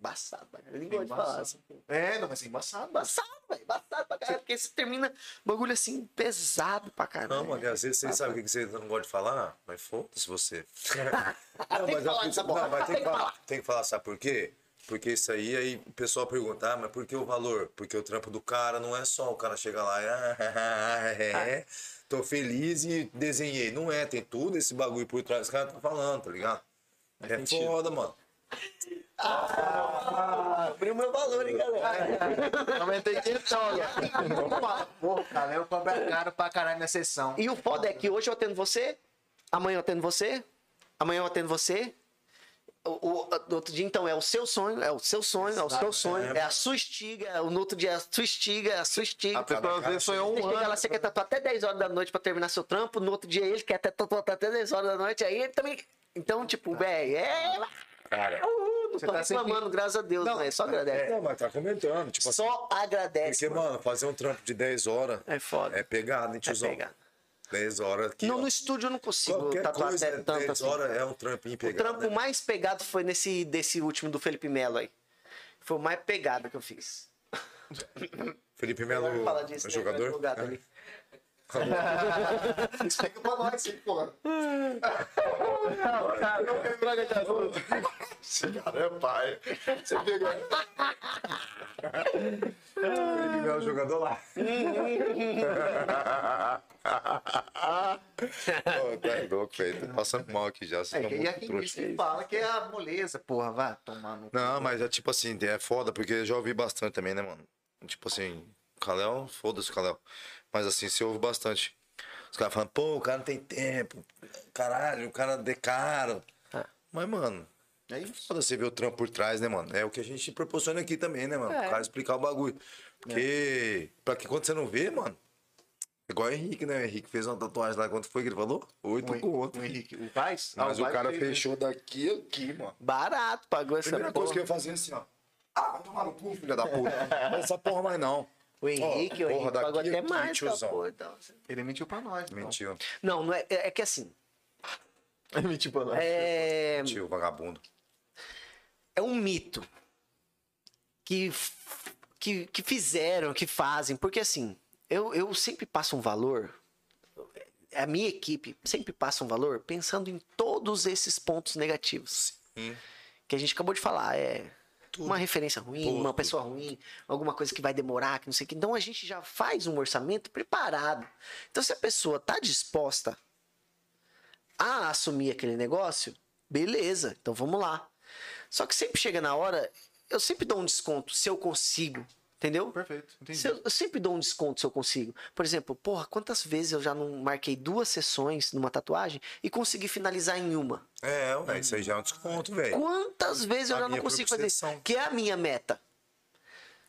Embaçado, pra caralho. Nem gosto de falar assim. É, não, mas é embaçado. Embaçado, velho. Embaçado pra caralho. Porque você termina bagulho assim, pesado pra caralho. Não, mano, às vezes você sabe o que que você não gosta de falar, mas foda-se você. Tem que mas falar a- dessa porra. não, mas tem Tem que que falar. Tem que falar, sabe por quê? Porque isso aí, aí o pessoal pergunta, ah, mas por que o valor? Porque o trampo do cara não é só o cara chegar lá e, ah, é, tô feliz e desenhei. Não é, tem tudo esse bagulho por trás que os caras estão falando, tá ligado? É sentido. foda, mano. Abriu meu valor, hein, galera. Aumentei de dólar. Porra, cara, eu cobro caro pra caralho na sessão. E o foda é que hoje eu atendo você, amanhã eu atendo você, amanhã eu atendo você. O, o- no outro dia, então, é o seu sonho, é o seu sonho, é o seu sonho, é a sua estiga, o no outro dia é a sua estiga, é a sua estiga. A pessoa às vezes sonhou um lá, ano. você quer tatuar até 10 horas da noite pra terminar seu trampo, no outro dia ele quer tatuar até 10 horas da noite, aí ele também. Então, tipo, velho, é. Cara. Uh, não Você tô tá sempre- reclamando, graças a Deus, Não, não, é só agradece. Não, mas tá comentando. Tipo assim, Só agradece. porque, mano, fazer um trampo de 10 horas É foda. é pegado, hein, É tiozão? pegado. 10 horas aqui. No, ó. no estúdio eu não consigo Qualquer tatuar coisa, até tanto 10 assim. horas é um trampinho O pegado. trampo né? mais pegado foi nesse desse último do Felipe Melo aí. Foi o mais pegado que eu fiz. Felipe Melo, disso, é né, jogador? advogado ali. Explica pra nós, hein, porra. Cara, é pai. Você pegou. Felipe Melo, jogador lá. Pô, tá louco, velho. Tô passando mal aqui já. Vocês É, e muito aqui trouxa. que fala que é a moleza, porra, vai tomar no. Não, mas é tipo assim, é foda, porque eu já ouvi bastante também, né, mano? Tipo assim, Kalel, foda-se o Kalel. Mas assim, você ouve bastante. Os caras falam, pô, o cara não tem tempo. Caralho, o cara é caro. Mas, mano, é isso. Foda você ver o trampo por trás, né, mano? É o que a gente proporciona aqui também, né, mano? É. O cara explicar o bagulho. Porque, pra que quando você não vê, mano. é Igual o Henrique, né? O Henrique fez uma tatuagem lá, quanto foi que ele falou? Oito O, conto. o Henrique, o Vaz? Mas Ah, o Vaz cara fez, né? fechou daqui a aqui, mano. Barato, pagou essa Primeira coisa porra. que eu ia fazer é assim, ó. Ah, vai tomar no cu, filha da puta. Não essa porra mais não. O Henrique, o porra, Henrique pagou até mais, tá, pô, então. Ele mentiu pra nós. então. Mentiu. Não, não é, é é que assim, Mentir pra nós. é, Mentiu, vagabundo. é um mito que, que, que fizeram, que fazem, porque assim, eu, eu sempre passo um valor, a minha equipe sempre passa um valor pensando em todos esses pontos negativos. Sim. Que a gente acabou de falar, é uma referência ruim, Tudo. uma pessoa ruim, alguma coisa que vai demorar, que não sei o que. Então a gente já faz um orçamento preparado. Então se a pessoa tá disposta a assumir aquele negócio, beleza, então vamos lá. Só que sempre chega na hora, eu sempre dou um desconto se eu consigo, entendeu? Perfeito, entendi. Se eu, eu sempre dou um desconto se eu consigo. Por exemplo, porra, quantas vezes eu já não marquei duas sessões numa tatuagem e consegui finalizar em uma? É, ué, isso aí já é um desconto, velho. Quantas vezes eu A já não consigo fazer? sessão. Que é a minha meta.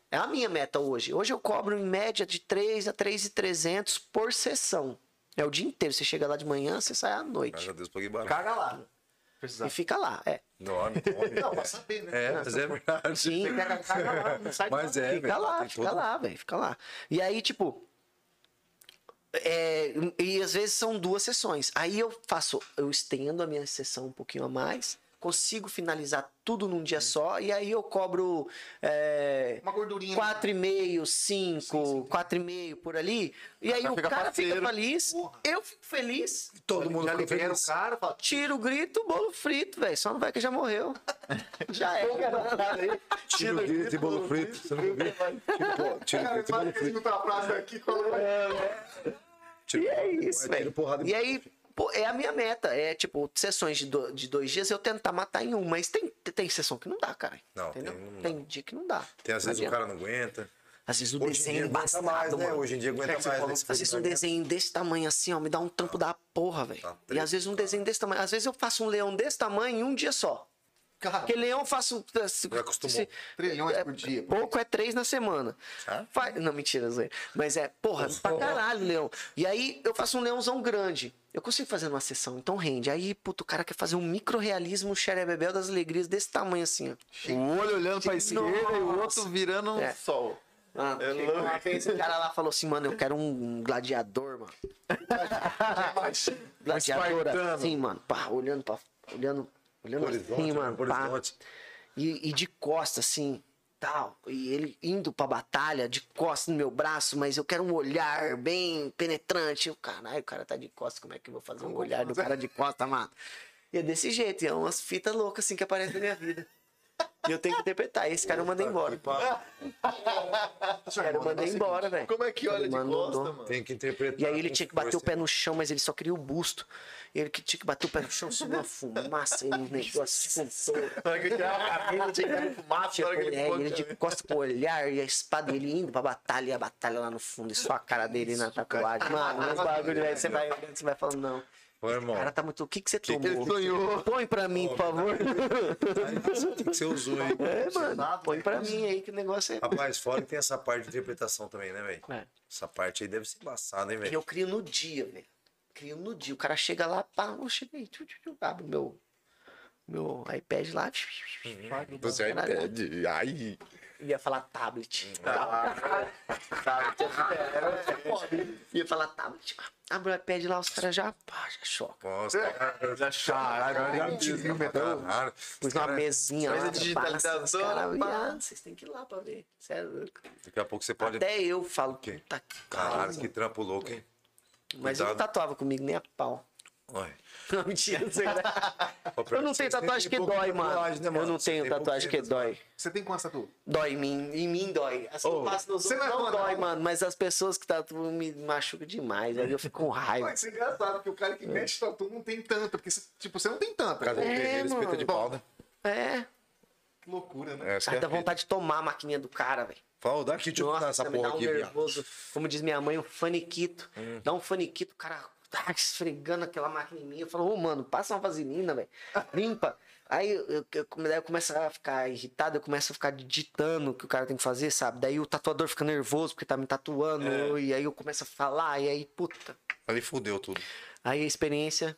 É a minha meta hoje. Hoje eu cobro em média de 3 a 3,300 por sessão. É o dia inteiro. Você chega lá de manhã, você sai à Graças noite. a Deus, paguei barato. Caga lá. Precisar. E fica lá. É. Dorme, dorme. Não, pra saber, né? É, mas é verdade. Sim. Lá, não sai de Mas lá. é, Fica velho, lá, fica todo- lá, velho. Fica lá. E aí, tipo. é, e às vezes são duas sessões. Aí eu faço, eu estendo a minha sessão um pouquinho a mais, consigo finalizar tudo num dia só, e aí eu cobro é, Uma gordurinha. 4,5, 5, 4,5 por ali. E aí cara o cara parceiro. fica feliz, eu fico feliz. Todo mundo já libera feliz. o cara, fala, Tira o grito, bolo frito, velho. Só não vai que já morreu. já é. Tira o grito e bolo frito. Você não viu? Tira, o grito e bolo frito. escutar a frase aqui quando Tira- E é isso, velho. E aí, pô, é a minha meta. É tipo, sessões de, do- de dois dias eu tentar matar em um. Mas tem, tem sessão que não dá, cara. Não, entendeu? tem- não Tem, dia que não dá. Tem às vezes o cara não aguenta. Às vezes o Hoje desenho embaçado, mais, né? Hoje em dia aguenta É mais. falou, Às vezes um desenho desse tamanho assim, ó, me dá um trampo da porra, velho. Tá E às vezes um desenho desse tamanho. Às vezes eu faço um leão desse tamanho em um dia só. Cara, Porque leão eu faço. Se, Já acostumou. se- trilhões é, por dia. Pouco é três na semana. Ah? Faz- Não, mentira, Zé. Mas é, porra, pra caralho, leão. E aí eu faço um leãozão grande. Eu consigo fazer numa sessão, então rende. Aí, puto, o cara quer fazer um micro-realismo xerebebel das alegrias desse tamanho assim, ó. O olho olhando pra esquerda e o outro virando um É. sol. Mano, É chegou louco. uma vez, o cara lá falou assim, mano, eu quero um gladiador, mano. Espartano. Sim, mano. Pá, olhando pra. Olhando. Olhando Horizonte, assim, né? mano. pá. Horizonte. E, e de costas, assim, tal. E ele indo pra batalha, de costas no meu braço, mas eu quero um olhar bem penetrante. Eu, caralho, o cara tá de costas, como é que eu vou fazer um olhar do cara de costas, mano? E é desse jeito, e é umas fitas loucas assim que aparecem na minha vida. E eu tenho que interpretar. Esse cara eu mandei embora. Esse cara eu mandei embora, velho. Como é que olha de Mandou costa, mano? Tem que interpretar. E aí ele tinha que bater o pé no chão, mas ele só queria o busto. E ele que tinha que bater o pé no chão, subir uma fumaça e um negócio tipo. Na hora que eu tirava a camisa, tinha que dar fumaça, ele de costa pro olhar e a espada ele indo pra batalha e a batalha lá no fundo, e só a cara dele na tatuagem. Mano, uns bagulho aí, você vai olhando, você vai falando, não. Ô, irmão. O cara tá muito. O que, que você Ele tomou? sonhou. Põe pra mim, por favor. O que que você usou aí? É, mano. Põe pra mim aí que o negócio é. Rapaz, fora que tem essa parte de interpretação também, né, velho? É. Essa parte aí deve ser embaçada, hein, velho? eu crio no dia, velho. Crio no dia. O cara chega lá, pá, eu cheguei, tchu, tchu, tchu, abre o meu, meu iPad lá. Você aí Caralho. pede. Ai. Ia falar tablet. Ia falar tablet. Abre o iPad lá, os caras já, pá, já choca. Nossa, cara, Já viu, caralho. Pus uma mesinha lá. a viado, vocês têm que ir lá pra ver. Cê é louco. Daqui a pouco você pode. Até eu falo, quê? puta que Caralho, que trampo louco, hein? Mas ele não tatuava comigo nem a pau. Olha. Não, mentira, não sei. né? Eu não tenho tatuagem que dói, mano. né, Eu não tenho tatuagem que dói. Você tem quantas tatu? Dói em mim, em mim dói. As que eu faço nos você outros não é dói, não? mano. Mas as pessoas que tatuam me machucam demais. Aí eu fico com raiva. Mas isso é engraçado, porque o cara que mexe tatu não tem tanta, porque tipo, você não tem tanta. Por causa do É, espeta de né? É. Que loucura, né? É, Aí é dá a fita. vontade de tomar a maquininha do cara, velho. Fala, dá aqui, deixa eu essa porra dá um aqui, nervoso. Como diz minha mãe, um faniquito. Hum. Dá um faniquito, cara tá esfregando aquela máquina em mim. Eu falo, ô, mano, passa uma vaselina, velho. Limpa. Aí eu, eu, eu come- daí eu começo a ficar irritado, eu começo a ficar ditando o que o cara tem que fazer, sabe? Daí o tatuador fica nervoso porque tá me tatuando. É. E aí eu começo a falar, e aí, puta. Ali fudeu tudo. Aí a experiência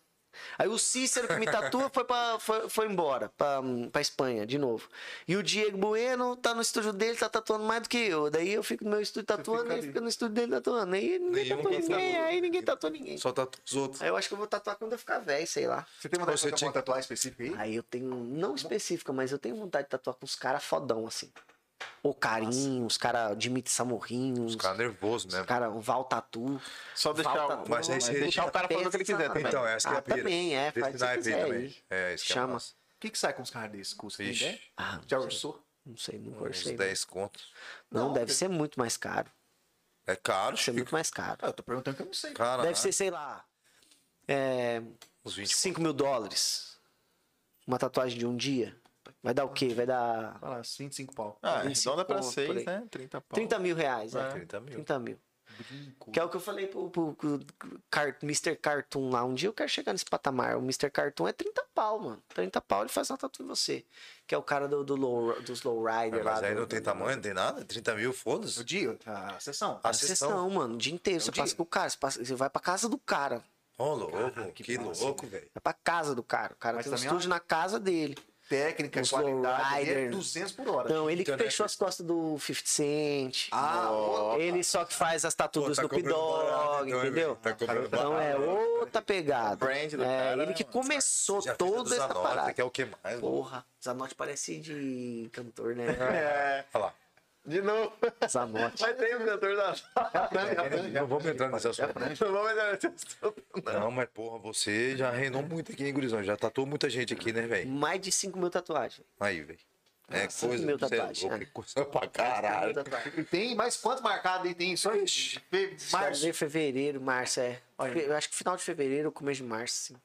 Aí o Cícero, que me tatua, foi, pra, foi, foi embora pra, pra Espanha de novo. E o Diego Bueno tá no estúdio dele, tá tatuando mais do que eu. Daí eu fico no meu estúdio tatuando, ele fica no estúdio dele tatuando. Aí ninguém Nenhum tatua tatua ninguém, aí ninguém tatua ninguém. Só tá os outros. Aí eu acho que eu vou tatuar quando eu ficar velho, sei lá. Você tem vontade Você de tinha- uma tatuagem específica aí? Aí eu tenho, não específica, mas eu tenho vontade de tatuar com os caras fodão, assim. O Carinho, os caras Dimitri Samorrinho, os Ficar nervoso mesmo. caras o Val Tatu. Só deixar, Val o- Tatu. Mas aí você- deixar o cara fazer o que ele quiser também. Então, essa que é Ah, a pira. também, é, Desse faz o que quiser também. aí. É, isso que é Chama. O que, que sai com os caras desses cursos? Tem ideia? Ah, Já orçou? Não sei, não Uns orçei. 10 contos. Não, Não, deve ser muito mais caro. É caro, Deve ser muito mais caro. Ah, eu tô perguntando que eu não sei. Cara, Deve ser, sei lá, é, uns 20 5 mil dólares. Uma tatuagem de um dia. Vai dar o quê? Vai dar Vai lá, 25 pau. Ah, 25 arredonda pra pontos por 6, aí. né? 30 pau. 30 mil reais. É. 30 mil. 30 mil. Brinco. Que é o que eu falei pro, pro, pro Car- Mr. Cartoon lá. Um dia eu quero chegar nesse patamar. O Mr. Cartoon é 30 pau, mano. 30 pau ele faz uma tatu em você. Que é o cara do, do low, dos lowrider lá. Mas aí do- não tem do- tamanho, não tem nada? 30 mil, O foda-se. dia, a sessão. A A sessão, mano, o dia inteiro. você o dia? passa com o cara, você, passa- você vai pra casa do cara. Ô, louco, que que, massa, louco, velho. Vai pra casa do cara. O cara Mas tem um também, estúdio na casa dele. Técnica, Os qualidade, ali é lowrider. 200 por hora. Não, ele que Internet. fechou as costas do 50 Cent. Ah, ó, Ele só que faz as tatuas do tá Snoop cobrando barato, Dog, então, entendeu? velho? Tá Então é outra pegada. brand do é, cara, ele que né, mano? começou toda essa parada. que é o que mais? mano? Porra, Zanotti parece de cantor, né? É, Olha lá. De novo. Zanotti. Mas tem o cantor da. Não vamos entrar nesse assunto. Não vamos entrar nesse assunto. Não, mas porra, você já reinou muito aqui, hein, gurizão? Já tatuou muita gente aqui, né, velho? Mais de 5 mil tatuagens. Aí, velho. É cinco coisa, mil é tatuagens, é. coisa pra caralho. E tem mais quantos marcados aí? Tem só em fe- março. Fevereiro, março, é. Olha. Fe- Eu acho que final de fevereiro, começo de março, sim.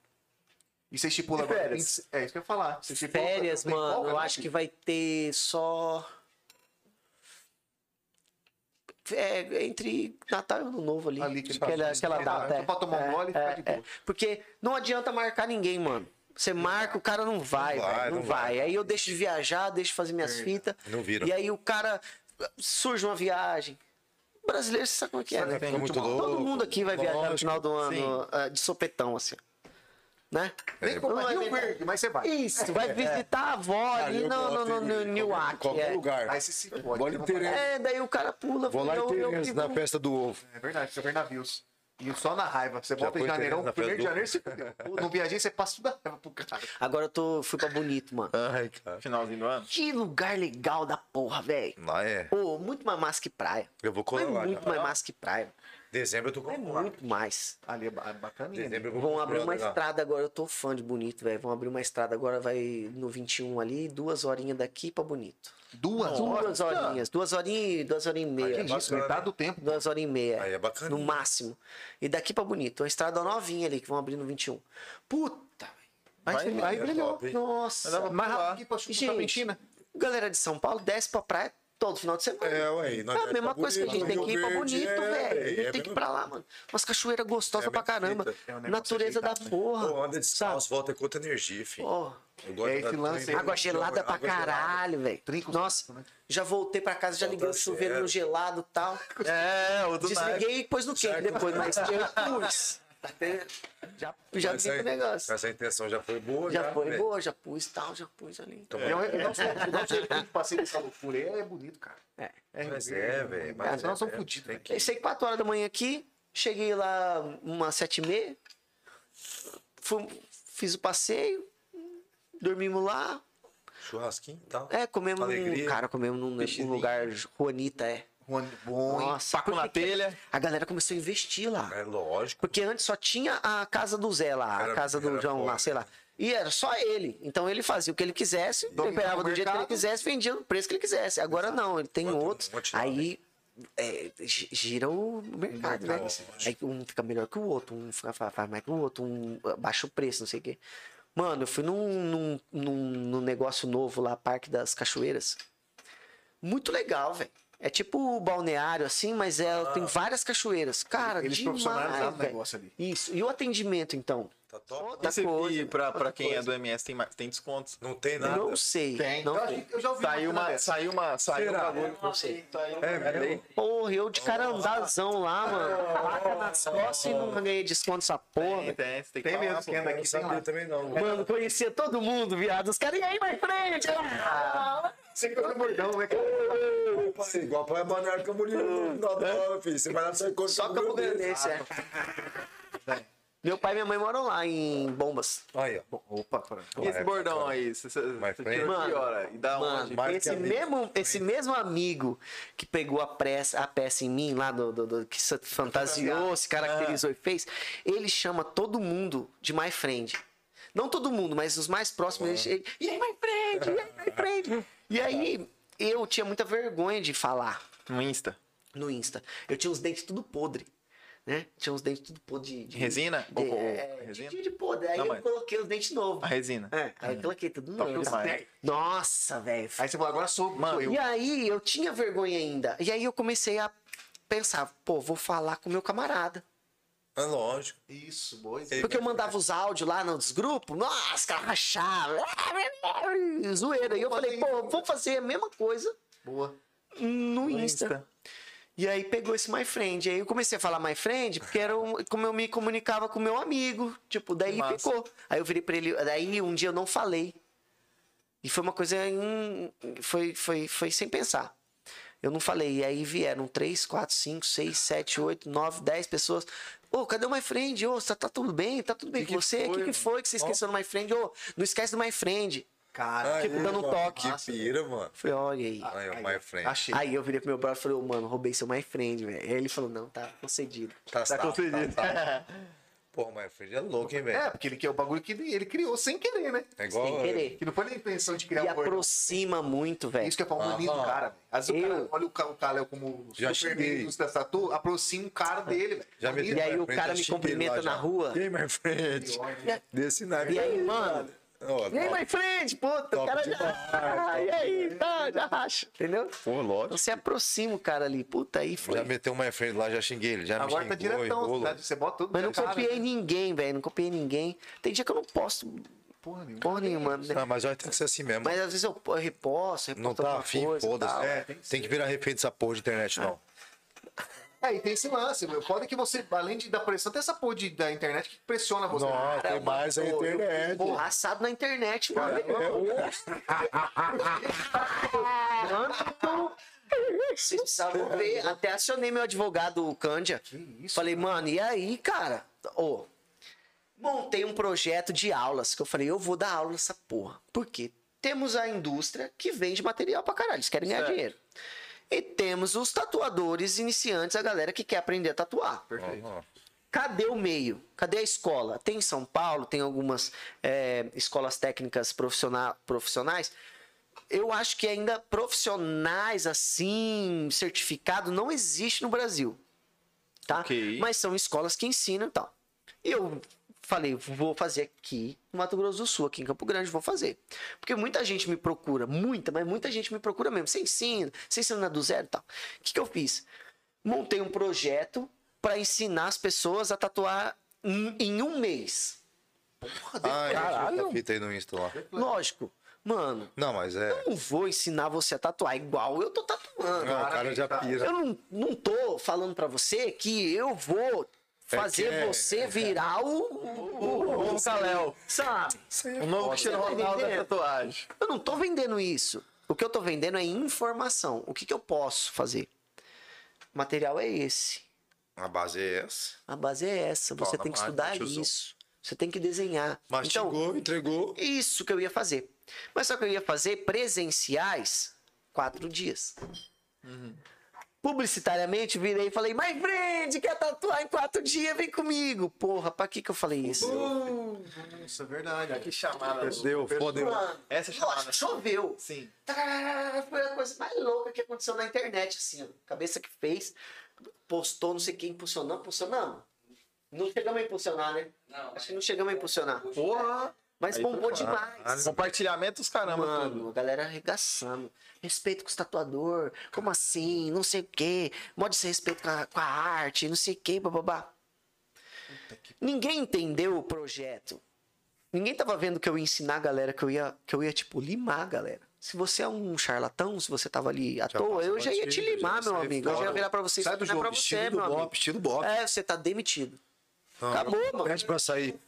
E você estipula agora. É isso que eu ia falar. Você estipula- Férias, mano, folga, eu não? acho que vai ter só. É, entre Natal e Ano Novo ali. Ali, que aquela, aquela data. é. pra tomar um É, gole e ficar é, de boa. é. Porque não adianta marcar ninguém, mano. Você marca, o cara não vai, Não vai. Não, não vai. vai. Aí eu deixo de viajar, deixo de fazer minhas fitas. Não vira. E aí o cara. Surge uma viagem. O brasileiro, você sabe como é que é, né? Muito Todo mundo aqui vai viajar no final do ano ah, de sopetão, assim. Né? Nem É, comprar não Rio é Verde, mas você vai. Isso, vai visitar a avó ali eu no, no, no, Newark. Qualquer é. lugar. Aí você se pode. Inteira. vai- É, daí o cara pula. Vou lá em Terence, na festa do ovo. É verdade, você vai navios. E só na raiva. Você volta em janeirão, primeiro de janeiro você. No viajei, você passa tudo a raiva pro cara. Agora eu tô, fui pra Bonito, mano. Ai, cara. Finalzinho do ano. Que lugar legal da porra, velho. Lá é. Pô, muito mais massa que praia. Eu vou É colar lá. muito mais massa que praia. Dezembro eu tô com É muito mais. Ali é ba- bacaninha. né? Dezembro eu vou Vão abrir uma lá. estrada agora. Eu tô fã de Bonito, velho. Vão abrir uma estrada agora, vai no 21 ali, duas horinhas daqui pra Bonito. Duas Duas horinhas. Duas horinhas, duas horinhas e Que meia. isso, metade do tempo. Duas horas e meia. Aí é bacana. No máximo. E daqui pra Bonito. Uma estrada novinha ali que vão abrir no 21. Puta, velho. Aí, aí é brilhou. hein? Nossa. Mais rápido que pra Gente, galera de São Paulo desce pra praia todo final de semana. É, ué. É a mesma coisa que a gente tem que ir pra Bonito, velho. A gente é tem que ir pra lá, mano. Umas cachoeiras gostosas É pra caramba. É um negócio Natureza da ajeitado, porra. Pô, anda descalço, volta com outra energia, filho. Gosto É da- esse lance água gelada pra caralho, velho. Nossa, né? já voltei pra casa, já Volta liguei o chuveiro no gelado e tal. É, o do. Desliguei e pôs no quente depois, mas eu pus. Até- Já, já vi o negócio. Essa intenção já foi boa, Já foi velho. boa, já pus e tal, já pus ali. Então, E eu- eu não sei- eu não sei como passei dessa loucura é bonito, cara. É. Mas é, velho. Mas nós é, somos é, fodidos, velho. que- Pensei 4 horas da manhã aqui, cheguei lá umas 7 e meia, fui- fiz o passeio, dormimos lá, Churrasquinho e tal. é, comemos num, Alegria. cara, comemos num, num lugar, Juanita, é. Bom? Nossa, na telha. A galera começou a investir lá. É lógico. Porque antes só tinha a casa do Zé lá, Era- a casa do João lá, foda. sei lá. E era só ele. Então ele fazia o que ele quisesse, temperava do jeito que ele quisesse, vendia no preço que ele quisesse. Agora não, ele tem lá, aí é, gi- gira o mercado, né? Aí um fica melhor que o outro, um faz mais que o outro, um ah, baixa o preço, não sei o quê. Mano, eu fui num, num, num, num negócio novo lá, Parque das Cachoeiras. Muito legal, velho. É tipo o balneário, assim, mas é, tem várias cachoeiras. Cara, Eles demais, profissionalizaram o negócio ali. Isso. E o atendimento, então? Tá top? Outra E, coisa. e pra, pra quem é coisa. do MS tem, mais- tem descontos. Não tem nada. Não sei. Tem. Não eu, que eu já ouvi Saiu uma, uma. Saiu uma. Saiu um bagulho. Não sei. É mesmo? Porra, eu de cara andazão lá, mano. Placa nas costas e não ganhei desconto essa porra. Tem, velho. tem, tem que Tem mesmo, esquema. Eu aqui, sabia lá. também não. Mano, conhecia todo mundo, viado. Os caras, e aí, my friend? Ah, Você que é bordão, né? cara? Pai, igual para Balneário Camboriú no final filho. Você vai lá, você encontra Só com Campo o meu Grandense, é. Meu pai e minha mãe moram lá em Bombas. Aí, ó. Opa, pera. E esse bordão aí? Você, você, My você friend. tirou que Mano, hora? E da Mano, onde? mais esse mesmo, esse mesmo amigo que pegou a peça, a peça em mim, lá do, do- do- que se fantasiou, se caracterizou e fez, ele chama todo mundo de my friend. Não todo mundo, mas os mais próximos. Ele, e aí, my friend? E aí, my friend? E aí, eu tinha muita vergonha de falar No Insta. no Insta. Eu tinha os dentes tudo podre. Né? Tinha os dentes tudo podre de, de Resina? De, Ou- é, resina? de, de podre. Aí Não, eu mas- coloquei os dentes novos. A resina. É, aí eu coloquei tudo Top novo. demais. Nossa, velho. Aí você falou, agora sou, sou eu. E aí eu tinha vergonha ainda. E aí eu comecei a pensar, pô, vou falar com o meu camarada. É lógico. Isso, boa. Porque eu mandava os áudios lá nos grupos, nossa, cara rachava, zoeira. E eu falei, pô, vou fazer a mesma coisa Boa. no Insta. E aí pegou esse My Friend. Aí eu comecei a falar My Friend, porque era um- como eu me comunicava com meu amigo. Tipo, daí Massa. ficou. Aí eu virei pra ele. Daí um dia eu não falei. E foi uma coisa. foi, foi, foi sem pensar. Eu não falei. E aí vieram 3, 4, 5, 6, 7, 8, 9, 10 pessoas. Ô, cadê o My Friend? Ô, tá, tá tudo bem? Tá tudo bem Que com que você? O que, foi, que foi que você esqueceu do My Friend? Ô, não esquece do My Friend. Cara, Tipo, Aí, dando um toque. Que pira, mano. Falei, olha aí. Aí, ó, my friend. achei. Aí eu virei pro meu brother e falei, ô, mano, roubei seu My Friend, velho. Aí ele falou, não, tá concedido. Tá, Tá concedido. Tá, tá. Pô, my friend é louco, hein, velho? É, porque ele quer o bagulho que ele, criou sem querer, né? É igual. Sem querer. Que não foi nem intenção de criar E um aproxima muito, velho. Isso que é pra o cara, velho. Às vezes o cara olha o, Kalel como Já super meio da tatu, aproxima o cara dele, velho. Já me E aí o cara me cumprimenta na rua. E aí, my friend? Desse naipe. E aí, mano? E aí, my friend? Puta, o cara demais, já. Ah, e aí, tá, já racha. Entendeu? Pô, Então lógico. você aproxima o cara ali. Puta, aí foi. Já meteu my friend lá, já xinguei ele. Já Agora me tá xingou, diretão, enrolo. tá? você bota tudo Mas não cara, copiei né? ninguém, velho. Não copiei ninguém. Tem dia que eu não posto Porra nenhuma. porra nenhuma. né? Ah, mas vai ter que ser assim mesmo. Mas às vezes eu reposto, reposto Não tá afim, foda-se. tal. É, tem que virar refém dessa porra de internet, não. É, e tem esse lance, meu. Pode que você, além de dar pressão, tem essa porra de, da internet que pressiona você. Nossa, tem mais a internet. Porra, assado na internet, mano. Mano, vocês precisavam ver. Até acionei meu advogado, o Cândia. isso, Falei, mano, e aí, cara? Ô, montei um projeto de aulas que eu falei, eu vou dar aula nessa porra. Por quê? Temos a indústria que vende material pra caralho, eles querem ganhar Certo. dinheiro. E temos os tatuadores iniciantes, a galera que quer aprender a tatuar. Aham. Cadê o meio? Cadê a escola? Tem em São Paulo, tem algumas é, escolas técnicas profissionais. Eu acho que ainda profissionais assim, certificado, não existe no Brasil. Tá? Ok. Mas são escolas que ensinam e tal. E eu falei, vou fazer aqui no Mato Grosso do Sul, aqui em Campo Grande, vou fazer. Porque muita gente me procura, muita, mas muita gente me procura mesmo. Você ensina, você ensina do zero e tal. O que, que eu fiz? Montei um projeto para ensinar as pessoas a tatuar em, em um mês. Ah, Caralho. Tá fita aí no Insta lá. Lógico. Mano, Não, mas é. eu não vou ensinar você a tatuar igual eu tô tatuando. Não, o cara já pira. Eu não, não tô falando pra você que eu vou fazer que é- você virar o, o, o Kalel, sabe? O novo Cristiano tá Ronaldo da tatuagem. Eu não tô vendendo isso. O que eu tô vendendo é informação. O que, que eu posso fazer? O material é esse. A base é essa. A base é essa. Você Fala tem que estudar isso. Você tem que desenhar. Então, Mastigou, entregou. isso que eu ia fazer. Mas só que eu ia fazer presenciais quatro dias. Publicitariamente, virei e falei, my friend, quer tatuar em quatro dias? Vem comigo. Porra, pra que que eu falei isso? Nossa, é verdade. Que chamada. Deu, fodeu. Essa é chamada. choveu. Sim. Foi a coisa mais louca que aconteceu na internet, assim, ó. Cabeça que fez, postou, não sei quem, impulsionamos, impulsionamos. Não chegamos a impulsionar, né? Não, Acho que não chegamos a impulsionar. Porra. Mas Aí bombou demais. Compartilhamento os caramba, tudo. Mano, a galera arregaçando. Respeito com o estatuador. Como assim? Não sei o quê. Modo de respeito com a, com a arte, não sei o quê, bababá. Ninguém entendeu o projeto. Ninguém tava vendo que eu ia ensinar a galera, que eu ia, que eu ia tipo, limar a galera. Se você é um charlatão, se você tava ali à Já toa, eu já ia te limar, já meu amigo. Eu já ia fora. virar pra você. Sai do é jogo, pra você, Estilo do meu estilo Bop. É, você tá demitido. Não, Acabou, mano. Pede pra sair.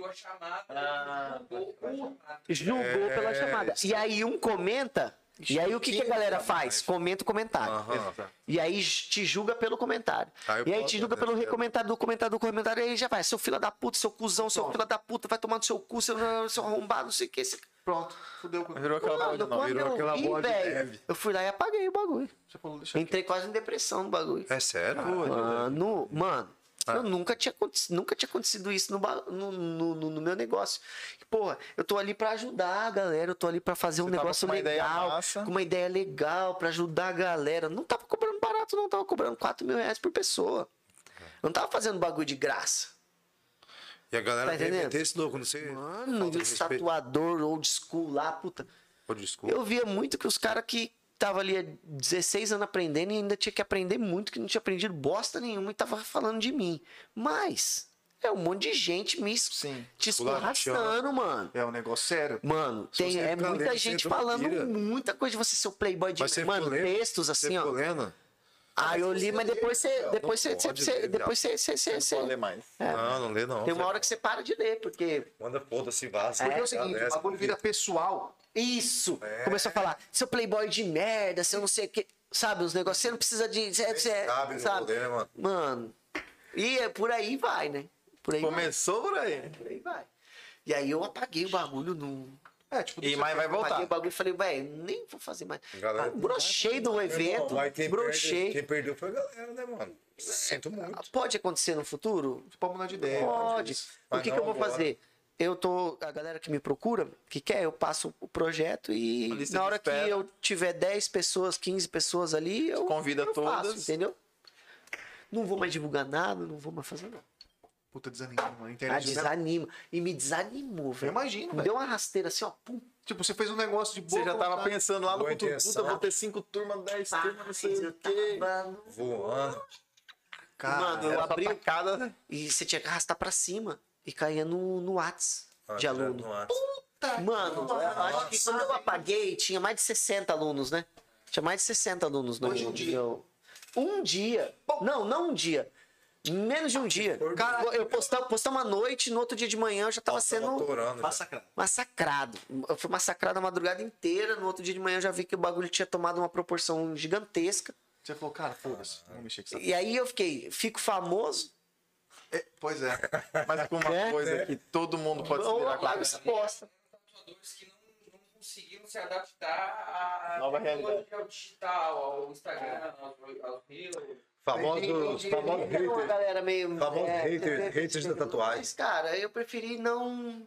Viu a chamada. Ah, julgou a chamada. Julgou É, pela chamada. E aí um comenta. E aí o que, que a galera faz? Comenta o comentário. Aham. E aí te julga pelo comentário. Aí e aí te julga pelo recomentário do comentário do comentário. E aí já vai. Seu filho da puta, seu cuzão, seu filho da puta, vai tomar no seu cu, seu, seu arrombado, não sei o que. Esse... Pronto, fudeu. Virou aquela bola de quando virou aquela vi, bola de neve. eu fui lá e apaguei o bagulho. Você falou, deixa Entrei quase em depressão no bagulho. É sério? Mano, mano, Ah. eu nunca tinha, nunca tinha acontecido isso no, no, no, no- meu negócio. Porra, eu tô ali pra ajudar a galera, eu tô ali pra fazer um Você tava negócio com legal, com uma ideia legal, pra ajudar a galera. Não tava cobrando barato, não, tava cobrando 4 mil reais por pessoa. Não tava fazendo bagulho de graça. E a galera Tá meter esse louco, não sei. Mano, tatuador old school lá, puta. Pô, desculpa. Eu via muito que os caras que tava ali há 16 anos aprendendo e ainda tinha que aprender muito, que não tinha aprendido bosta nenhuma e tava falando de mim. Mas é um monte de gente me Sim. te escorraçando, mano. É um negócio sério. Mano, Se tem, é muita gente falando muita coisa de você ser o playboy de mano, lendo? textos assim, ó. Ah, eu li, mas depois você, depois você, depois você, você, Não pode ler mais. Não, não lê não. tem uma hora que você para de ler, porque Manda foda-se, vaza. Porque é o seguinte, o bagulho vira pessoal. Isso! É. Começou a falar, seu playboy de merda, seu não sei o que. Sabe, os negócios, você não precisa de. Você, você, sabe, sabe? poder, né, mano? Mano. E é por aí vai, né? Por aí vai. Começou por aí. Por aí vai. E aí eu apaguei o bagulho no. É, tipo, E mais vai voltar. o bagulho e falei, velho, nem vou fazer mais. Galera, Ah, brochei do evento, Mas quem, perde, brochei. quem perdeu foi a galera, né, mano? Sinto muito. Pode acontecer no futuro? pode mudar de ideia. Pode. O que, que eu vou agora. fazer? Eu tô. A galera que me procura, que quer, eu passo o projeto e na hora que espera. eu tiver 10 pessoas, 15 pessoas ali, eu. Convida eu todas. Faço, entendeu? Não vou mais divulgar nada, não vou mais fazer nada. Puta, desanima, mano. A Ah, internet. né? desanima. E me desanimou, velho. imagino, Me velho. deu uma rasteira assim, ó. Pum. Tipo, você fez um negócio de boa Você já tava vontade. pensando lá no Boa futuro. Puta, vou ter cinco turmas, dez turmas, não sei o eu quê. tava- Voando. Cara, Mano, eu abri. tacada, né? E você tinha que arrastar pra cima. E caía no, no Whats Ah, de aluno. no WhatsApp. Mano, eu acho que quando eu apaguei, tinha mais de 60 alunos, né? Tinha mais de 60 alunos no Hoje no dia. meu- Um dia. Não, não um dia. Menos de um dia. Cara, eu postava, postava uma noite, no outro dia de manhã eu já tava sendo massacrado. massacrado. Eu fui massacrado a madrugada inteira. No outro dia de manhã eu já vi que o bagulho tinha tomado uma proporção gigantesca. Você falou, cara, foda-se, não mexer com isso. E aí eu fiquei, fico famoso, É, pois é. Mas com uma É? coisa que todo mundo pode se virar com bosta. Tatuadores que não, conseguiram se adaptar à Nova ao digital, ao Instagram, aos, aos reels. Famosos, famosos Tem uma haters. galera meio. Famosos é, haters- haters da tatuagem. Mas, cara, eu preferi não.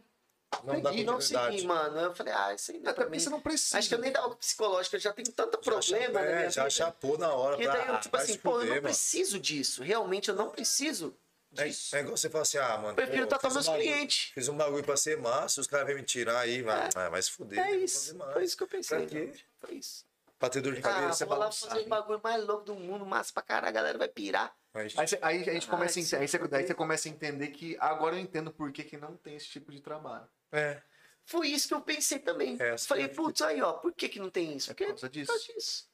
Não dá não seguir, mano. Eu falei, ah, isso aí não é Até porque mim. você não precisa. Acho que eu nem dá algo psicológico, eu já tenho tanto Já problema na é, já vida. chapou na hora pra, daí eu, tipo vai assim, pô, eu não mano. preciso disso. Realmente eu não preciso É, disso. é igual você fala assim, ah, mano. Prefiro pô, tatuar meus um clientes. Fiz um bagulho pra ser massa, os caras vêm me tirar aí, vai, vai, vai se fuder. É isso. Foi isso que eu pensei. Pra quê? Foi isso. Pra ter dor de Ah, cabeça, vou lá fazer o bagulho mais louco do mundo, massa pra caralho, a galera vai pirar. Aí, você- aí a gente Ah, começa a aí você, daí você começa a entender que agora eu entendo por que, que não tem esse tipo de trabalho. é, Foi isso que eu pensei também. É, Falei, putz, aí, ó, por que que não tem isso? É Porque por causa disso. Por causa disso.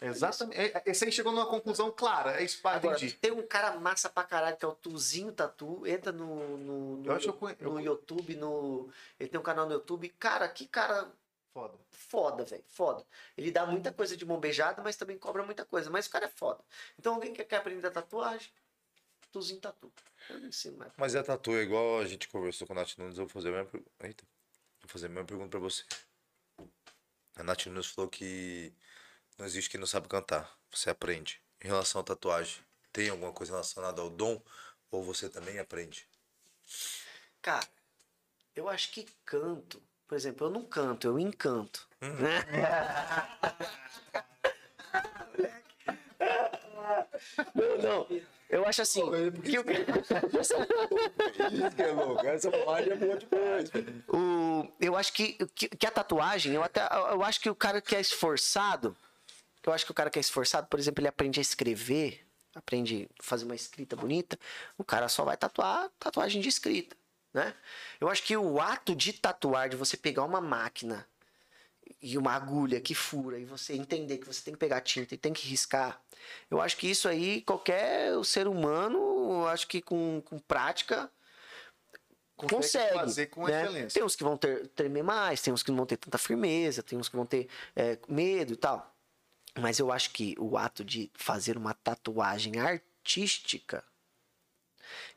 Exatamente. É- é- Esse aí chegou numa conclusão clara. É isso, pá, Agora, entendi. tem um cara massa pra caralho que é o Tuzinho Tatu. Entra no, no, no, Eu acho que eu no YouTube, no. Ele tem um canal no YouTube. Cara, que cara Foda. foda, velho. Foda. Ele dá muita coisa de mão beijada, mas também cobra muita coisa. Mas o cara é foda. Então alguém que quer aprender tatuagem, Tuzinho Tatu. Eu não ensino mais. mas é tatu, é igual a gente conversou com a Nath Nunes, eu vou fazer a mesma pergunta. Eita, vou fazer a mesma pergunta pra você. A Nath Nunes falou que não existe quem não sabe cantar, você aprende. Em relação à tatuagem, tem alguma coisa relacionada ao dom? Ou você também aprende? Cara, eu acho que canto. Por exemplo, eu não canto, eu encanto. Né? Não, não. Eu acho assim. que o- Isso que é louco. Essa parte é boa demais. O, eu acho que, que, que a tatuagem, eu até eu acho que o cara que é esforçado, eu acho que o cara que é esforçado, por exemplo, ele aprende a escrever, aprende a fazer uma escrita bonita, o cara só vai tatuar tatuagem de escrita, né? Eu acho que o ato de tatuar, de você pegar uma máquina e uma agulha que fura e você entender que você tem que pegar tinta e tem que riscar, eu acho que isso aí qualquer ser humano, eu acho que com, com prática consegue, fazer com né? excelência. Tem uns que vão ter, tremer mais, tem uns que não vão ter tanta firmeza, tem uns que vão ter é, medo e tal. Mas eu acho que o ato de fazer uma tatuagem artística,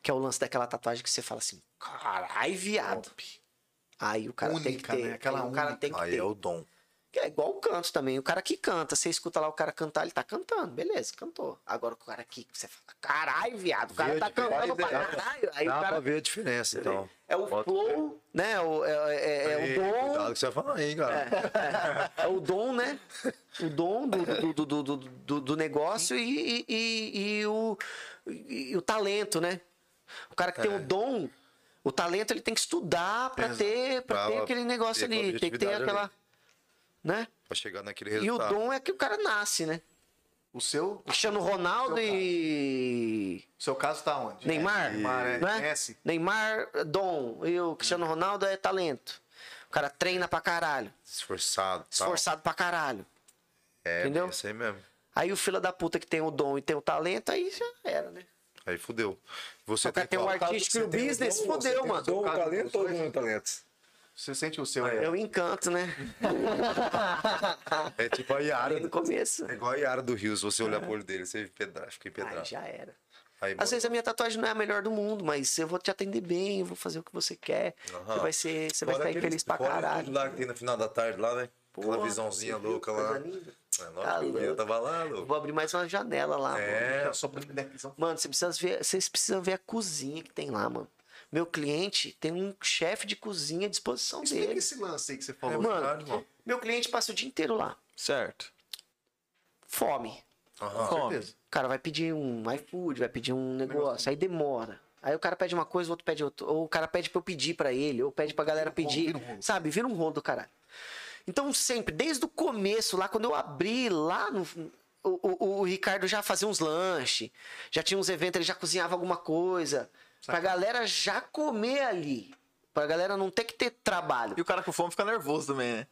que é o lance daquela tatuagem que você fala assim, carai, viado. Aí o cara tem que Única, ter. né? Aquela aí o cara única. tem que Aí ter. é o dom. Que É igual o canto também. O cara que canta, você escuta lá o cara cantar, ele tá cantando. Beleza, cantou. Agora o cara aqui, você fala, caralho, viado, o cara Vê tá cantando pra dá pra- caralho. Aí o Dá pra cara. ver a diferença, então. É o Bota flow, né? O, é, é- é Ei, o dom. Cuidado que você vai falar aí, cara. É o dom, né? O dom do, do, do, do, do, do- do negócio e, e, e- e o, e, e o talento, né? O cara que tem o dom, o talento ele tem que estudar pra ter, pra Pra ter aquele negócio ter ali. Tem que ter aquela. ali. Né? Pra chegar naquele E o resultado. dom é que o cara nasce, né? O seu, Cristiano Ronaldo e. o seu caso tá onde? Neymar, Neymar, é. né? Neymar, é dom. E o Cristiano Ronaldo é talento. O cara treina pra caralho. Esforçado. tal. Esforçado pra caralho. É, entendeu? Isso aí mesmo. Aí o fila da puta que tem o dom e tem o talento, aí já era, né? Aí fudeu. Você O cara tem o artístico e o Você tem business, dom, você fudeu, tem mano. Dom, Caso talento ou não é talento? Você sente o seu aí? É o encanto, né? É tipo a Yara. No começo. É igual a Yara do Rio. Se você olhar pro olho dele, você pedra, fica Aí empedrado. já era. Aí, Às vezes a minha tatuagem não é a melhor do mundo, mas eu vou te atender bem, eu vou fazer o que você quer. Aham. Você vai ser, você vai aquele- feliz pra caralho. lá que tem no final da tarde lá, né? Aquela Porra, visãozinha você viu louca lá. linda? É, Tá lógico que eu vi, eu tava lá, louco. Vou abrir mais uma janela lá. mano. É, Só pra televisão. Mano, você precisa ver, vocês precisam ver a cozinha que tem lá, mano. Meu cliente tem um chefe de cozinha à disposição Explica dele. esse lance aí que você é falou. Mano, verdade, mano. Meu cliente passa o dia inteiro lá. Certo. Fome. Aham. Fome. O cara vai pedir um iFood, vai pedir um negócio, aí demora. Aí o cara pede uma coisa, o outro pede outra. Ou o cara pede pra eu pedir pra ele, ou pede pra galera pedir. vira um rolo. Sabe? Vira um rolo do caralho. Então, sempre, desde o começo, lá quando eu abri lá no. O, o- o Ricardo já fazia uns lanches, já tinha uns eventos, ele já cozinhava alguma coisa. Pra galera já comer ali. Pra galera não ter que ter trabalho. E o cara com fome fica nervoso também, né?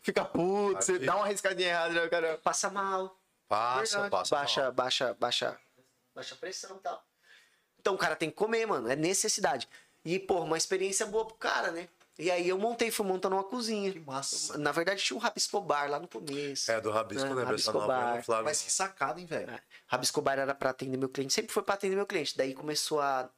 fica puto, você Fica. dá uma riscadinha errada, o cara. Passa mal. Passa, Verdade. passa. baixa, mal. baixa, baixa, baixa pressão e tal. Então o cara tem que comer, mano. É necessidade. E, pô, uma experiência boa pro cara, né? E aí eu montei, fui montando uma cozinha. Que massa. Na verdade tinha um Rabisco Bar lá no começo. É, do Rabisco, É, lembro essa Rabisco nova Bar. Flávio. Mas que sacada, hein, velho? É. Rabisco Bar era pra atender meu cliente. Sempre foi pra atender meu cliente. Daí começou a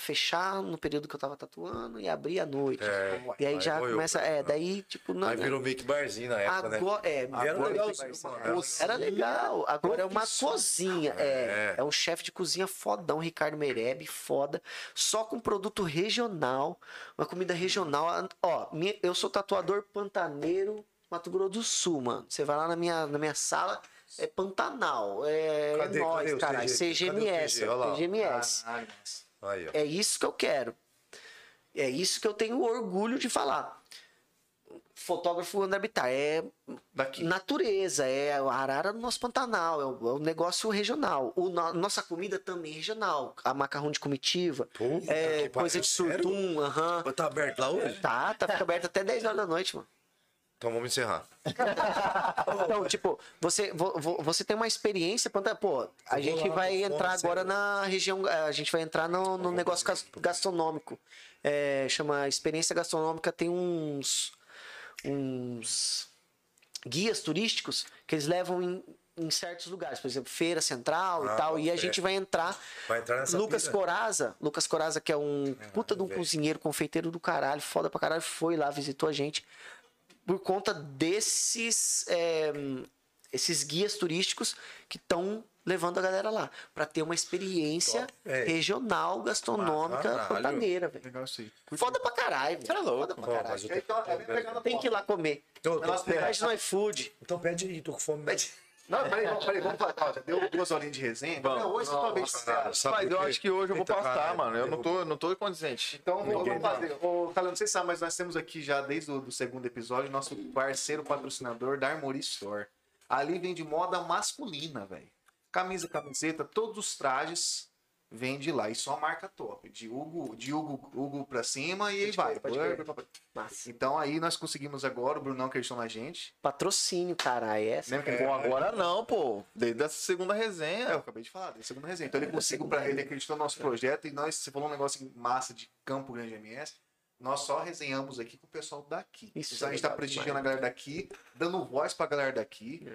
fechar no período que eu tava tatuando e abrir à noite. É, e aí, aí já começa. cara. É, daí, tipo, não. Aí virou Mickey Barzinho na época, né? Agora, é, E era agora legal que mano. Era- legal. Agora é uma cozinha. É, É. é um chefe de cozinha fodão, Ricardo Mereb, foda. Só com produto regional. Uma comida regional. Ó, minha- eu sou tatuador pantaneiro, Mato Grosso do Sul, mano. Você vai lá na minha, na minha sala, é Pantanal. É Cadê- nós, cadê o cara. CG? CGMS. Cadê CG? CGMS. Caralho, mas- Aí. É isso que eu quero. É isso que eu tenho orgulho de falar. Fotógrafo André Bittar é Daqui. natureza, é a arara do nosso Pantanal, é o, é o negócio regional. O, no- nossa comida também é regional. A macarrão de comitiva, Puta é coisa de surtum, aham. Tá aberto lá hoje? Tá, tá fica aberto até 10 horas da noite, mano. Então vamos encerrar. Então, tipo, você, vo- vo- você tem uma experiência, pô, a vou gente lá, vai entrar agora sério. na região, eh, a gente vai entrar no, no negócio gas- gastronômico. É, chama experiência gastronômica, tem uns uns guias turísticos que eles levam em, em certos lugares, por exemplo, Feira Central Ah, e tal, e a é. gente vai entrar Vai entrar nessa Lucas pira? Coraza, Lucas Coraza, que é um puta de um cozinheiro, confeiteiro do caralho, foda pra caralho, foi lá, visitou a gente por conta desses é, esses guias turísticos que estão levando a galera lá pra ter uma experiência Top, é. regional gastronômica pantaneira, velho. Foda pra caralho. velho. Louco, Foda pra Pô, caralho. eu Então, é Tem que ir lá comer. Então, então, Pede no iFood. então pede aí, tô com fome. Pede. Não, peraí, vamos, peraí, vamos falar. Deu duas horinhas de resenha. Vamos. Não, hoje talvez Sabe Mas por eu quê? acho que hoje eu vou postar, caralho, mano. Eu não tô, não tô condizente. Então vamos Ninguém vamos fazer. Ô, Calão, não sei se sabe, mas nós temos aqui já desde o do segundo episódio nosso parceiro patrocinador da Armory Store. Ali vende moda masculina, velho. Camisa, camiseta, todos os trajes vende lá. E só marca top. De Hugo, de Hugo, Hugo pra cima e aí vai. Massa. Então aí nós conseguimos agora, o Brunão acreditou na gente. Patrocínio, caralho. Que ele Bom, agora não, pô. Desde a segunda resenha. É, eu acabei de falar, da segunda resenha. Então ele conseguiu para ele acreditou no nosso projeto e nós, você falou um negócio massa de Campo Grande MS. Nós só resenhamos aqui com o pessoal daqui. Isso então a é gente tá prestigiando a galera daqui, dando voz pra galera daqui.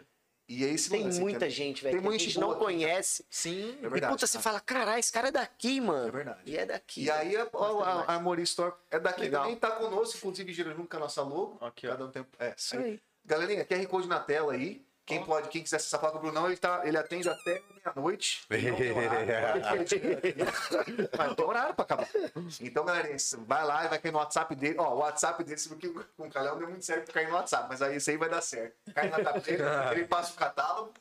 E é esse Tem lance, muita que é- gente, velho, Tem que a muita gente gente não conhece. Sim. É E verdade. puta, você fala, caralho, esse cara é daqui, mano. É verdade. E é daqui. E aí a, a, Gosto a. Armory Store é daqui Legal. também, tá conosco, inclusive gira junto com a nossa logo. Aqui, ó. Cada um tem. É, Isso aí. Galerinha, QR Code na tela aí. Quem pode, quem quiser acessar falar com o Brunão, ele, tá, ele atende até meia-noite. Mas tem horário pra acabar. Então, você vai lá e vai cair no WhatsApp dele. Ó, o WhatsApp dele, se que com o Calhão deu muito certo cair no WhatsApp, mas aí isso aí vai dar certo. Cai WhatsApp dele, ele passa o catálogo.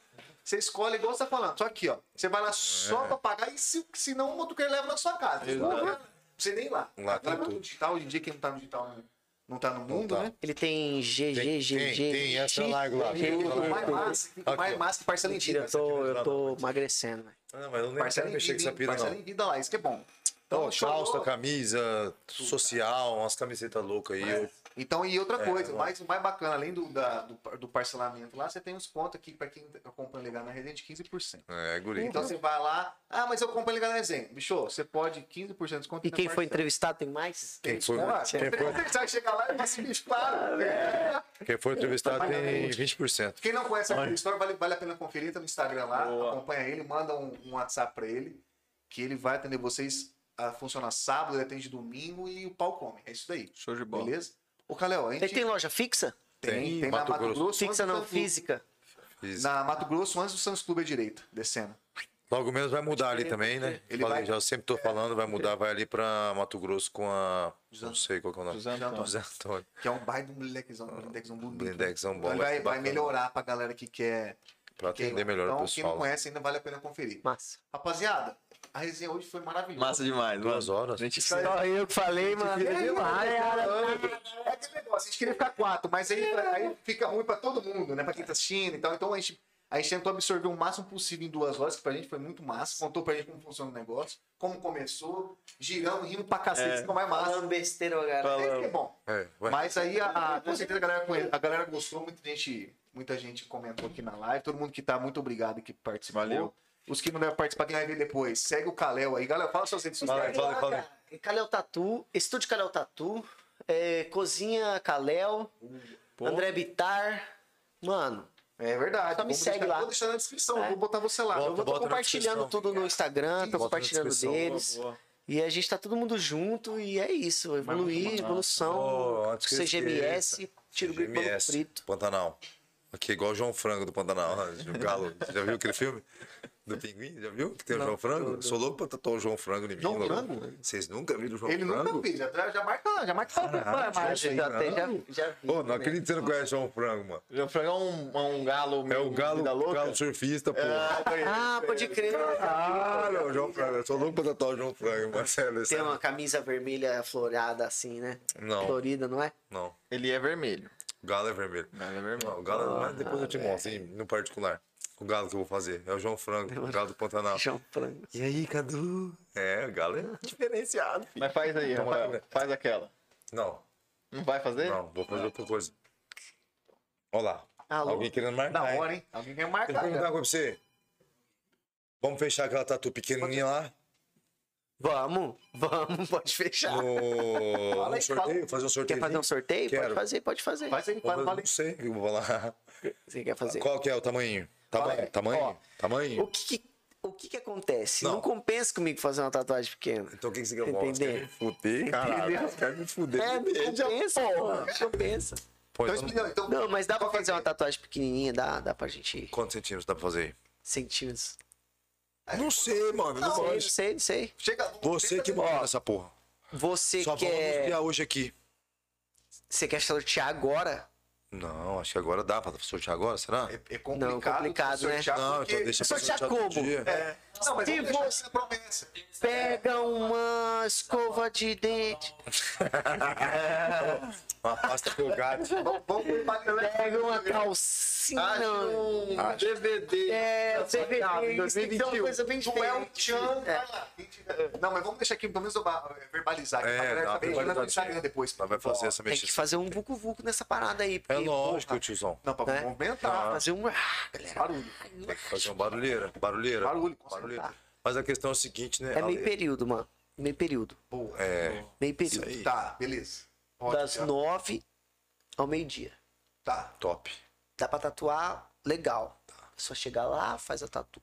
Você escolhe igual você tá falando. Só aqui, ó. Você vai lá só pra pagar e se, se não, o motoqueiro leva na sua casa. Não vai- Você nem lá. Lá Agora, tudo. digital, hoje em dia, quem não tá no digital não, não tá no mundo, tá. né? Ele tem GG, Tem- GG. tem- tem essa largo lá. G, Tudo. mais massa, fica mais massa que parcela em vida. eu tô, eu tô emagrecendo, velho. Não, mas eu nem Parcela quero mexer com essa pira, parcela não. em vida lá, isso que é bom. Então, chorou. calça, camisa, social, umas camisetas loucas aí. Então, e outra É, coisa, bom. mais, o mais bacana, além do, da- do, do parcelamento lá, você tem uns pontos aqui para quem acompanha legal na resenha de 15%. É, guri. Então você vai lá, ah, mas eu acompanho legal na resenha. Bicho, você pode 15% de desconto. E quem foi entrevistado tem mais? Quem foi, Ah, quem foi, vai chegar lá e vai se bicho, claro. É. quem foi entrevistado tem 20%. Quem não conhece a história, vale, vale a pena conferir, tá no Instagram lá, Boa. acompanha ele, manda um, um WhatsApp pra ele, que ele vai atender vocês. A funciona sábado, ele atende domingo e o pau come. É isso daí. Show de bola. Beleza? Ô, Calel, a gente Ele tem loja fixa? tem, tem, Mato na Mato Grosso. Grosso. Fixa não, física. Fiz. Na Mato Grosso, antes do Santos Clube à direita, descendo. Logo menos vai mudar ali também, né? Ele Falei, vai- Já sempre tô falando, vai mudar, vai ali pra Mato Grosso com a. Não sei qual que é o nome. José Antônio. José Antônio. Que é um bairro do um blindexão bonito. Blindexão bom, Então vai vai, melhorar pra galera que quer. Pra atender melhor então, o quem não pessoal. conhece ainda vale a pena conferir. Massa. Rapaziada, a resenha hoje foi maravilhosa. Massa demais, mano. Duas horas. A gente Só eu que falei, mano. É aquele negócio, a gente queria ficar quatro, mas aí, aí fica ruim pra todo mundo, né? Pra quem tá assistindo. Então, então a, gente, a gente tentou absorver o máximo possível em duas horas, que pra gente foi muito massa. Contou pra gente como funciona o negócio, como começou, girando, rindo pra cacete, É. ficou mais massa. Falando besteira, galera. É, é bom. É. Mas aí, a, a- com certeza, a galera, a galera gostou, muita gente, muita gente comentou aqui na live. Todo mundo que tá, muito obrigado que participou. Valeu. Os que não devem participar, quem vai ver depois, segue o Kalel aí. Galera, fala suas redes Fala sociais. fala aí, fala aí. Calel Tatu, Estúdio Calel Tatu, é, Cozinha Calel, Pô. André Bitar. Mano, É verdade. Só me segue deixar- lá. Vou deixar na descrição, É. vou botar você lá. Bota, eu vou tô compartilhando tudo no Instagram, tô compartilhando deles. Boa, boa. E a gente tá todo mundo junto e é isso. Evoluir, evolução. Oh, CGMS, tiro o frito. Pantanal. Aqui igual o João Frango do Pantanal. O Galo. Já viu aquele filme? Do Pinguim? Já viu? Que tem o João Frango? Sou louco pra tatuar o João Frango em mim. João. Frango? Vocês nunca viram o João Ele Frango? nunca fez, já, já marca, já marca Caraca, pra imagem. Já, até já, já vi. Ô, não acredito que você não conhece o João Frango, mano. O Frango é um, é um galo É meio o galo, vida louca. galo surfista, pô. Ah, pode crer. Ah, não, João Frango. Eu sou louco pra tatuar o João Frango, Marcelo. Tem uma camisa vermelha florada assim, né? Não, Florida, não é? não. Ele é vermelho. O galo é vermelho. O galo é vermelho. Não, o galo, mas depois eu te mostro, no particular. O galo que eu vou fazer. É o João Frango, o galo do Pantanal. João Frango. E aí, Cadu? É, o galo é diferenciado. Mas faz aí, Toma Rafael. aí, né? Faz aquela. Não, Não vai fazer? não, vou fazer outra coisa. Olha lá. Alô? Alguém querendo Da marcar. hein? hora, hein? Alguém quer Deixa eu marcar. perguntar uma coisa pra você. Vamos fechar aquela tatu pequenininha lá Vamos, vamos, pode fechar. no, Fala aí, sorteio? Fazer um sorteio? Quer fazer um sorteio? Pode Quero. fazer, pode fazer. Faz aí, fala, fala Não sei o que eu vou falar. Você quer fazer? Qual que é o tamanho? Tamanho? Ó, Tamanho? Tamanho? O que, que- o que que acontece? Não. Não. compensa comigo fazer uma tatuagem pequena. Então o que que você quer Entendeu? Você quer me fuder, caralho. Você quer me fuder. É, não compensa. Não compensa. Pô, Então, então, então, Não, mas dá pra é fazer uma tatuagem pequenininha, dá, dá pra gente... Quantos centímetros dá pra fazer aí? Centímetros. Não sei, mano. Não, Sei, pode. sei, sei. Chega, Você que manda essa porra. Você Só vamos quer... criar hoje aqui. Você quer sortear agora? Não, acho que agora dá pra sortear agora, será? É, é complicado, complicado, né? Não, porque- então deixa sortear como? dia. É. Não, mas você- essa promessa. Pega uma escova de dente. Uma pasta vamos verbalizar. Pega uma calcinha. Acho um DVD. É, DVD, casa, isso tem que ser uma 2021. coisa bem Tu é o diferente. Tchan. É. vai lá. Quem tiver- Não, mas vamos deixar aqui, pelo menos eu ba- verbalizar. aqui, É, pra galera no. Instagram depois. Nós vai fazer essa Tem que mexida. fazer um vucu-vucu nessa parada aí. É porque, lógico, porra, tiozão. Não, pra né? movimentar. Fazer um. Ah, galera. Barulho. Tem que fazer uma barulheira. Barulheira. Barulho, barulheira. Mas a questão é o seguinte, né? É meio período, mano. Meio período. Boa. É. Meio período. Tá, beleza. Ótimo, Das já. nove ao meio-dia. Tá. Top. Dá pra tatuar legal. Só chegar lá, faz a tatu.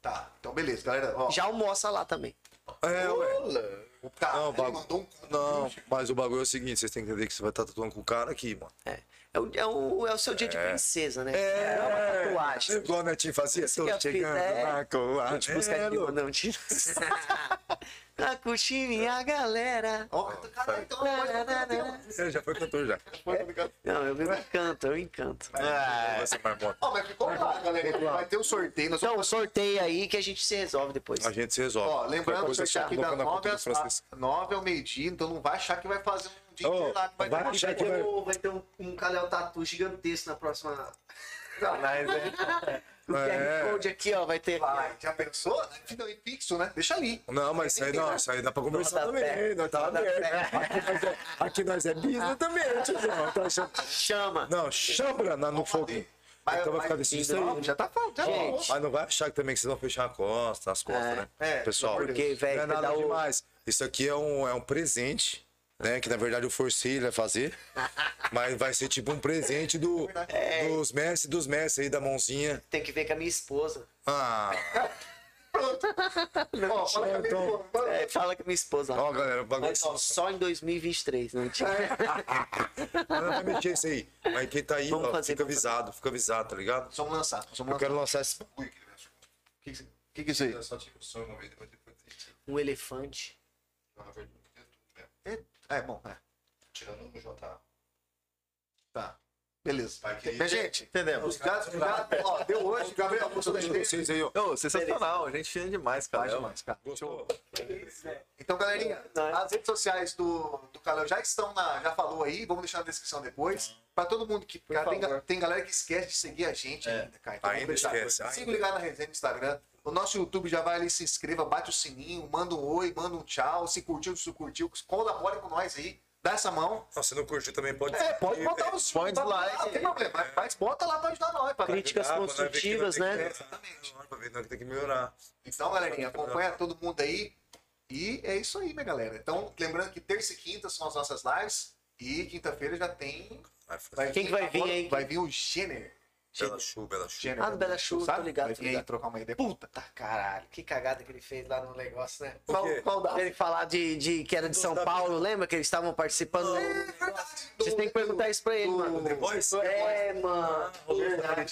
Tá. Então, beleza, galera. Ó, Já almoça lá também. É, ué. tá, Não, bagu- mandou um Não, mas o bagulho é o seguinte, vocês têm que entender que você vai estar tatuando com o cara aqui, mano. É. É o, é o, é o seu dia de princesa, né? É uma tatuagem. Igual a Netinho fazia, é a fita, chegando é. na coa. Vou te buscar aqui, louco. não, tira. Curtir minha galera. Ó, cara, então É, já foi cantor já. Não, eu me encanto, eu encanto. Vai ser marmota. Ó, mas ficou claro, galera. Vai ter um sorteio. Nós Então, vamos... sorteio aí que a gente se resolve depois. A gente se resolve. Ó, lembrando que você aqui da coloca na 9 conta do às Francisco. 9 ao meio-dia, então não vai achar que vai fazer um dia Ó, inteiro lá que vai vai ter que vai- vai ter um, um Kalel Tatu gigantesco na próxima. O É. QR Code aqui, ó, vai ter. Vai, já pensou? Não, em fixo, né? Deixa ali. Não, mas isso aí, não, isso aí dá pra conversar também. Nós tá aberto. Aqui nós é, aqui nós é business também, tiozão. Tá achando- Chama. Não, chambra na- no fogo. Então vai ficar desse jeito aí. Já tá falando, já Gente. falou. Mas não vai achar que também que vocês vão fechar a costa, as costas, É. né? É, Pessoal, porque, velho, não é nada dá o- demais. Isso aqui é um, é um presente, né? Que na verdade eu forcei ele a fazer. mas vai ser tipo um presente do, É. dos mestres dos mestres aí da mãozinha. Tem que ver com a minha esposa. Ah, Ó, fala aí, então- pô, É, fala com a minha esposa. ó. ó, galera, o bagulho. Mas, ó, só em 2023, não tinha. Não, não vai mexer isso aí. Mas quem tá aí, Vamos ó, fazer, fica avisado, fica avisado, tá ligado? Nós vamos lançar. Nós vamos Eu lançar. quero lançar esse. O que, que, que que é isso aí? só tive o sonho uma vez, depois depois Um elefante. É, é bom, é. Tirando o J. Tá. Beleza. Mas, gente, Entendemos. já, já, ó, deu hoje, Gabriel, gostou da gente? Vocês aí, ó. Ô, sensacional, a gente fina demais, cara. Faz demais, cara. Gostou? Então, galerinha, as redes sociais do, do Caleu já estão na. Já falou aí, vamos deixar na descrição depois. Pra todo mundo que. Cara, tem, tem galera que esquece de seguir a gente ainda, cara. Então, Ainda vamos deixar. esquece, Siga ainda. ligar na resenha no Instagram. O nosso YouTube já vai ali, se inscreva, bate o sininho, manda um oi, manda um tchau. Se curtiu, se curtiu, colabore com nós aí. Dá essa mão. Não, se não curtiu também pode. É, pode botar os Põe dislike. Não tem problema, mas- mas bota lá pra ajudar nós. Pra Críticas que construtivas, né? que- Exatamente. Pra ver que tem que melhorar. Então, galerinha, acompanha todo mundo aí. E é isso aí, minha galera. Então, lembrando que terça e quinta são as nossas lives. E quinta-feira já tem. Vai. Quem que vai vir aí? Vai vir o Jenner. Bela show, bela show. Jenner Ah, do Bela Show, tô sabe? ligado, Vai vir aí trocar uma ideia. Puta caralho, que cagada que ele fez lá no negócio, né? Qual, qual da... Ele falar de, de que era de São Paulo, lembra que eles estavam participando? Vocês têm que perguntar isso pra ele, mano. The Voice? É, mano.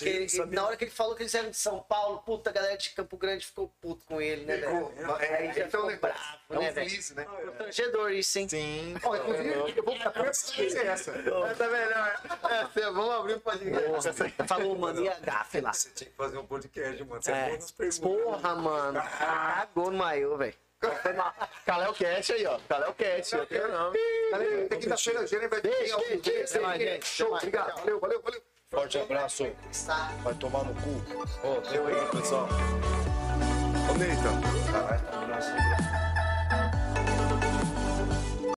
Ele- sabia? na hora que ele falou que eles eram de São Paulo, puta, a galera de Campo Grande ficou puto com ele, né, velho? É, Aí já é, então, ficou né, bravo, é né, um velho? feliz, né? Constrangedor isso, hein? Sim. Ó, inclusive, eu vou ficar é essa. Essa é melhor. Essa é, vamos abrir o podcast. Falou, mano, e a gafe lá? Você tinha que fazer um podcast, mano. Você é, É. bom nas perguntas. Porra, mano. Cagou no maiô, velho. Caléu Cash aí, ó. Caléu Cash. Eu tenho não. Até quinta-feira, o Jenner vai gente. Show, obrigado. Valeu, valeu, valeu. Forte abraço. Vai tomar no cu. Ó, deu aí, pessoal. Ô, Neita. Caralho, tá um abraço.